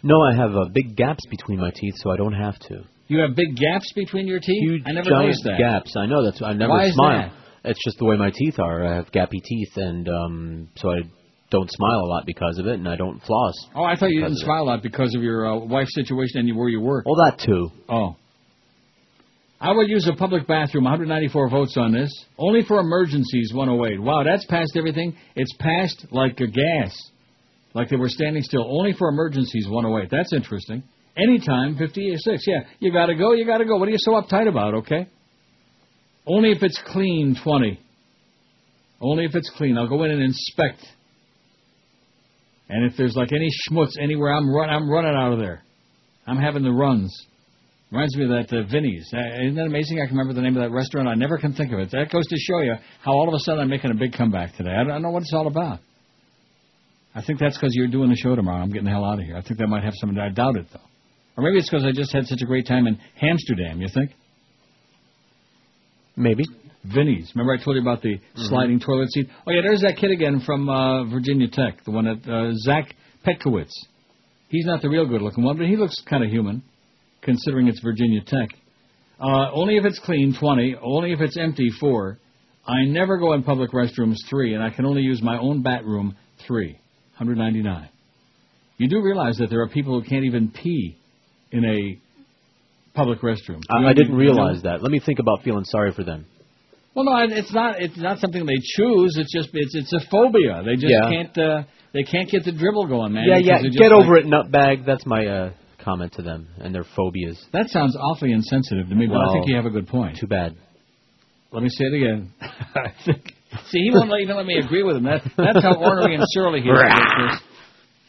No, I have uh, big gaps between my teeth, so I don't have to. You have big gaps between your teeth? Huge, I never giant noticed that. gaps. I know that's. I never Why is smile. It's just the way my teeth are. I have gappy teeth, and um, so I don't smile a lot because of it, and I don't floss. Oh, I thought you didn't smile a lot because of your uh, wife's situation and where you work. Well, that too. Oh. I would use a public bathroom. 194 votes on this. Only for emergencies. 108. Wow, that's past everything. It's passed like a gas, like they were standing still. Only for emergencies. 108. That's interesting. Anytime. 56. Yeah, you got to go. You got to go. What are you so uptight about? Okay. Only if it's clean. 20. Only if it's clean. I'll go in and inspect. And if there's like any schmutz anywhere, I'm run. I'm running out of there. I'm having the runs. Reminds me of that uh, Vinny's. Uh, isn't that amazing? I can remember the name of that restaurant. I never can think of it. That goes to show you how all of a sudden I'm making a big comeback today. I don't, I don't know what it's all about. I think that's because you're doing the show tomorrow. I'm getting the hell out of here. I think that might have something. I doubt it though. Or maybe it's because I just had such a great time in Amsterdam. You think? Maybe. Vinny's. Remember I told you about the sliding toilet seat? Oh yeah, there's that kid again from uh, Virginia Tech, the one that uh, Zach Petkewicz. He's not the real good-looking one, but he looks kind of human, considering it's Virginia Tech. Uh, only if it's clean, 20. Only if it's empty, 4. I never go in public restrooms, 3. And I can only use my own bathroom, 3. 199. You do realize that there are people who can't even pee in a public restroom. I, I didn't realize that. Let me think about feeling sorry for them. Well, no, it's not. It's not something they choose. It's just it's it's a phobia. They just Yeah. can't. Uh, they can't get the dribble going, man. yeah, yeah. Get like- over it, nutbag. That's my uh, comment to them and their phobias. That sounds awfully insensitive to me, but I think you have a good point. Too bad. Let me say it again. I think. See, he won't even let me agree with him. That, that's how ornery and surly he is.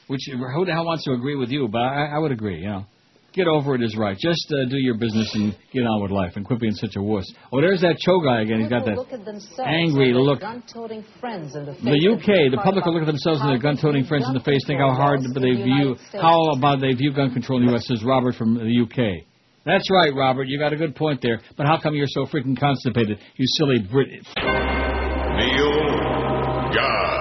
Which who the hell wants to agree with you? But I, I would agree. You know, get over it is right. Just uh, do your business and get on with life, and quit being such a wuss. Oh, there's that Cho guy again. He's got that look at angry look. Gun-toting friends in the face. The UK, the public will look at themselves and their gun-toting friends in the face, think how hard they view, how about they view gun control in the U.S. Says Robert from the UK. That's right, Robert. You got a good point there. But how come you're so freaking constipated, you silly Brit? Neil God.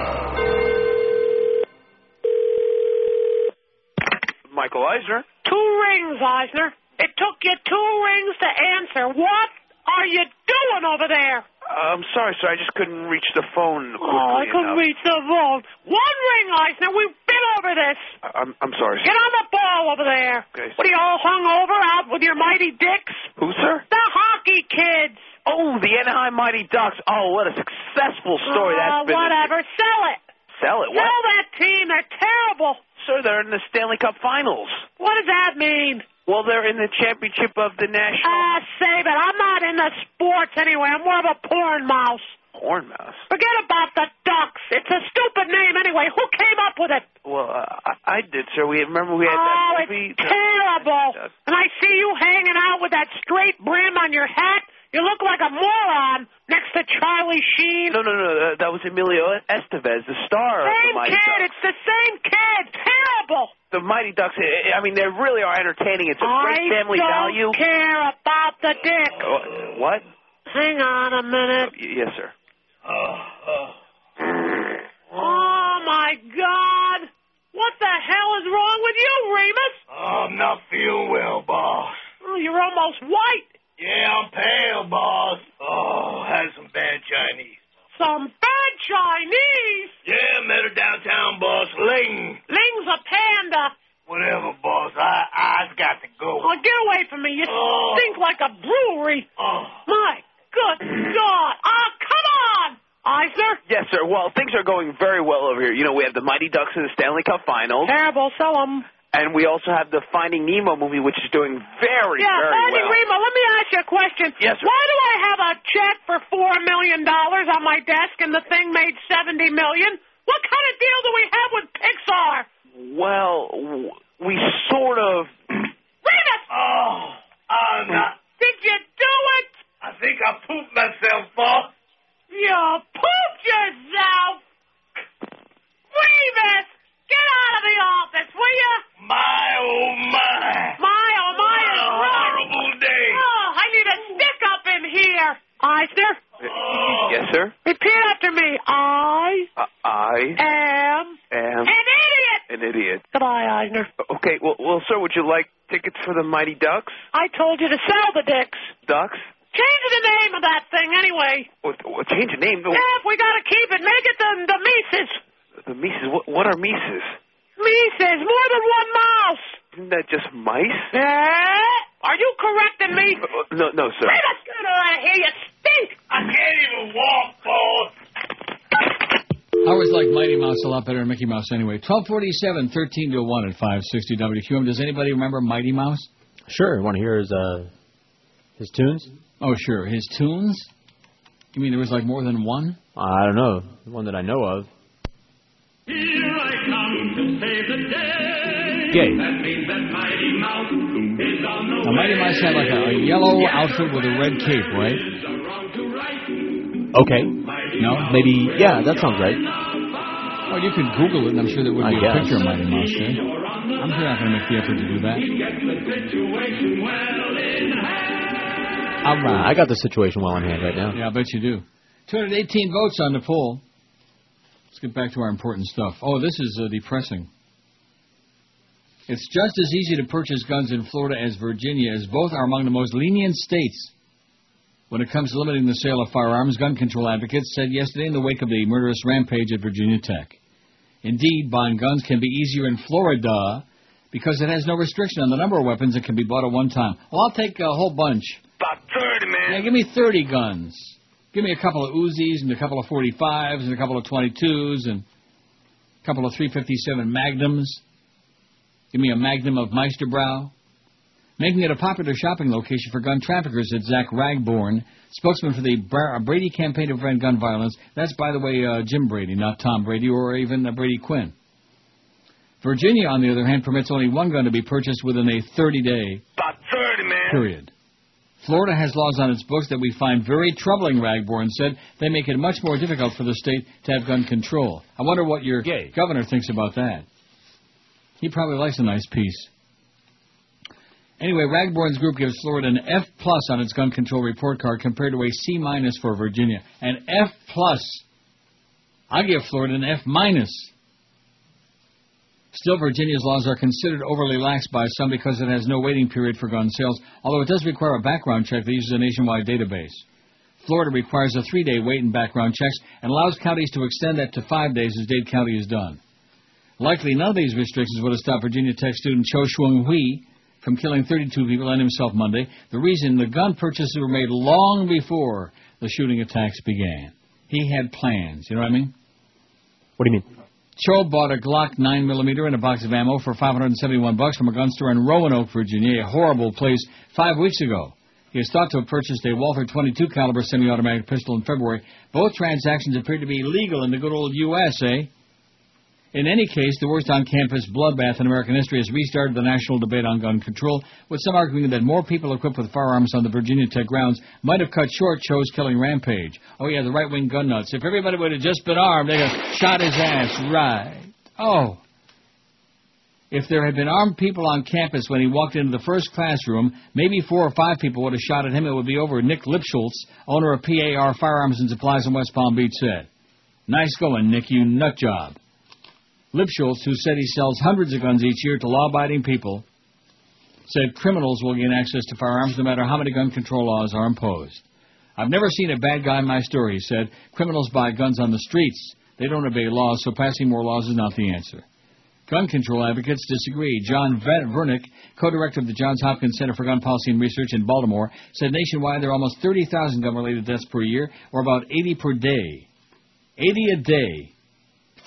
Michael Eisner. Two rings, Eisner. It took you two rings to answer. What are you doing over there? Uh, I'm sorry, sir. I just couldn't reach the phone quickly Oh, I couldn't enough. reach the phone. One ring, Eisner. We've been over this. I'm I'm sorry. Get on the ball over there. Okay. What are you all hung over out with your mighty dicks? Who, sir? The hockey kids. Oh, the Anaheim Mighty Ducks. Oh, what a successful story oh, that's been. whatever. Sell it. Sell it. What? Sell that team. They're terrible. Sir, they're in the Stanley Cup Finals. What does that mean? Well, they're in the championship of the national Ah, save it. I'm not in the sports anyway. I'm more of a porn mouse. Porn mouse. Forget about the Ducks. It's a stupid name anyway. Who came up with it? Well, uh, I, I did, sir. We remember we had oh, that it's terrible. And I see you hanging out with that straight brim on your hat. You look like a moron next to Charlie Sheen. No, no, no. Uh, that was Emilio Estevez, the star of the Same Mighty kid. Ducks. It's the same kid. Terrible. The Mighty Ducks. I I mean, they really are entertaining. It's a great I family don't value. care about the dick. Uh, what? Hang on a minute. Y- Yes, sir. Oh my God! What the hell is wrong with you, Remus? Oh, I'm not feeling well, boss. Oh, you're almost white. Yeah, I'm pale, boss. Oh, had some bad Chinese. Some bad Chinese. Yeah, met her downtown, boss. Ling. Ling's a panda. Whatever, boss. I I've got to go. Oh, get away from me. You Oh. stink like a brewery. Oh. My good God. Ah, come on, Eisner. Yes, sir. Well, things are going very well over here. You know, we have the Mighty Ducks in the Stanley Cup Finals, Terrible. Sell 'em. And we also have the Finding Nemo movie, which is doing very, very Yeah, very Finding well. Remo, let me ask you a question. Yes, sir. Why do I have a check for four million dollars on my desk and the thing made seventy million? What kind of deal do we have with Pixar? Well, we sort of. Remus! Oh, I'm not. Did you do it? I think I pooped myself, boss. You pooped yourself! Remus! Get out of the office, will you? My oh my. My, oh my, What is a wrong. horrible day. Oh, I need a stick up in here. Eisner, Yes, sir. repeat after me. I Uh, I am am an idiot. an idiot. Goodbye, Eisner. Okay, well, well, sir, would you like tickets for the Mighty Ducks? I told you to sell the dicks. Ducks? Change the name of that thing anyway. What, what, change the name. Yeah, if we gotta keep it, make it the, the Mises. The Mises. What, what are Mises? Mises, more than one mouse. Isn't that just mice? Eh? Are you correcting me? Uh, No, no, sir. Get us out of here, you stink! I can't even walk, Paul. I always like Mighty Mouse a lot better than Mickey Mouse anyway. 1247, 13 to 1 at 560 WQAM. Does anybody remember Mighty Mouse? Sure. Want to hear his uh, his tunes? Oh, sure. His tunes? You mean there was like more than one? I don't know. The one that I know of. Here I come to save the day. Gay. That means that Mighty Mouse is on the Now, Mighty Mouse had like a, a yellow outfit with a red cape, right? Okay. No? Maybe. Yeah, that sounds right. Well, you could Google it, and I'm sure there would I be a guess. picture of Mighty Mouse there. I'm sure not going to make the effort to do that. All right. Uh, I got the situation well in hand right now. Yeah, I bet you do. 218 votes on the poll. Let's get back to our important stuff. Oh, this is uh, depressing. It's just as easy to purchase guns in Florida as Virginia, as both are among the most lenient states when it comes to limiting the sale of firearms. Gun control advocates said yesterday in the wake of the murderous rampage at Virginia Tech. Indeed, buying guns can be easier in Florida because it has no restriction on the number of weapons that can be bought at one time. Well, I'll take a whole bunch. About 30, man. Yeah, give me 30 guns. Give me a couple of Uzis and a couple of 45s and a couple of 22s and a couple of 357 Magnums. Give me a Magnum of Meister Brau. Making it a popular shopping location for gun traffickers at Zach Ragbourn, spokesman for the Brady campaign to prevent gun violence. That's, by the way, uh, Jim Brady, not Tom Brady or even uh, Brady Quinn. Virginia, on the other hand, permits only one gun to be purchased within a 30-day About 30, man. period. Florida has laws on its books that we find very troubling, Ragbourn said. They make it much more difficult for the state to have gun control. I wonder what your governor thinks about that. He probably likes a nice piece. Anyway, Ragbourn's group gives Florida an F plus on its gun control report card compared to a C minus for Virginia. An F plus. I give Florida an F minus. Still, Virginia's laws are considered overly lax by some because it has no waiting period for gun sales, although it does require a background check that uses a nationwide database. Florida requires a three day wait in background checks and allows counties to extend that to five days as Dade County is done. Likely none of these restrictions would have stopped Virginia Tech student Cho Seung Hui from killing 32 people and himself Monday. The reason the gun purchases were made long before the shooting attacks began. He had plans. You know what I mean? What do you mean? Cho bought a Glock 9mm and a box of ammo for 571 bucks from a gun store in Roanoke, Virginia, a horrible place, five weeks ago. He is thought to have purchased a Walther 22 caliber semi-automatic pistol in February. Both transactions appear to be legal in the good old USA. eh? In any case, the worst on-campus bloodbath in American history has restarted the national debate on gun control, with some arguing that more people equipped with firearms on the Virginia Tech grounds might have cut short Cho's killing rampage. Oh yeah, the right-wing gun nuts. If everybody would have just been armed, they'd have shot his ass right. Oh. If there had been armed people on campus when he walked into the first classroom, maybe four or five people would have shot at him. It would be over. Nick Lipschultz, owner of PAR Firearms and Supplies in West Palm Beach, said. Nice going, Nick, you nut job. Lipschultz, who said he sells hundreds of guns each year to law-abiding people, said criminals will gain access to firearms no matter how many gun control laws are imposed. I've never seen a bad guy in my story, he said. Criminals buy guns on the streets. They don't obey laws, so passing more laws is not the answer. Gun control advocates disagree. John Ver- Vernick, co-director of the Johns Hopkins Center for Gun Policy and Research in Baltimore, said nationwide there are almost 30,000 gun-related deaths per year, or about 80 per day. 80 a day.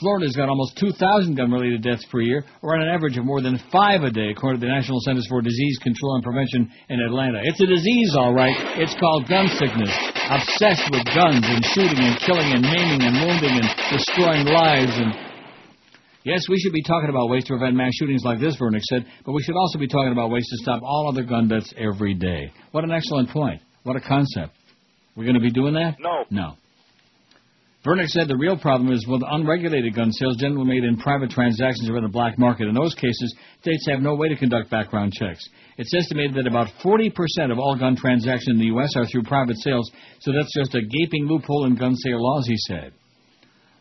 Florida's got almost 2,000 gun-related deaths per year, or on an average of more than five a day, according to the National Centers for Disease Control and Prevention in Atlanta. It's a disease, all right. It's called gun sickness. Obsessed with guns and shooting and killing and maiming and wounding and destroying lives and Yes, we should be talking about ways to prevent mass shootings like this, Vernick said, but we should also be talking about ways to stop all other gun deaths every day. What an excellent point. What a concept. We're going to be doing that? No. No. Vernick said the real problem is with unregulated gun sales generally made in private transactions or in the black market. In those cases, states have no way to conduct background checks. It's estimated that about 40% of all gun transactions in the U.S. are through private sales, so that's just a gaping loophole in gun sale laws, he said.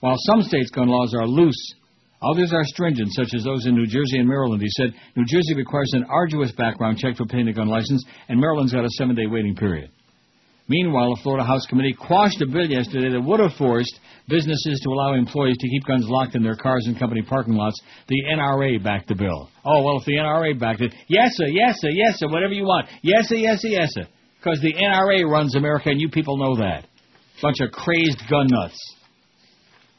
While some states' gun laws are loose, others are stringent, such as those in New Jersey and Maryland. He said New Jersey requires an arduous background check to obtain a gun license, and Maryland's got a seven day waiting period. Meanwhile, a Florida House committee quashed a bill yesterday that would have forced businesses to allow employees to keep guns locked in their cars and company parking lots. The NRA backed the bill. Oh, well, if the NRA backed it, yes, sir, yes, sir, yes, sir, whatever you want. Yes, sir, yes, sir, yes, sir. Because the NRA runs America, and you people know that. Bunch of crazed gun nuts.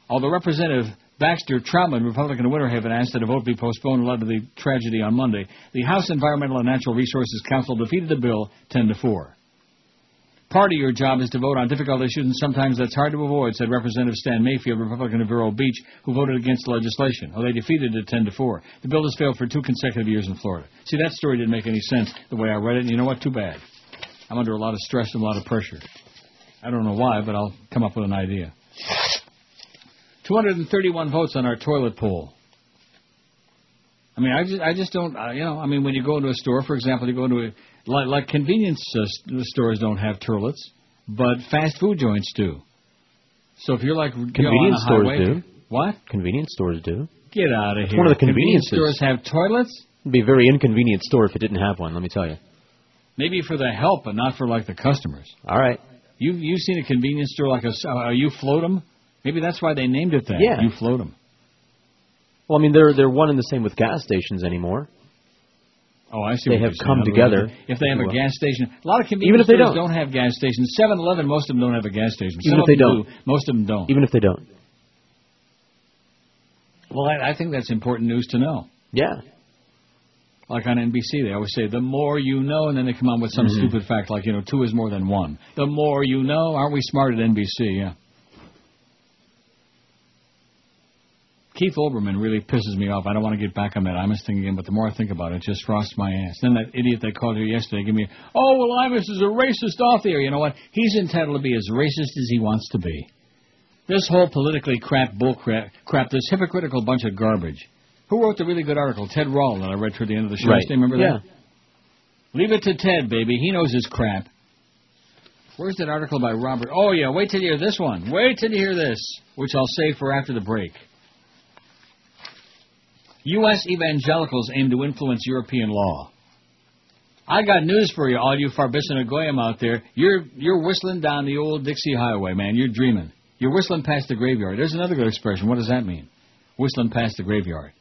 Although Representative Baxter Troutman, Republican of Winter Haven, asked that a vote be postponed in light of the tragedy on Monday, the House Environmental and Natural Resources Council defeated the bill 10 to 4. Part of your job is to vote on difficult issues, and sometimes that's hard to avoid, said Representative Stan Mayfield, Republican of Vero Beach, who voted against the legislation. Oh, they defeated it 10 to 4. The bill has failed for two consecutive years in Florida. See, that story didn't make any sense the way I read it, and you know what? Too bad. I'm under a lot of stress and a lot of pressure. I don't know why, but I'll come up with an idea. 231 votes on our toilet poll. I mean, I just, I just don't, uh, you know, I mean, when you go into a store, for example, you go into a, like, like convenience uh, stores don't have toilets, but fast food joints do. So if you're like, you know, on Convenience a stores highway, do. What? Convenience stores do. Get out of here. one of the Convenience stores have toilets? It'd be a very inconvenient store if it didn't have one. Let me tell you. Maybe for the help, but not for like the customers. All right. You you've seen a convenience store like a s- uh, you float 'em? Maybe that's why they named it that. Yeah. You float 'em. Well, I mean, they're they're one and the same with gas stations anymore. Oh, I see. They have come together. If they have a Well, gas station, a lot of convenience Even if they stores don't. have gas stations. 7-Eleven, most of them don't have a gas station. Even Some if they don't. do, most of them don't. Even if they don't. Well, I, I think that's important news to know. Yeah. Like on NBC, they always say, "The more you know," and then they come on with some Mhm. stupid fact like, you know, two is more than one. The more you know, aren't we smart at NBC? Yeah. Keith Olbermann really pisses me off. I don't want to get back on that Imus thing again, but the more I think about it, it just frosts my ass. Then that idiot that called here yesterday give me, oh, well, Imus is a racist off here. You know what? He's entitled to be as racist as he wants to be. This whole politically crap bull crap, crap this hypocritical bunch of garbage. Who wrote the really good article? Ted Rall that I read toward the end of the show. Right. Remember Yeah. that? Leave it to Ted, baby. He knows his crap. Where's that article by Robert? Oh, yeah. Wait till you hear this one. Wait till you hear this, which I'll save for after the break. U.S. evangelicals aim to influence European law. I got news for you, all you Farbissina Goyim out there. You're you're whistling down the old Dixie Highway, man. You're dreaming. You're whistling past the graveyard. There's another good expression. What does that mean? Whistling past the graveyard.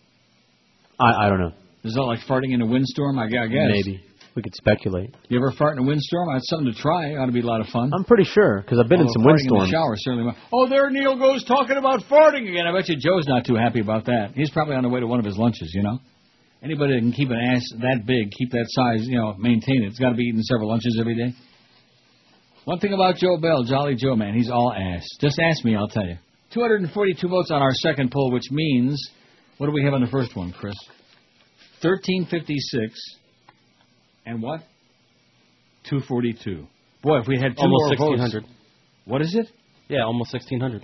I I don't know. Is that like farting in a windstorm? I I guess. Maybe we could speculate. You ever fart in a windstorm? That's something to try. Ought to be a lot of fun. I'm pretty sure because I've been in oh, some farting In windstorms. the shower certainly. might- Oh, there Neil goes talking about farting again. I bet you Joe's not too happy about that. He's probably on the way to one of his lunches. You know, anybody that can keep an ass that big, keep that size, you know, maintain it. It's got to be eating several lunches every day. One thing about Joe Bell, Jolly Joe, man, he's all ass. Just ask me, I'll tell you. 242 votes on our second poll, which means, what do we have on the first one, Chris? 1356. And what? 242. Boy, if we had two Almost more 1600. votes. What is it? Yeah, almost 1600.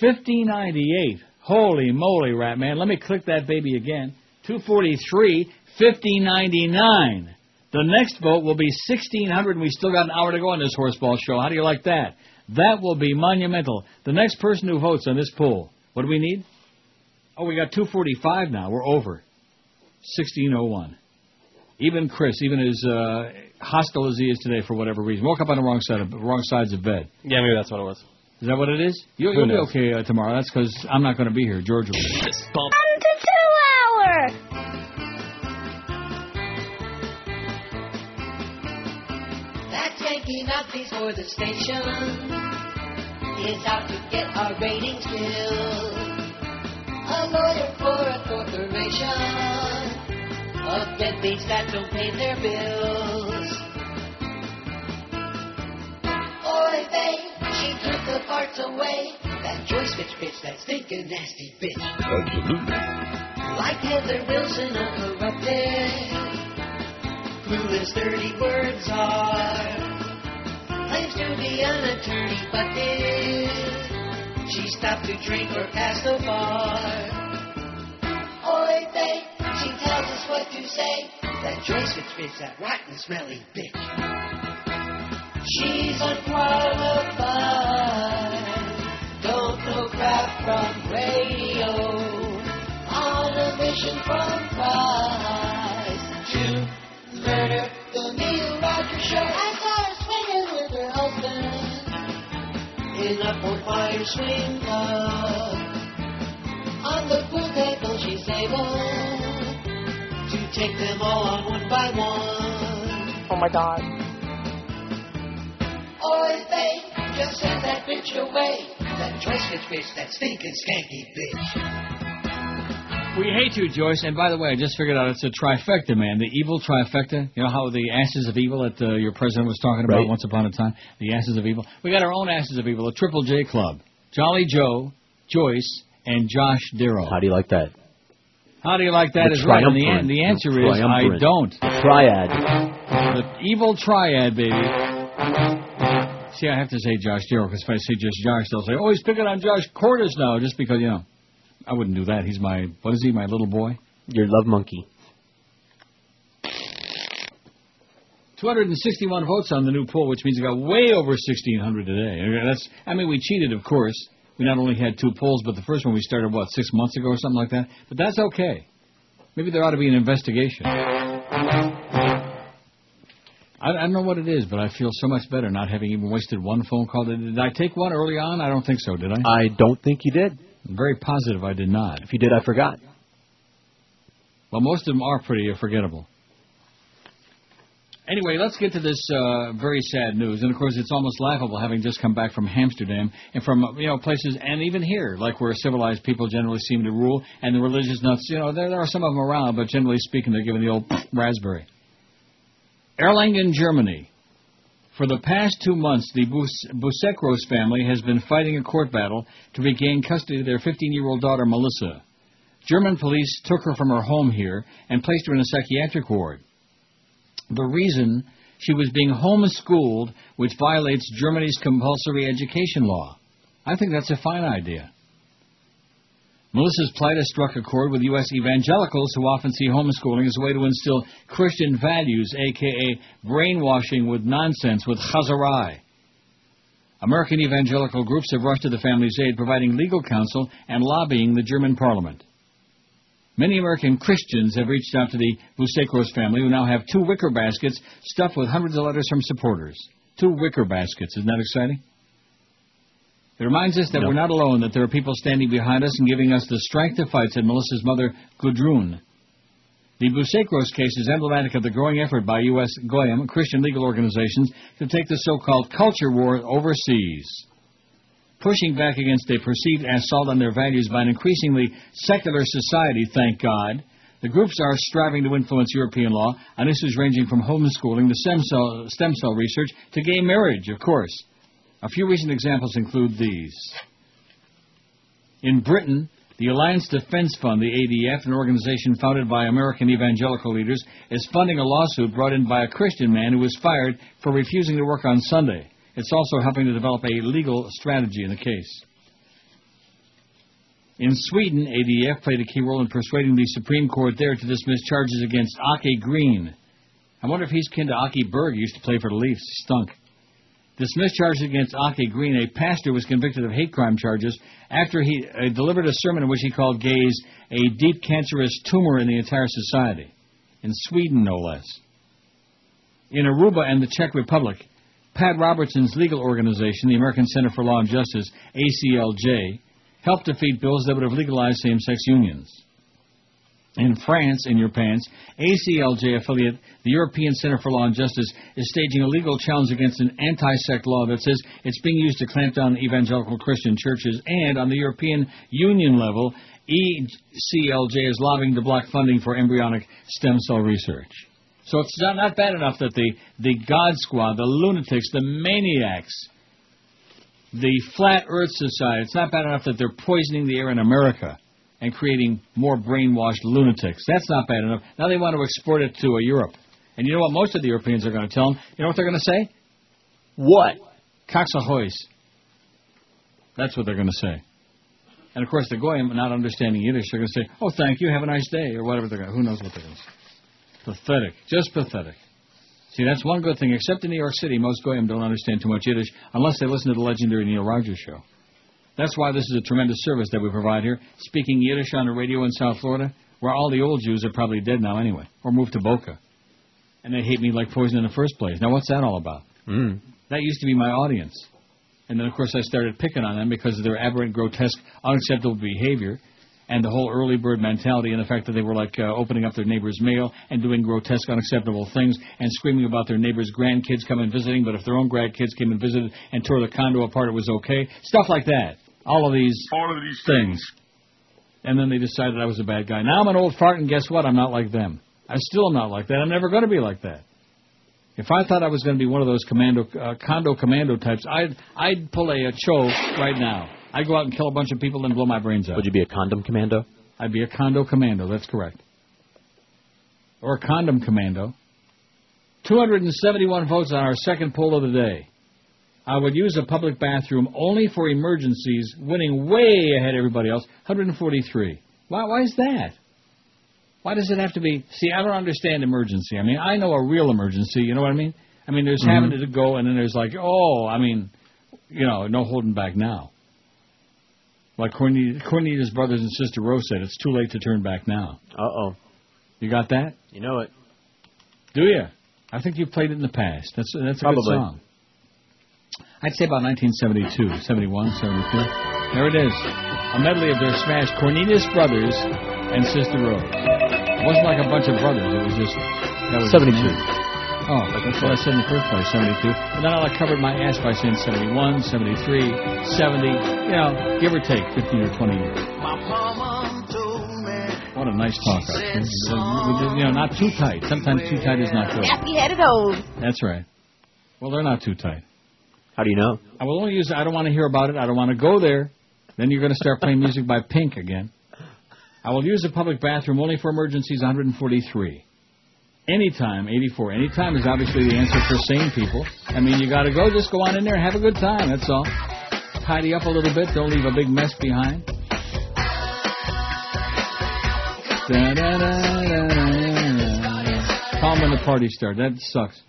5098. Holy moly, rat man. Let me click that baby again. 243, 5099. The next vote will be 1600, and we still got an hour to go on this horseball show. How do you like that? That will be monumental. The next person who votes on this poll, what do we need? Oh, we got 245 now. We're over. 1601. Even Chris, even as uh, hostile as he is today for whatever reason, woke up on the wrong side of wrong sides of bed. Yeah, maybe that's what it was. Is that what it is? You'll, you'll be okay uh, tomorrow. That's because I'm not going to be here. George will be. Come to two hour. That Yankee mouthpiece for the station is out to get our ratings filled. A lawyer for a corporation of deadbeats that don't pay their bills. Oy vey, she took the parts away. That Joyce bitch bitch, that stinking nasty bitch. Absolutely. Like Heather Wilson, uncorrupted. Clueless, dirty words are. Claims to be an attorney, but did she stop to drink or pass the bar? Oy vey, tells us what to say. That Joyce bitch, that rotten, smelly bitch. She's unqualified. Don't know crap from radio. On a mission from Christ to murder the Neil Rogers Show. I saw her swinging with her husband In a Fort Myers swing club. On the pool table she's able take them all on one by one. Oh my god. Oy they just send that bitch away. That twice bitch, that stinking skanky bitch. We hate you, Joyce. And by the way, I just figured out it's a trifecta, man. The evil trifecta. You know how the ashes of evil that uh, your president was talking about Right. once upon a time? The ashes of evil. We got our own ashes of evil, a Triple J Club. Jolly Joe, Joyce, and Josh Darrow. How do you like that? How do you like that? Is right. The, an- the answer The is I don't. The triad. The evil triad, baby. See, I have to say Josh Darrow because if I say just Josh, they'll say, "Oh, he's picking on Josh Cordes now," just because you know. I wouldn't do that. He's my what is he? My little boy. Your love monkey. 261 votes on the new poll, which means it got way over 1,600 today. That's, I mean, we cheated, of course. We not only had two polls, but the first one we started, what, six months ago or something like that? But that's okay. Maybe there ought to be an investigation. I, I don't know what it is, but I feel so much better not having even wasted one phone call. Did, I take one early on? I don't think so, did I? I don't think you did. I'm very positive I did not. If you did, I forgot. Well, most of them are pretty forgettable. Anyway, let's get to this uh, very sad news. And of course, it's almost laughable having just come back from Amsterdam and from you know places, and even here, like where civilized people generally seem to rule, and the religious nuts. You know, there, there are some of them around, but generally speaking, they're given the old raspberry. Erlangen, Germany. For the past two months, the Bus- Busekros family has been fighting a court battle to regain custody of their 15-year-old daughter, Melissa. German police took her from her home here and placed her in a psychiatric ward. The reason she was being homeschooled, which violates Germany's compulsory education law. I think that's a fine idea. Melissa's plight has struck a chord with U.S. evangelicals who often see homeschooling as a way to instill Christian values, aka brainwashing with nonsense, with chazarai. American evangelical groups have rushed to the family's aid, providing legal counsel and lobbying the German parliament. Many American Christians have reached out to the Busekros family, who now have two wicker baskets stuffed with hundreds of letters from supporters. Two wicker baskets. Isn't that exciting? It reminds us that we're not alone, that there are people standing behind us and giving us the strength to fight, said Melissa's mother, Gudrun. The Busekros case is emblematic of the growing effort by U.S. Goyim, Christian legal organizations, to take the so-called culture war overseas. Pushing back against a perceived assault on their values by an increasingly secular society, thank God, the groups are striving to influence European law on issues ranging from homeschooling to stem cell, stem cell research to gay marriage, of course. A few recent examples include these. In Britain, the Alliance Defense Fund, the ADF, an organization founded by American evangelical leaders, is funding a lawsuit brought in by a Christian man who was fired for refusing to work on Sunday. It's also helping to develop a legal strategy in the case. In Sweden, ADF played a key role in persuading the Supreme Court there to dismiss charges against Ake Green. I wonder if he's kin to Aki Berg, who used to play for the Leafs. Stunk. Dismissed charges against Ake Green. A pastor was convicted of hate crime charges after he uh, delivered a sermon in which he called gays a deep cancerous tumor in the entire society. In Sweden, no less. In Aruba and the Czech Republic, Pat Robertson's legal organization, the American Center for Law and Justice, ACLJ, helped defeat bills that would have legalized same-sex unions. In France, in your pants, ACLJ affiliate, the European Center for Law and Justice, is staging a legal challenge against an anti-sect law that says it's being used to clamp down on evangelical Christian churches, and on the European Union level, ECLJ is lobbying to block funding for embryonic stem cell research. So it's not, not bad enough that the, the God Squad, the lunatics, the maniacs, the Flat Earth Society, it's not bad enough that they're poisoning the air in America and creating more brainwashed lunatics. That's not bad enough. Now they want to export it to Europe. And you know what most of the Europeans are going to tell them? You know what they're going to say? What? Coxahoys. That's what they're going to say. And of course, the Goyim, not understanding Yiddish, they're going to say, oh, thank you, have a nice day, or whatever they're going to, who knows what they're going to say. Pathetic. Just pathetic. See, that's one good thing. Except in New York City, most Goyim don't understand too much Yiddish unless they listen to the legendary Neil Rogers show. That's why this is a tremendous service that we provide here, speaking Yiddish on the radio in South Florida, where all the old Jews are probably dead now anyway, or moved to Boca. And they hate me like poison in the first place. Now, what's that all about? Mm. That used to be my audience. And then, of course, I started picking on them because of their aberrant, grotesque, unacceptable behavior and the whole early bird mentality and the fact that they were like uh, opening up their neighbor's mail and doing grotesque, unacceptable things and screaming about their neighbor's grandkids coming visiting, but if their own grandkids came and visited and tore the condo apart, it was okay. Stuff like that. All of these, All of these things. And then they decided I was a bad guy. Now I'm an old fart, and guess what? I'm not like them. I still am not like that. I'm never going to be like that. If I thought I was going to be one of those commando, uh, condo commando types, I'd I'd pull a, a cho right now. I'd go out and kill a bunch of people and blow my brains out. Would you be a condom commando? I'd be a condo commando. That's correct. Or a condom commando. 271 votes on our second poll of the day. I would use a public bathroom only for emergencies, winning way ahead of everybody else. 143. Why? Why is that? Why does it have to be? See, I don't understand emergency. I mean, I know a real emergency. You know what I mean? I mean, there's mm-hmm. having to go, and then there's like, oh, I mean, you know, no holding back now. Like Cornelius, Cornelius' brothers and sister Rose said, it's too late to turn back now. Uh oh. You got that? You know it. Do you? I think you've played it in the past. That's that's a Probably. good song. I'd say about 1972, 71, 72. There it is. A medley of their smash Cornelius Brothers and Sister Rose. It wasn't like a bunch of brothers. It was just that was 72. Oh, that's what I said in the first place, 72. And then I covered my ass by saying 71, 73, 70. You know, give or take 15 or 20 years. What a nice talk. Archie. You know, not too tight. Sometimes too tight is not good. Happy-headed old. That's right. Well, they're not too tight. How do you know? I will only use. I don't want to hear about it. I don't want to go there. Then you're going to start playing music by Pink again. I will use the public bathroom only for emergencies. 143. Anytime, 84. Anytime is obviously the answer for sane people. I mean, you got to go. Just go on in there have a good time. That's all. Tidy up a little bit. Don't leave a big mess behind. Call when the party starts. That sucks.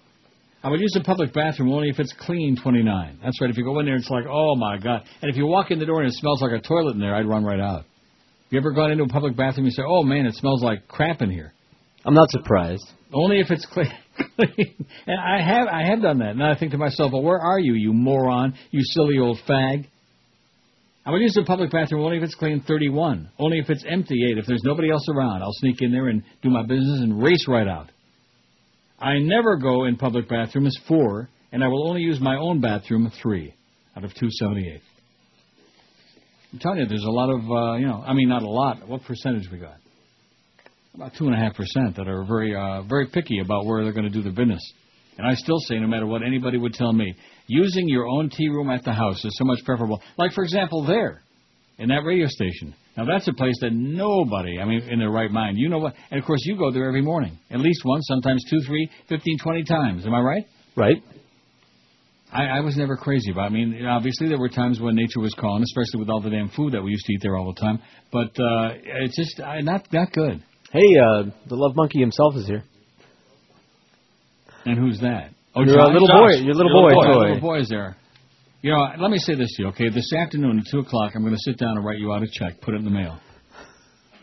I would use the public bathroom only if it's clean 29. That's right. If you go in there, it's like, oh my God. And if you walk in the door and it smells like a toilet in there, I'd run right out. You ever gone into a public bathroom and say, oh man, it smells like crap in here? I'm not surprised. Only if it's clean. and I have I have done that. And I think to myself, well, where are you, you moron, you silly old fag? I would use the public bathroom only if it's clean 31. Only if it's empty 8. If there's nobody else around, I'll sneak in there and do my business and race right out. I never go in public bathrooms 4, and I will only use my own bathroom 3 out of 278. I'm telling you, there's a lot of, uh, you know, I mean, not a lot. What percentage we got? About two and a half percent that are very, uh, very picky about where they're going to do their business. And I still say, no matter what anybody would tell me, using your own tea room at the house is so much preferable. Like, for example, there, in that radio station. Now, that's a place that nobody, I mean, in their right mind, you know what? And of course, you go there every morning, at least once, sometimes two, three, fifteen, twenty times. Am I right? Right. I, I was never crazy about. It. I mean, obviously there were times when nature was calling, especially with all the damn food that we used to eat there all the time. But uh, it's just uh, not not good. Hey, uh, the love monkey himself is here. And who's that? Oh, Your, Josh? little Josh. boy- your little boy, My Troy. little is there. You know, let me say this to you, okay? This afternoon at two o'clock, I'm going to sit down and write you out a check, put it in the mail.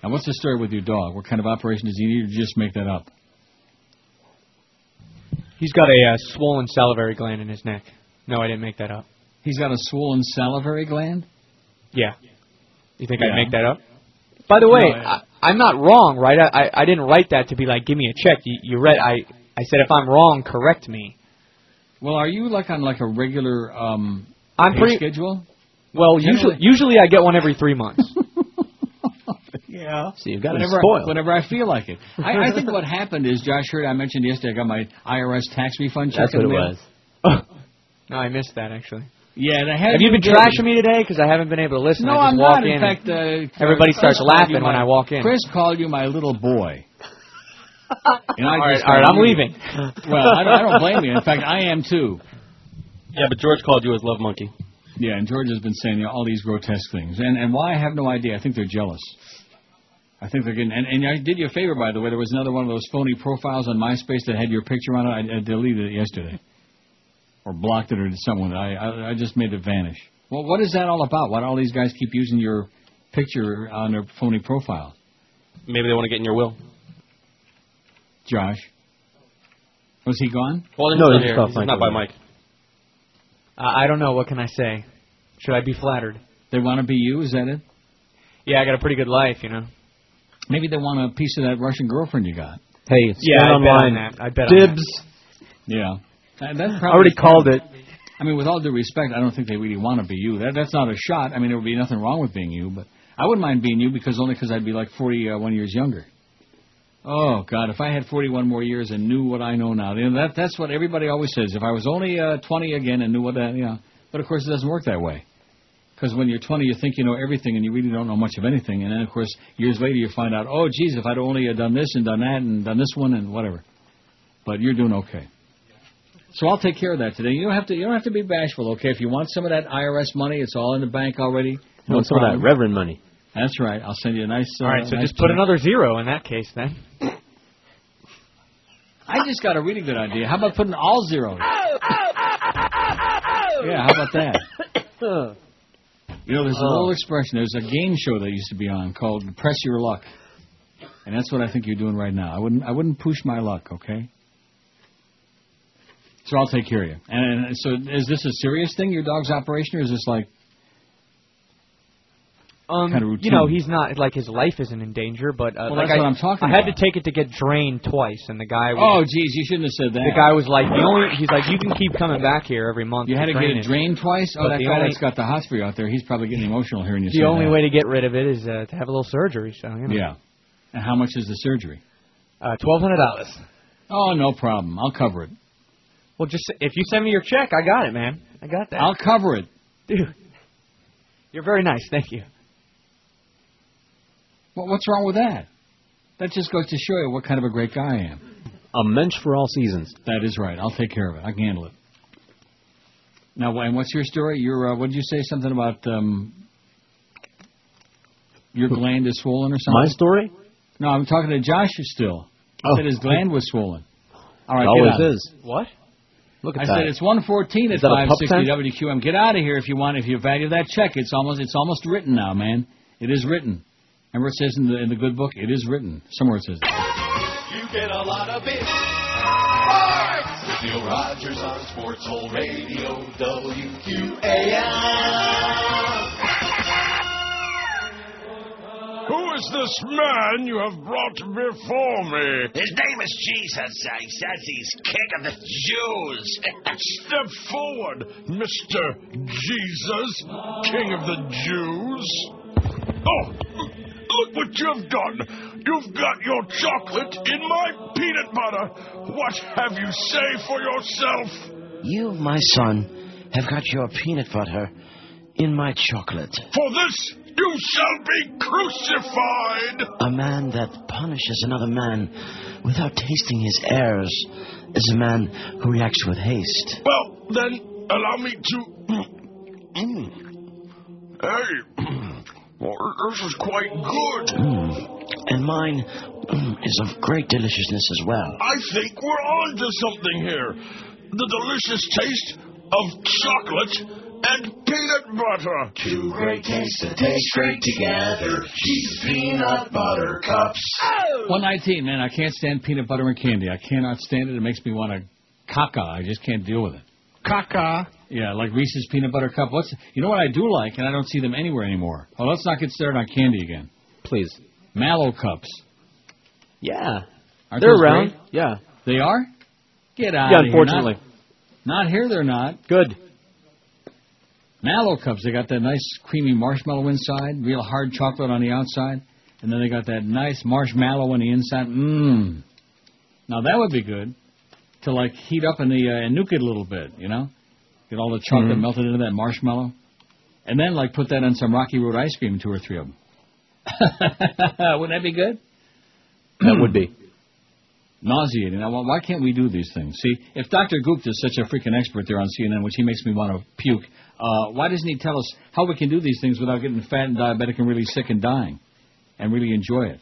Now, what's the story with your dog? What kind of operation does he need, or just make that up? He's got a uh, swollen salivary gland in his neck. No, I didn't make that up. He's got a swollen salivary gland. Yeah. You think Yeah. I'd make that up? By the way, No, I, I'm not wrong, right? I, I I didn't write that to be like, give me a check. You, you read, I I said if I'm wrong, correct me. Well, are you like on like a regular um I'm pay pretty- schedule? Well, Generally- usually usually I get one every three months. Yeah. So you've got it whenever, spoiled. whenever I feel like it. I, I think what happened is, Josh heard I mentioned yesterday I got my IRS tax refund check. That's what in it the mail. was. no, I missed that actually. Yeah, and I had Have you been good. trashing me today? Because I haven't been able to listen. No, I just I'm walk not. In in. fact, uh, everybody Chris starts called you laughing when I walk in. Chris called you my little boy. And I all right, all right, I'm leaving. Well, I don't, I don't blame you. In fact, I am too. Yeah, but George called you his love monkey. Yeah, and George has been saying you know, all these grotesque things, and and why I have no idea. I think they're jealous. I think they're getting. And, and I did you a favor, by the way. There was another one of those phony profiles on MySpace that had your picture on it. I, I deleted it yesterday, or blocked it, or did someone. I, I I just made it vanish. Well, what is that all about? Why do all these guys keep using your picture on their phony profile? Maybe they want to get in your will. Josh, was he gone? Well, he's No, still he's here. He's Frank not by Mike. Uh, I don't know. What can I say? Should I be flattered? They want to be you, is that it? Yeah, I got a pretty good life, you know. Maybe they want a piece of that Russian girlfriend you got. Hey, it's Yeah, stand I bet on online. that. I bet on Dibs. Yeah. That, I already called it. I mean, with all due respect, I don't think they really want to be you. That that's not a shot. I mean, there would be nothing wrong with being you, but I wouldn't mind being you because only because I'd be like 41 years younger. Oh God, if I had 41 more years and knew what I know now, you know, that that's what everybody always says. If I was only uh, 20 again and knew what that, you know, but of course it doesn't work that way. Because when you're 20, you think you know everything and you really don't know much of anything, and then of course years later you find out, oh geez, if I'd only uh, done this and done that and done this one and whatever. But you're doing okay. So I'll take care of that today. You don't have to. You don't have to be bashful, okay? If you want some of that IRS money, it's all in the bank already. You want some of that. Reverend money. That's right. I'll send you a nice. Uh, All right, so nice just put check. another zero in that case then. I just got a really good idea. How about putting all zeros? Yeah, how about that? You know, there's an Oh. old expression. There's a game show that used to be on called "Press Your Luck," and that's what I think you're doing right now. I wouldn't. I wouldn't push my luck, okay? So I'll take care of you. And, and so, is this a serious thing, your dog's operation, or is this like Um, Kinda routine. you know, he's not like his life isn't in danger, but uh, Well, like that's I, what I'm talking I had to take it to get drained twice, and the guy. Was, Oh, geez, you shouldn't have said that. The guy was like, the only. He's like, you can keep coming back here every month. You had to get it drained twice. Oh, But that guy only- that's got the hot for out there, he's probably getting emotional hearing you The say only that. way to get rid of it is uh, to have a little surgery. So you know. Yeah. And how much is the surgery? Uh, Twelve hundred dollars. Oh, no problem. I'll cover it. Well, just if you send me your check, I got it, man. I got that. I'll cover it. Dude, you're very nice. Thank you. Well, what's wrong with that? That just goes to show you what kind of a great guy I am. A mensch for all seasons. That is right. I'll take care of it. I can handle it. Now, and what's your story? Your uh, what did you say? Something about um, your gland is swollen or something? My story? No, I'm talking to Josh still. I Oh. said his gland was swollen. All right, It always is. What? Look at I that. said it's 114 at Is that 560? WQAM. Get out of here if you want. If you value that check, it's almost it's almost written now, man. It is written. Remember it says in the in the good book, it is written. Somewhere it says. You get a lot of big with Neil Rogers on Sports Hole Radio WQAM. Who is this man you have brought before me? His name is Jesus. Uh, he says he's king of the Jews. Step forward, Mr. Jesus, King of the Jews. Oh, look what you've done. You've got your chocolate in my peanut butter. What have you say for yourself? you, my son, have got your peanut butter in my chocolate. For this you shall be crucified. A man that punishes another man without tasting his errors is a man who reacts with haste. Well, then, allow me to. Mm. Hey, well, this is quite good. Mm. And mine mm, is of great deliciousness as well. I think we're on to something here. The delicious taste of chocolate and peanut butter. Two great tastes that taste great together. Cheese peanut butter cups. 119, man. I can't stand peanut butter and candy. I cannot stand it. It makes me want to caca. I just can't deal with it. Caca. Yeah, like Reese's peanut butter cup. What's you know what I do like, and I don't see them anywhere anymore. Well, let's not get started on candy again. Please. Mallow cups. Yeah. Aren't They're around. great? Yeah. They are. Get out. Yeah, of here. unfortunately. Not, not here. They're not. Good. Mallow cups. They got that nice creamy marshmallow inside, real hard chocolate on the outside, and then they got that nice marshmallow on the inside. Mmm. Now that would be good to like heat up in the uh, and nuke it a little bit. You know, get all the chocolate Mhm. melted into that marshmallow, and then like put that on some Rocky Road ice cream, two or three of them. Wouldn't that be good? That would be. Nauseating. Now, why- why can't we do these things? See, if Dr. Gupta is such a freaking expert there on CNN, which he makes me want to puke, uh, why doesn't he tell us how we can do these things without getting fat and diabetic and really sick and dying, and really enjoy it?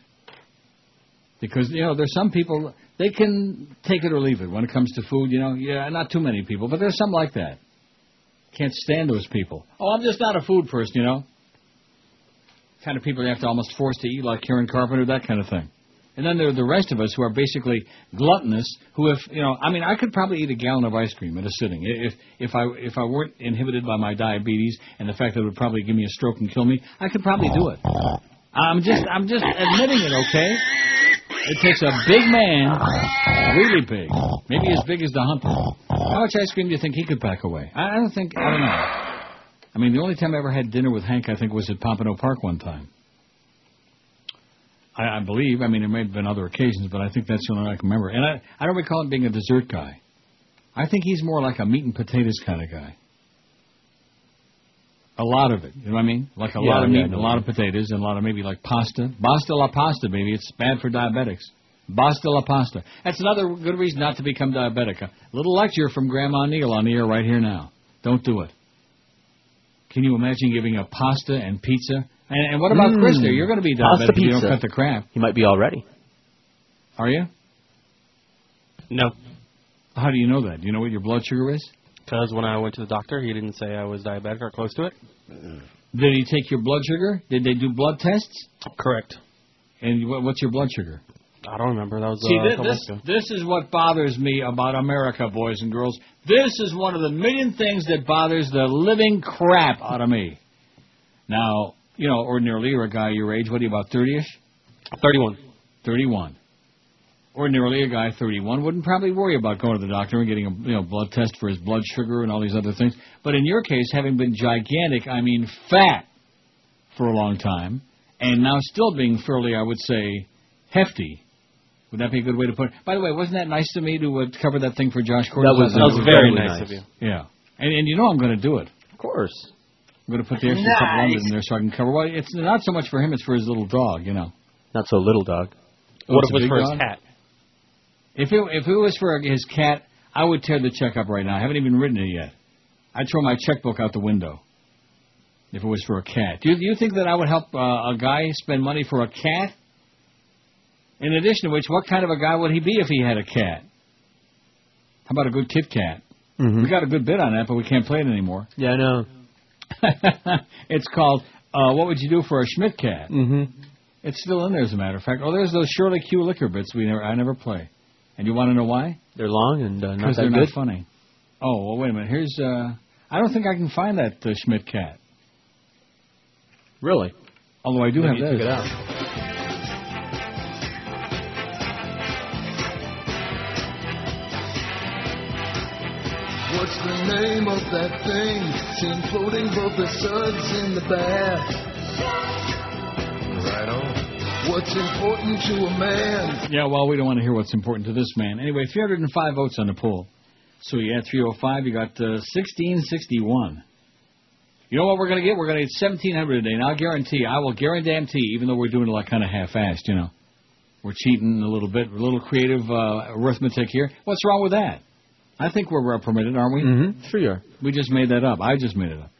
Because you know, there's some people they can take it or leave it when it comes to food. You know, yeah, not too many people, but there's some like that. Can't stand those people. Oh, I'm just not a food person, you know. Kind of people you have to almost force to eat, like Karen Carpenter, that kind of thing. And then there are the rest of us who are basically gluttonous. Who, if you know, I mean, I could probably eat a gallon of ice cream at a sitting if if I if I weren't inhibited by my diabetes and the fact that it would probably give me a stroke and kill me. I could probably do it. I'm just I'm just admitting it. Okay. It takes a big man, really big, maybe as big as the hunter. How much ice cream do you think he could pack away? I I don't think I don't know. I mean, the only time I ever had dinner with Hank, I think, was at Pompano Park one time. I, I believe. I mean, there may have been other occasions, but I think that's the only one I can remember. And I, I don't recall him being a dessert guy. I think he's more like a meat and potatoes kind of guy. A lot of it, you know what I mean? Like a Yeah, lot of yeah, meat, know a lot of potatoes, and a lot of maybe like pasta. Basta la pasta, baby. It's bad for diabetics. Basta la pasta. That's another good reason not to become diabetic. A little lecture from Grandma Neil on the air right here now. Don't do it. Can you imagine giving up pasta and pizza? And, and what about Mm. Chris there? You're going to be Pasta diabetic if you don't pizza. cut the crap. He might be already. Are you? No. How do you know that? Do you know what your blood sugar is? Because when I went to the doctor, he didn't say I was diabetic or close to it. Did he take your blood sugar? Did they do blood tests? Correct. And what- what's your blood sugar? I don't remember. That was See, uh, a this, ago. this is what bothers me about America, boys and girls. This is one of the million things that bothers the living crap out of me. Now, you know, ordinarily you're a guy your age. What are you, about 30-ish? 31. 31. Ordinarily, a guy 31 wouldn't probably worry about going to the doctor and getting a you know blood test for his blood sugar and all these other things. But in your case, having been gigantic, I mean fat for a long time, and now still being fairly, I would say, hefty. Would that be a good way to put it? By the way, wasn't that nice to me to uh, cover that thing for Josh Gordon? That was- That was very nice nice. of you. Yeah, and and you know I'm going to do it. Of course. I'm going to put the extra couple hundred in there so I can cover. Well, it's not so much for him; it's for his little dog. You know. Not so little dog. Oh, What if it was big for his cat? If it if it was for his cat, I would tear the check up right now. I haven't even written it yet. I'd throw my checkbook out the window. If it was for a cat, do you, do you think that I would help uh, a guy spend money for a cat? In addition to which, what kind of a guy would he be if he had a cat? How about a good Kit Kat? Mm-hmm. We got a good bit on that, but we can't play it anymore. Yeah, I know. it's called uh, "What Would You Do for a Schmidt Cat?" Mm-hmm. It's still in there, as a matter of fact. Oh, there's those Shirley Q liquor bits we never I never play. And you want to know why? They're long and uh, not that they're good. not funny. Oh, well, wait a minute. Here's, uh, I don't think I can find that uh, Schmidt cat. Really? Although I do Maybe have you What's the name of that thing seen floating above the suds in the bath? Right on. What's important to a man? Yeah, well, we don't want to hear what's important to this man. Anyway, 305 votes on the poll. So you had 305, you got uh, 1661. You know what we're going to get? We're going to get 1700 today. Now, I guarantee, I will guarantee, even though we're doing it like kind of half-assed, you know. We're cheating a little bit, a little creative uh, arithmetic here. What's wrong with that? I think we're permitted, aren't we? Mm-hmm. Sure you are. We just made that up. I just made it up.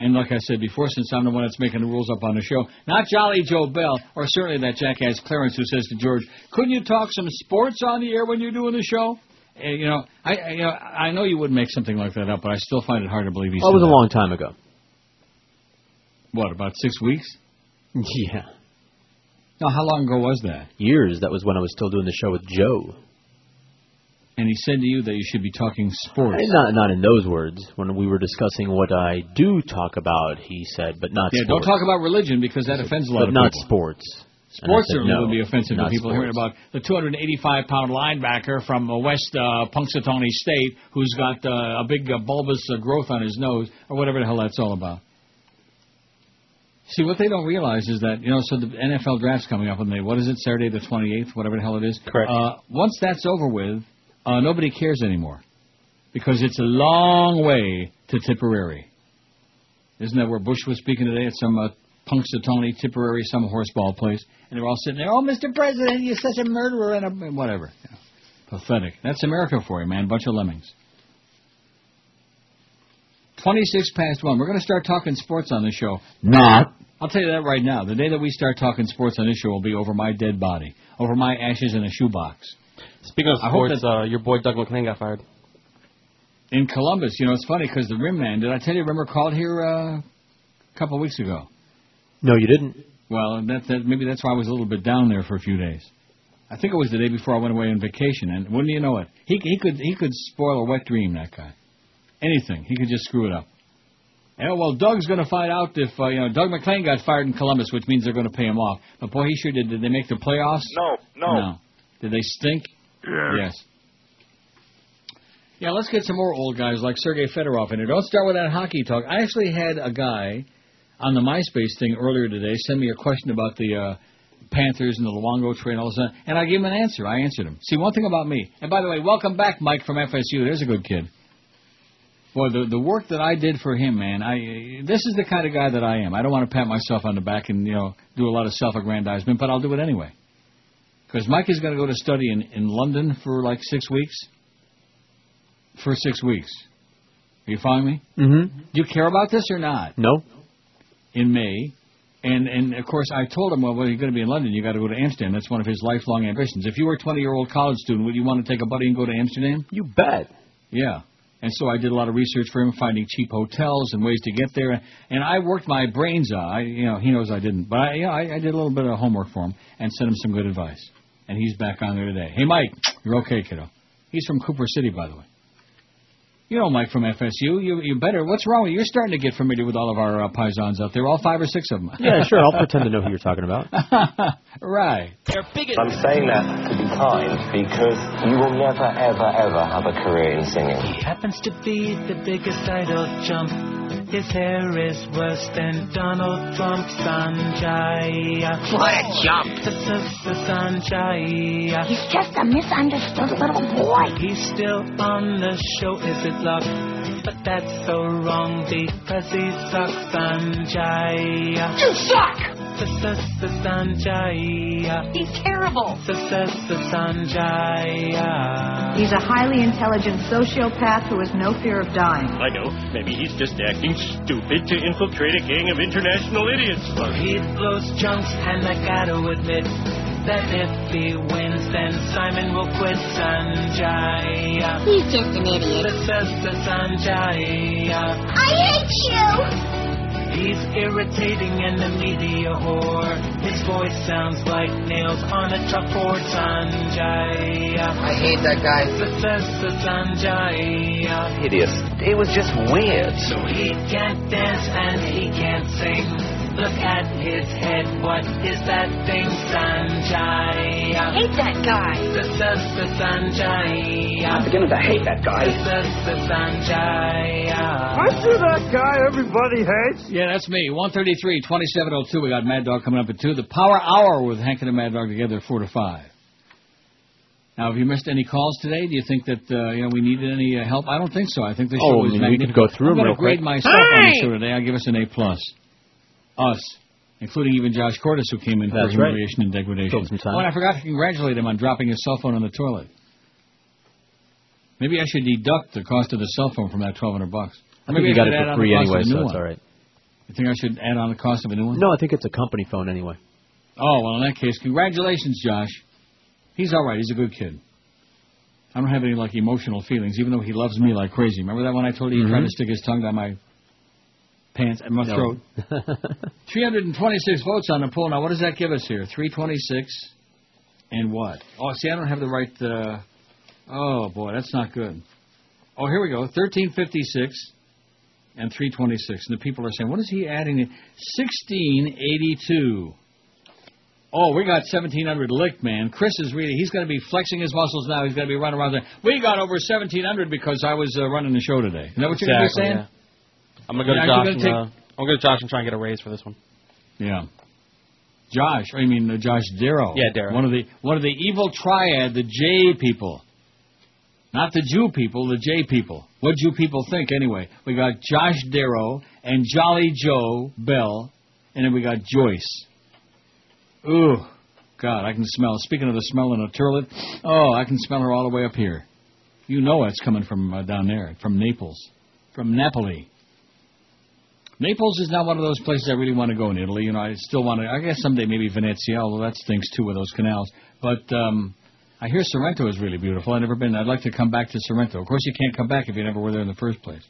And like I said before, since I'm the one that's making the rules up on the show, not Jolly Joe Bell, or certainly that jackass Clarence who says to George, "Couldn't you talk some sports on the air when you're doing the show?" Uh, you know, I, I you know I know you wouldn't make something like that up, but I still find it hard to believe he Well, said it was a long time ago. What about six weeks? Yeah. Now, how long ago was that? Years. That was when I was still doing the show with Joe. And he said to you that you should be talking sports. Not not in those words. When we were discussing what I do talk about, he said, but not sports. yeah, sports. don't talk about religion because that offends a lot but of not people. sports. And I Sports said, no, would be offensive to not people hearing sports. about the 285 pound linebacker from West uh, Punxsutawney State who's got uh, a big uh, bulbous uh, growth on his nose or whatever the hell that's all about. See, what they don't realize is that, you know, so the NFL draft's coming up on the, what is it, Saturday the 28th, whatever the hell it is? Correct. Uh, once that's over with, uh, nobody cares anymore. Because it's a long way to Tipperary. Isn't that where Bush was speaking today at some uh, Punxsutawney, Tipperary, some horseball place? And they're all sitting there, oh, Mr. President, you're such a murderer and a, whatever. Pathetic. That's America for you, man. Bunch of lemmings. 26 past 1. We're going to start talking sports on the show. Not. I'll tell you that right now. The day that we start talking sports on this show will be over my dead body, over my ashes in a shoebox. Speaking of I hope sports, uh, your boy Doug MacLean got fired. In Columbus, you know, it's funny because the Rim Man, did I tell you, remember, called here uh, a couple of weeks ago? No, you didn't. Well, that, that maybe that's why I was a little bit down there for a few days. I think it was the day before I went away on vacation, and wouldn't you know it, he he could he could spoil a wet dream. That guy, anything he could just screw it up. Yeah, well, Doug's going to find out if uh, you know Doug MacLean got fired in Columbus, which means they're going to pay him off. But boy, he sure did. Did they make the playoffs? No, no. No. Did they stink? Yes. Yeah, let's get some more old guys like Sergei Fedorov in here. Don't start with that hockey talk. I actually had a guy on the MySpace thing earlier today send me a question about the uh, Panthers and the Luongo trade and all this, and I gave him an answer. I answered him. See, one thing about me, and by the way, welcome back, Mike from FSU. There's a good kid. Boy, the the work that I did for him, man. I this is the kind of guy that I am. I don't want to pat myself on the back and you know do a lot of self-aggrandizement, but I'll do it anyway. Because Mike is going to go to study in in London for like six weeks. For six weeks. Are you following me? Mm-hmm. Do you care about this or not? No. In May. And and of course I told him, well, well, you're going to be in London. You got to go to Amsterdam. That's one of his lifelong ambitions. If you were a 20 year old college student, would you want to take a buddy and go to Amsterdam? You bet. Yeah. And so I did a lot of research for him, finding cheap hotels and ways to get there. And I worked my brains out. I, you know, he knows I didn't, but I, yeah, I, I did a little bit of homework for him and sent him some good advice. And he's back on there today. Hey, Mike, you're okay, kiddo. He's from Cooper City, by the way. You know Mike from FSU. You you better. What's wrong with you? You're starting to get familiar with all of our uh, paisans out there, all five or six of them. Yeah, sure. I'll pretend to know who you're talking about. right. I'm saying that to be kind because you will never, ever, ever have a career in singing. He happens to be the biggest idol chump. His hair is worse than Donald Trump. Sanjay. What a chump. Sanjay. He's just a misunderstood little boy. He's still on the show, is it love? But that's so wrong because he sucks, Sanjay. You suck! Sanjay. He's terrible. He's a highly intelligent sociopath who has no fear of dying. I know. Maybe he's just acting stupid to infiltrate a gang of international idiots. Well, he blows chunks, and I gotta admit that if he wins, then Simon will quit Sanjay. He's just an idiot. Sanjay. I hate you! He's irritating and the media whore. His voice sounds like nails on a chalkboard, Sanjay. I hate that guy. Sanjay. Hideous. It was just weird. So he can't dance and he can't sing. Look at his head, what is that thing, Sanjay? I hate that guy. Sanjay. I'm beginning to hate that guy. Sanjay. Aren't you that guy everybody hates? Yeah, that's me. 133, 2702. We got Mad Dog coming up at 2. The Power Hour with Hank and the Mad Dog together at 4 to 5. Now, have you missed any calls today? Do you think that uh, you know we needed any uh, help? I don't think so. I think the show Oh, was I mean, we could go through I'm 'em gonna real quick. grade myself on the show today. I'll give us an A plus. Us, including even Josh Cordes, who came in That's for right. humiliation and degradation. Oh, and I forgot to congratulate him on dropping his cell phone on the toilet. Maybe I should deduct the cost of the cell phone from that twelve hundred bucks. I Maybe think you got it for free anyway, of a new so it's all right. You think I should add on the cost of a new one? No, I think it's a company phone anyway. Oh, well, in that case, congratulations, Josh. He's all right. He's a good kid. I don't have any, like, emotional feelings, even though he loves me like crazy. Remember that one I told you he tried to mm-hmm. stick his tongue down my pants and my No. throat? 326 votes on the poll. Now, what does that give us here? 326 and what? Oh, see, I don't have the right. Uh, oh, boy, that's not good. Oh, here we go. 1356 and 326. And the people are saying, what is he adding? 1682. Oh, we got 1700 licked, man. Chris is really, he's going to be flexing his muscles now. He's going to be running around there. We got over 1700 because I was uh, running the show today. Is that what you're going to be saying? yeah. I'm gonna go to Josh. And, gonna uh, I'm gonna go to Josh and try and get a raise for this one. Yeah. Josh, I mean uh, Josh Darrow. Yeah, Darrow. One of the one of the evil triad, the J people. Not the Jew people, the J people. What Jew people think anyway? We got Josh Darrow and Jolly Joe Bell, and then we got Joyce. Ooh, God, I can smell. Speaking of the smell in a turlet, oh, I can smell her all the way up here. You know it's coming from uh, down there, from Naples, from Napoli. Naples is not one of those places I really want to go in Italy. You know, I still want to. I guess someday maybe Venezia, although that stinks too with those canals. But um, I hear Sorrento is really beautiful. I've never been. I'd like to come back to Sorrento. Of course, you can't come back if you never were there in the first place.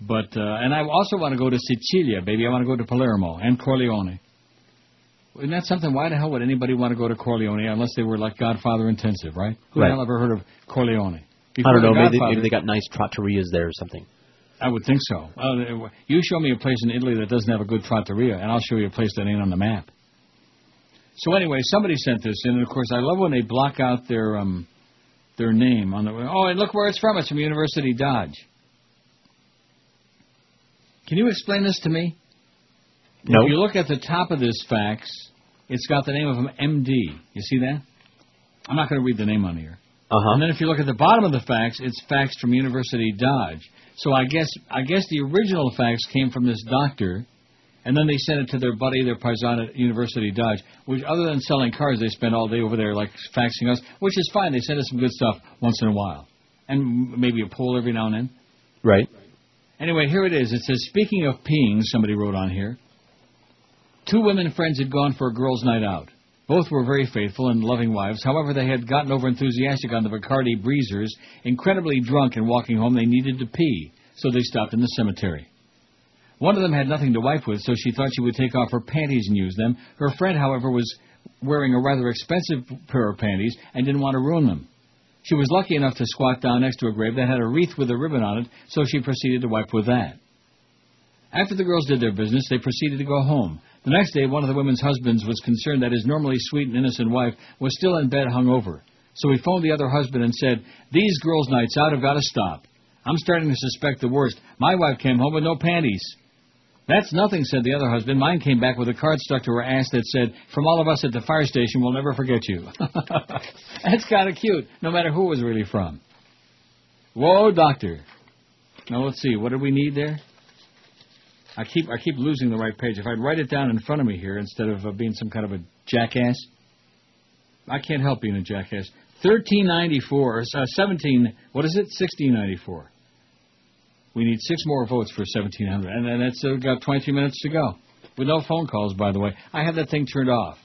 But uh, and I also want to go to Sicilia, baby. I want to go to Palermo and Corleone. Isn't that something? Why the hell would anybody want to go to Corleone unless they were like Godfather intensive, right? Who Right. the hell ever heard of Corleone? I don't know. Maybe, maybe they got nice trattorias there or something. I would think so. Uh, you show me a place in Italy that doesn't have a good trattoria, and I'll show you a place that ain't on the map. So anyway, somebody sent this in, and of course, I love when they block out their um their name on the. Oh, and look where it's from. It's from University Dodge. Can you explain this to me? No. If you look at the top of this fax, it's got the name of an MD. You see that? I'm not going to read the name on here. Uh-huh. And then if you look at the bottom of the fax, it's faxed from University Dodge. So I guess I guess the original fax came from this doctor, and then they sent it to their buddy, their paisan at University Dodge. Which, other than selling cars, they spend all day over there like faxing us, which is fine. They send us some good stuff once in a while, and maybe a poll every now and then. Right. Anyway, here it is. It says, speaking of peeing, somebody wrote on here. Two women friends had gone for a girls' night out. Both were very faithful and loving wives. However, they had gotten over enthusiastic on the Bacardi breezers, incredibly drunk, and walking home they needed to pee, so they stopped in the cemetery. One of them had nothing to wipe with, so she thought she would take off her panties and use them. Her friend, however, was wearing a rather expensive pair of panties and didn't want to ruin them. She was lucky enough to squat down next to a grave that had a wreath with a ribbon on it, so she proceeded to wipe with that. After the girls did their business, they proceeded to go home. The next day, one of the women's husbands was concerned that his normally sweet and innocent wife was still in bed hungover. So he phoned the other husband and said, These girls' nights out have got to stop. I'm starting to suspect the worst. My wife came home with no panties. That's nothing, said the other husband. Mine came back with a card stuck to her ass that said, From all of us at the fire station, we'll never forget you. That's kind of cute, no matter who it was really from. Whoa, doctor. Now let's see, what do we need there? I keep I keep losing the right page. If I'd write it down in front of me here instead of uh, being some kind of a jackass, I can't help being a jackass. Thirteen ninety four, uh, seventeen. What is it? Sixteen ninety four. We need six more votes for seventeen hundred, and then that's uh, got twenty three minutes to go with no phone calls. By the way, I have that thing turned off,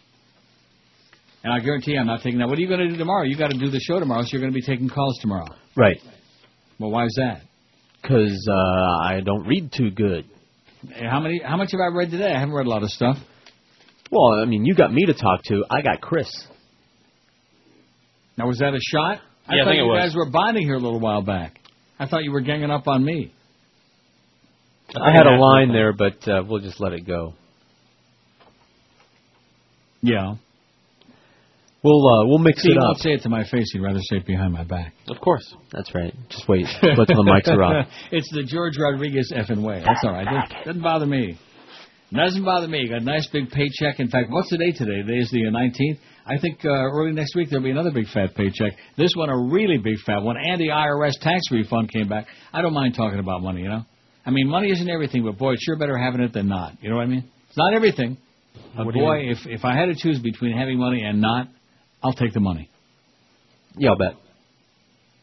and I guarantee you I'm not taking that. What are you going to do tomorrow? You got to do the show tomorrow, so you're going to be taking calls tomorrow. Right. Well, why is that? Because uh, I don't read too good. How many? How much have I read today? I haven't read a lot of stuff. Well, I mean, you got me to talk to. I got Chris. Now, was that a shot? I Yeah, I thought think it you was. guys were bonding here a little while back. I thought you were ganging up on me. I had a line there, but uh, we'll just let it go. Yeah. We'll uh, we'll mix See, it he up. won't say it to my face. He'd rather say it behind my back. Of course. That's right. Just wait. Wait till the mics are off. it's the George Rodriguez effing way. That's all right. Doesn't, doesn't bother me. Doesn't bother me. Got a nice big paycheck. In fact, what's the date today? Today is the uh, 19th. I think uh, early next week there'll be another big fat paycheck. This one a really big fat one. And the IRS tax refund came back. I don't mind talking about money, you know. I mean, money isn't everything, but boy, it's sure better having it than not. You know what I mean? It's not everything. But What do you- boy, if if I had to choose between having money and not, I'll take the money. Yeah, I'll bet.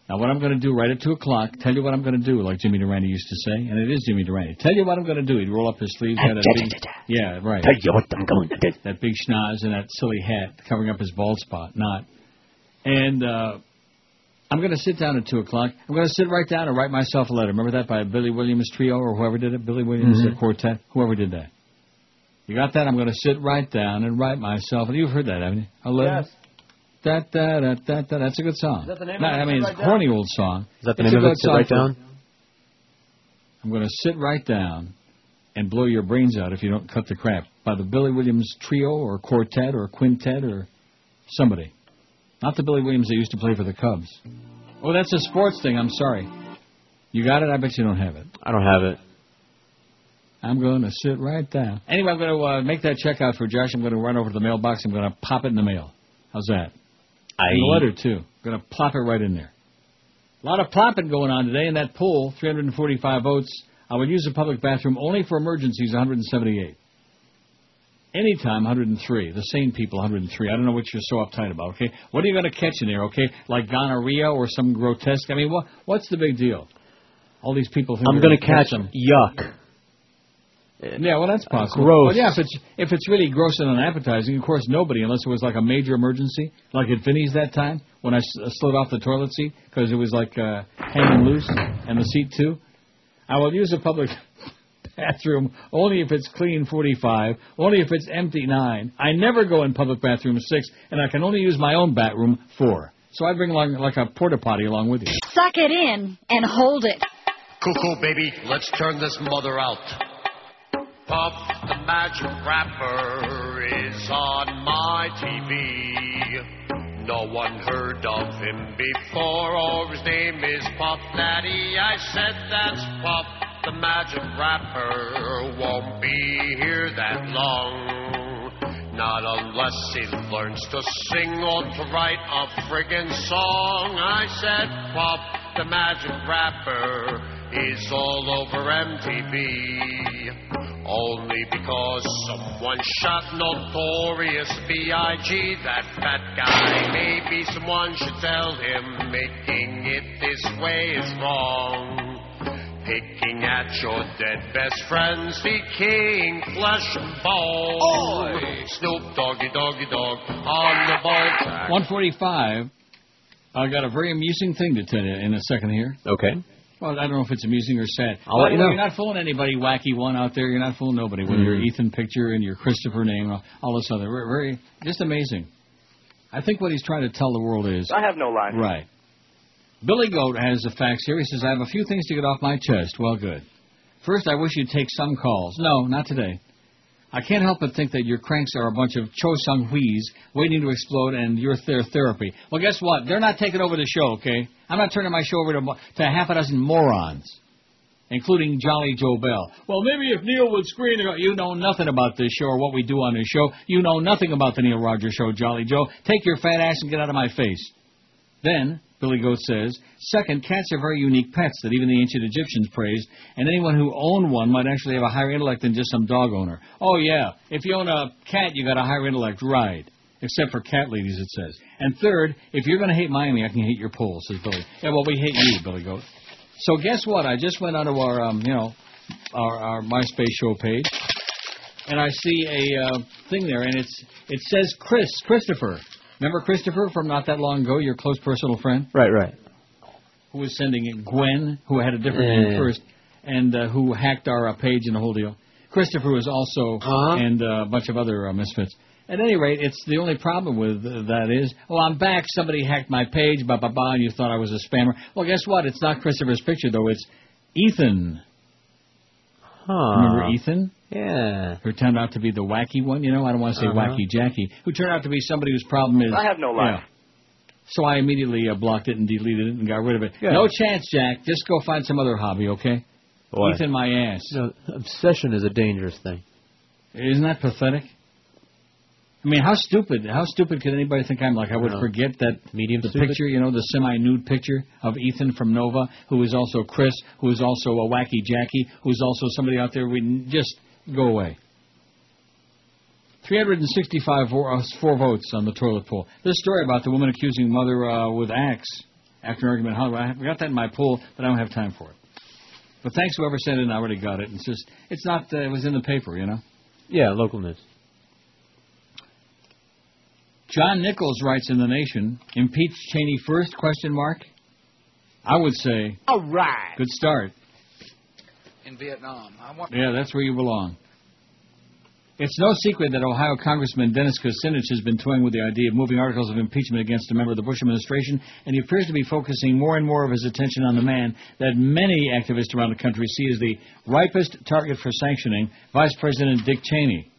Now, what I'm going to do right at 2 o'clock, tell you what I'm going to do, like Jimmy Durante used to say, and it is Jimmy Durante. Tell you what I'm going to do. He'd roll up his sleeves, got that big, yeah, right. Tell you what I'm going to do. That big schnoz and that silly hat covering up his bald spot, not. And uh, I'm going to sit down at 2 o'clock. I'm going to sit right down and write myself a letter. Remember that by Billy Williams Trio or whoever did it? Billy Williams Mhm. uh, Quartet? Whoever did that. You got that? I'm going to sit right down and write myself. And you've heard that, haven't you? A letter. Yes. Da, da, da, da, da. That's a good song. Is that the name No, of it? I mean, Sit it's right a corny down? old song. Is that the It's name of it? Sit right down. I'm going to sit right down and blow your brains out if you don't cut the crap. By the Billy Williams Trio or Quartet or Quintet or somebody. Not the Billy Williams that used to play for the Cubs. Oh, that's a sports thing. I'm sorry. You got it? I bet you don't have it. I don't have it. I'm going to sit right down. Anyway, I'm going to uh, make that check out for Josh. I'm going to run over to the mailbox. I'm going to pop it in the mail. How's that? I And the letter, too. going to plop it right in there. A lot of plopping going on today in that poll. 345 votes. I would use the public bathroom only for emergencies, 178. Anytime, 103. The same people, 103. I don't know what you're so uptight about, okay? What are you going to catch in there, okay? Like gonorrhea or some grotesque? I mean, what what's the big deal? All these people I'm going to catch them. yuck. Yeah, well, that's possible. gross. Well, yeah, if it's if it's really gross and unappetizing, of course nobody, unless it was like a major emergency, like at Vinny's that time when I s- uh, slid off the toilet seat because it was like uh, hanging loose and the seat too. I will use a public bathroom only if it's clean 45, only if it's empty 9. I never go in public bathroom 6, and I can only use my own bathroom 4. So I bring along like a porta potty along with you. Suck it in and hold it. Cuckoo, baby, let's turn this mother out. Puff the Magic Rapper is on my TV. No one heard of him before, or his name is Puff Daddy. I said that's Puff the Magic Rapper. Won't be here that long. Not unless he learns to sing or to write a friggin' song. I said Puff the Magic Rapper is all over MTV. Only because someone shot Notorious B.I.G. That fat guy. Maybe someone should tell him making it this way is wrong. Picking at your dead best friends, the king, flesh and bone. Snoop Doggy Doggy Dog on the ball. track. 145. I've got a very amusing thing to tell you in a second here. Okay. Well, I don't know if it's amusing or sad. I'll let you know. You're not fooling anybody, wacky one out there. You're not fooling nobody with your Mhm. Ethan picture and your Christopher name, all- all this other. Very, very, just amazing. I think what he's trying to tell the world is I have no line. right. Billy Goat has the facts here. He says, "I have a few things to get off my chest." Well, good. First, I wish you'd take some calls. No, not today. I can't help but think that your cranks are a bunch of Cho Seung Hui's waiting to explode and you're their therapy. Well, guess what? They're not taking over the show, okay? I'm not turning my show over to, to half a dozen morons, including Jolly Joe Bell. Well, maybe if Neil would screen you know nothing about this show or what we do on this show. You know nothing about the Neil Rogers Show, Jolly Joe. Take your fat ass and get out of my face. Then, Billy Goat says, second, cats are very unique pets that even the ancient Egyptians praised, and anyone who owned one might actually have a higher intellect than just some dog owner. Oh, yeah, if you own a cat, you got a higher intellect, right. Except for cat ladies, it says. And third, if you're going to hate Miami, I can hate your poll, says Billy. Yeah, well, we hate you, Billy Goat. So guess what? I just went onto our, um, you know, our, our MySpace show page, and I see a uh, thing there, and it's it says Chris, Christopher. Remember Christopher from not that long ago, your close personal friend? Right, right. who was sending it, Gwen, who had a different Yeah, name yeah. first, and uh, who hacked our uh, page and the whole deal. Christopher was also, and uh, a bunch of other uh, misfits. At any rate, it's the only problem with uh, that is, oh, I'm back. Somebody hacked my page, blah blah blah, and you thought I was a spammer. Well, guess what? It's not Christopher's picture though. It's Ethan. Huh. Remember Ethan? Yeah. Who turned out to be the wacky one, you know? I don't want to say Uh-huh. wacky Jackie. Who turned out to be somebody whose problem is. I have no line. Yeah. So I immediately uh, blocked it and deleted it and got rid of it. Good. No chance, Jack. Just go find some other hobby, okay? What? Ethan, my ass. You know, obsession is a dangerous thing. Isn't that pathetic? I mean, how stupid? How stupid could anybody think I'm like? I would know. forget that Medium the stupid? picture, you know, the semi-nude picture of Ethan from Nova, who is also Chris, who is also a wacky Jackie, who is also somebody out there. We just go away. 365 vo- uh, four votes on the toilet poll. This story about the woman accusing mother uh, with axe after an argument. How I got that in my poll, but I don't have time for it. But thanks whoever sent it. I already got it. It's just it's not. Uh, it was in the paper, you know. Yeah, local news. John Nichols writes in the Nation: Impeach Cheney first? Question mark. I would say All right. good start. In Vietnam. Yeah, that's where you belong. It's no secret that Ohio Congressman Dennis Kucinich has been toying with the idea of moving articles of impeachment against a member of the Bush administration, and he appears to be focusing more and more of his attention on the man that many activists around the country see as the ripest target for sanctioning, Vice President Dick Cheney.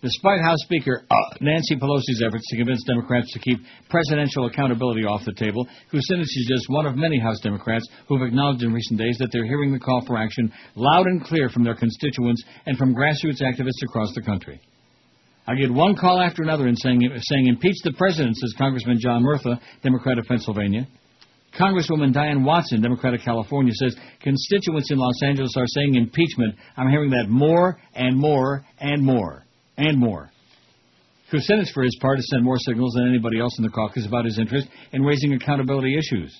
Despite House Speaker uh, Nancy Pelosi's efforts to convince Democrats to keep presidential accountability off the table, Kucinich is just one of many House Democrats who have acknowledged in recent days that they're hearing the call for action loud and clear from their constituents and from grassroots activists across the country. I get one call after another in saying, saying impeach the president, says Congressman John Murtha, Democrat of Pennsylvania. Congresswoman Diane Watson, Democrat of California, says constituents in Los Angeles are saying impeachment. I'm hearing that more and more and more and more. Kucinich, for his part, has sent more signals than anybody else in the caucus about his interest in raising accountability issues.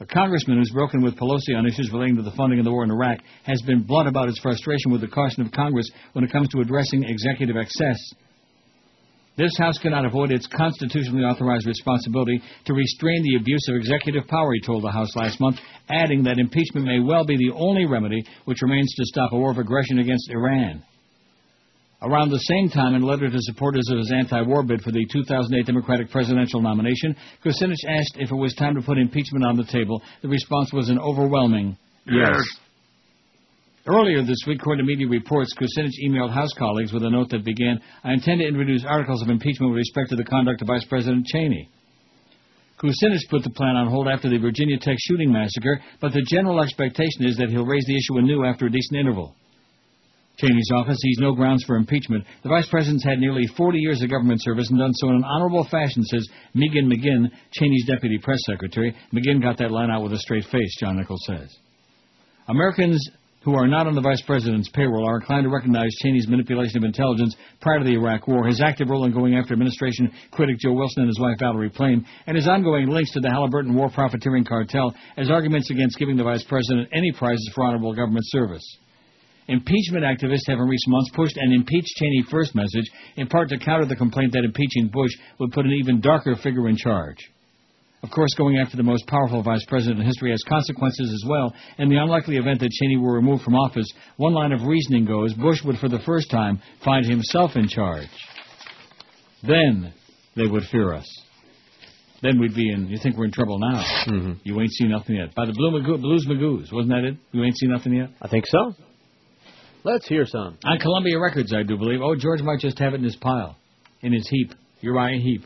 A congressman who's broken with Pelosi on issues relating to the funding of the war in Iraq has been blunt about his frustration with the caution of Congress when it comes to addressing executive excess. This House cannot avoid its constitutionally authorized responsibility to restrain the abuse of executive power, he told the House last month, adding that impeachment may well be the only remedy which remains to stop a war of aggression against Iran. Around the same time, in a letter to supporters of his anti-war bid for the 2008 Democratic presidential nomination, Kucinich asked if it was time to put impeachment on the table. The response was an overwhelming yes. Earlier this week, according to media reports, Kucinich emailed House colleagues with a note that began, I intend to introduce articles of impeachment with respect to the conduct of Vice President Cheney. Kucinich put the plan on hold after the Virginia Tech shooting massacre, but the general expectation is that he'll raise the issue anew after a decent interval. Cheney's office sees no grounds for impeachment. The vice president's had nearly 40 years of government service and done so in an honorable fashion, says Megan McGinn, Cheney's deputy press secretary. McGinn got that line out with a straight face, John Nichols says. Americans who are not on the vice president's payroll are inclined to recognize Cheney's manipulation of intelligence prior to the Iraq War, his active role in going after administration critic Joe Wilson and his wife Valerie Plame, and his ongoing links to the Halliburton war profiteering cartel as arguments against giving the vice president any prizes for honorable government service. Impeachment activists have in recent months pushed an impeach Cheney first message, in part to counter the complaint that impeaching Bush would put an even darker figure in charge. Of course, going after the most powerful vice president in history has consequences as well. In the unlikely event that Cheney were removed from office, one line of reasoning goes Bush would for the first time find himself in charge. Then they would fear us. Then we'd be in. You think we're in trouble now? Mm-hmm. You ain't seen nothing yet. By the Blue Magoo, Blues Magoos, wasn't that it? You ain't seen nothing yet. I think so. Let's hear some. On Columbia Records, I do believe. Oh, George might just have it in his pile, in his heap. Uriah Heep.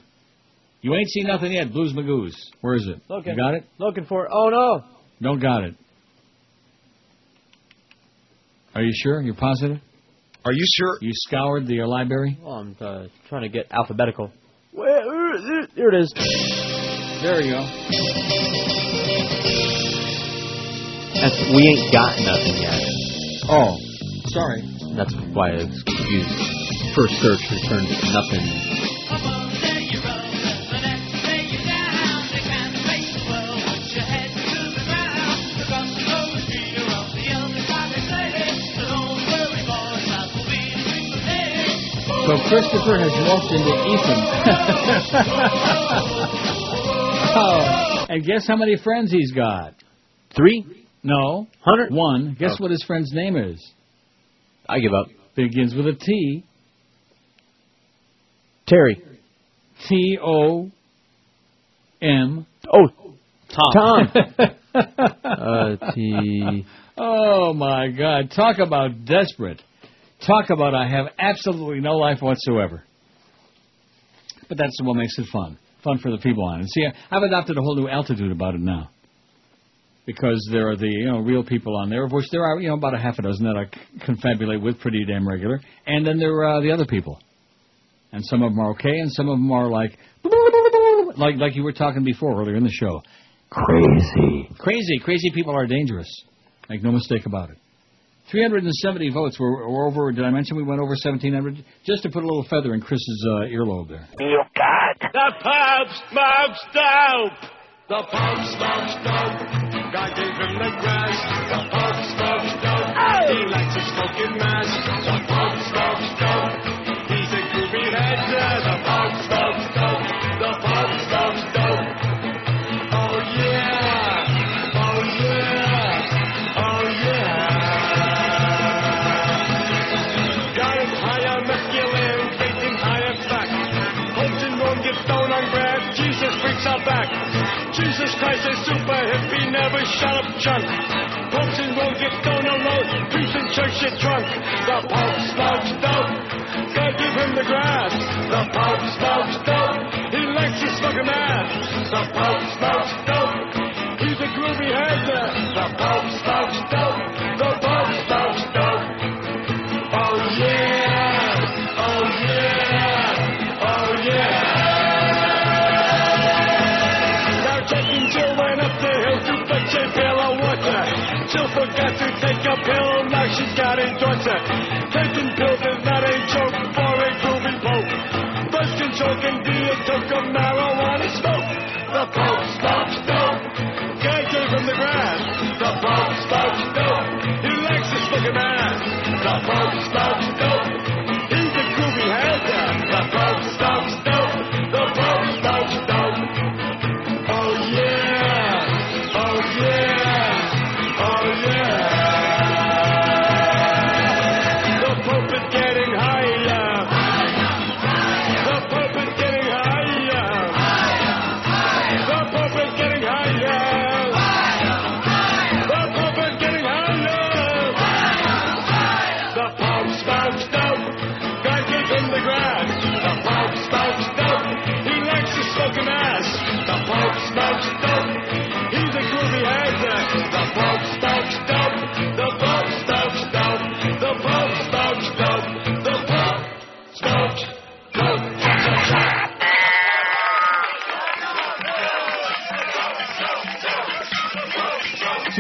You ain't seen nothing yet, Blues Magoos. Where is it? Looking. You got it? Looking for it. Oh, no. Don't got it. Are you sure? You're positive? Are you sure? You scoured the uh, library? Well, I'm uh, trying to get alphabetical. Where, uh, there it is. There you go. That's, we ain't got nothing yet. Oh, sorry. That's why I was confused. First search returned nothing. So Christopher has morphed into Ethan. oh, and guess how many friends he's got? Three? No. Hundred? One. Guess Oh. what his friend's name is? I give up. Begins with a T. Terry. T O M. Oh, Tom. uh, T. Oh my God! Talk about desperate. Talk about I have absolutely no life whatsoever. But that's what makes it fun. Fun for the people on it. See, I've adopted a whole new altitude about it now. Because there are the you know real people on there, of which there are you know about a half a dozen that I c- confabulate with pretty damn regular, and then there are uh, the other people, and some of them are okay, and some of them are like like like you were talking before earlier in the show. Crazy, crazy, crazy people are dangerous. Make no mistake about it. 370 votes were, were over. Did I mention we went over 1,700? Just to put a little feather in Chris's uh, earlobe there. You got the Pope smokes dope. The Pope smokes dope. God gave him the grass. The Pope smokes dope. He likes to smoking in shut up chunk. Popes and won't get down alone. Priest in church shit drunk. The Pope smokes dope. God give him the grass. The Pope smokes dope. He likes smoke a ass. The Pope smokes dope. He's a groovy head. The Pope smokes dope. The Pope smokes dope. Guy him the grass. The Pope smokes dope. He likes smoke an ass. The Pope smokes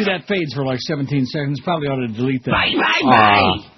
that fades for like 17 seconds. Probably ought to delete that. Bye, bye, bye.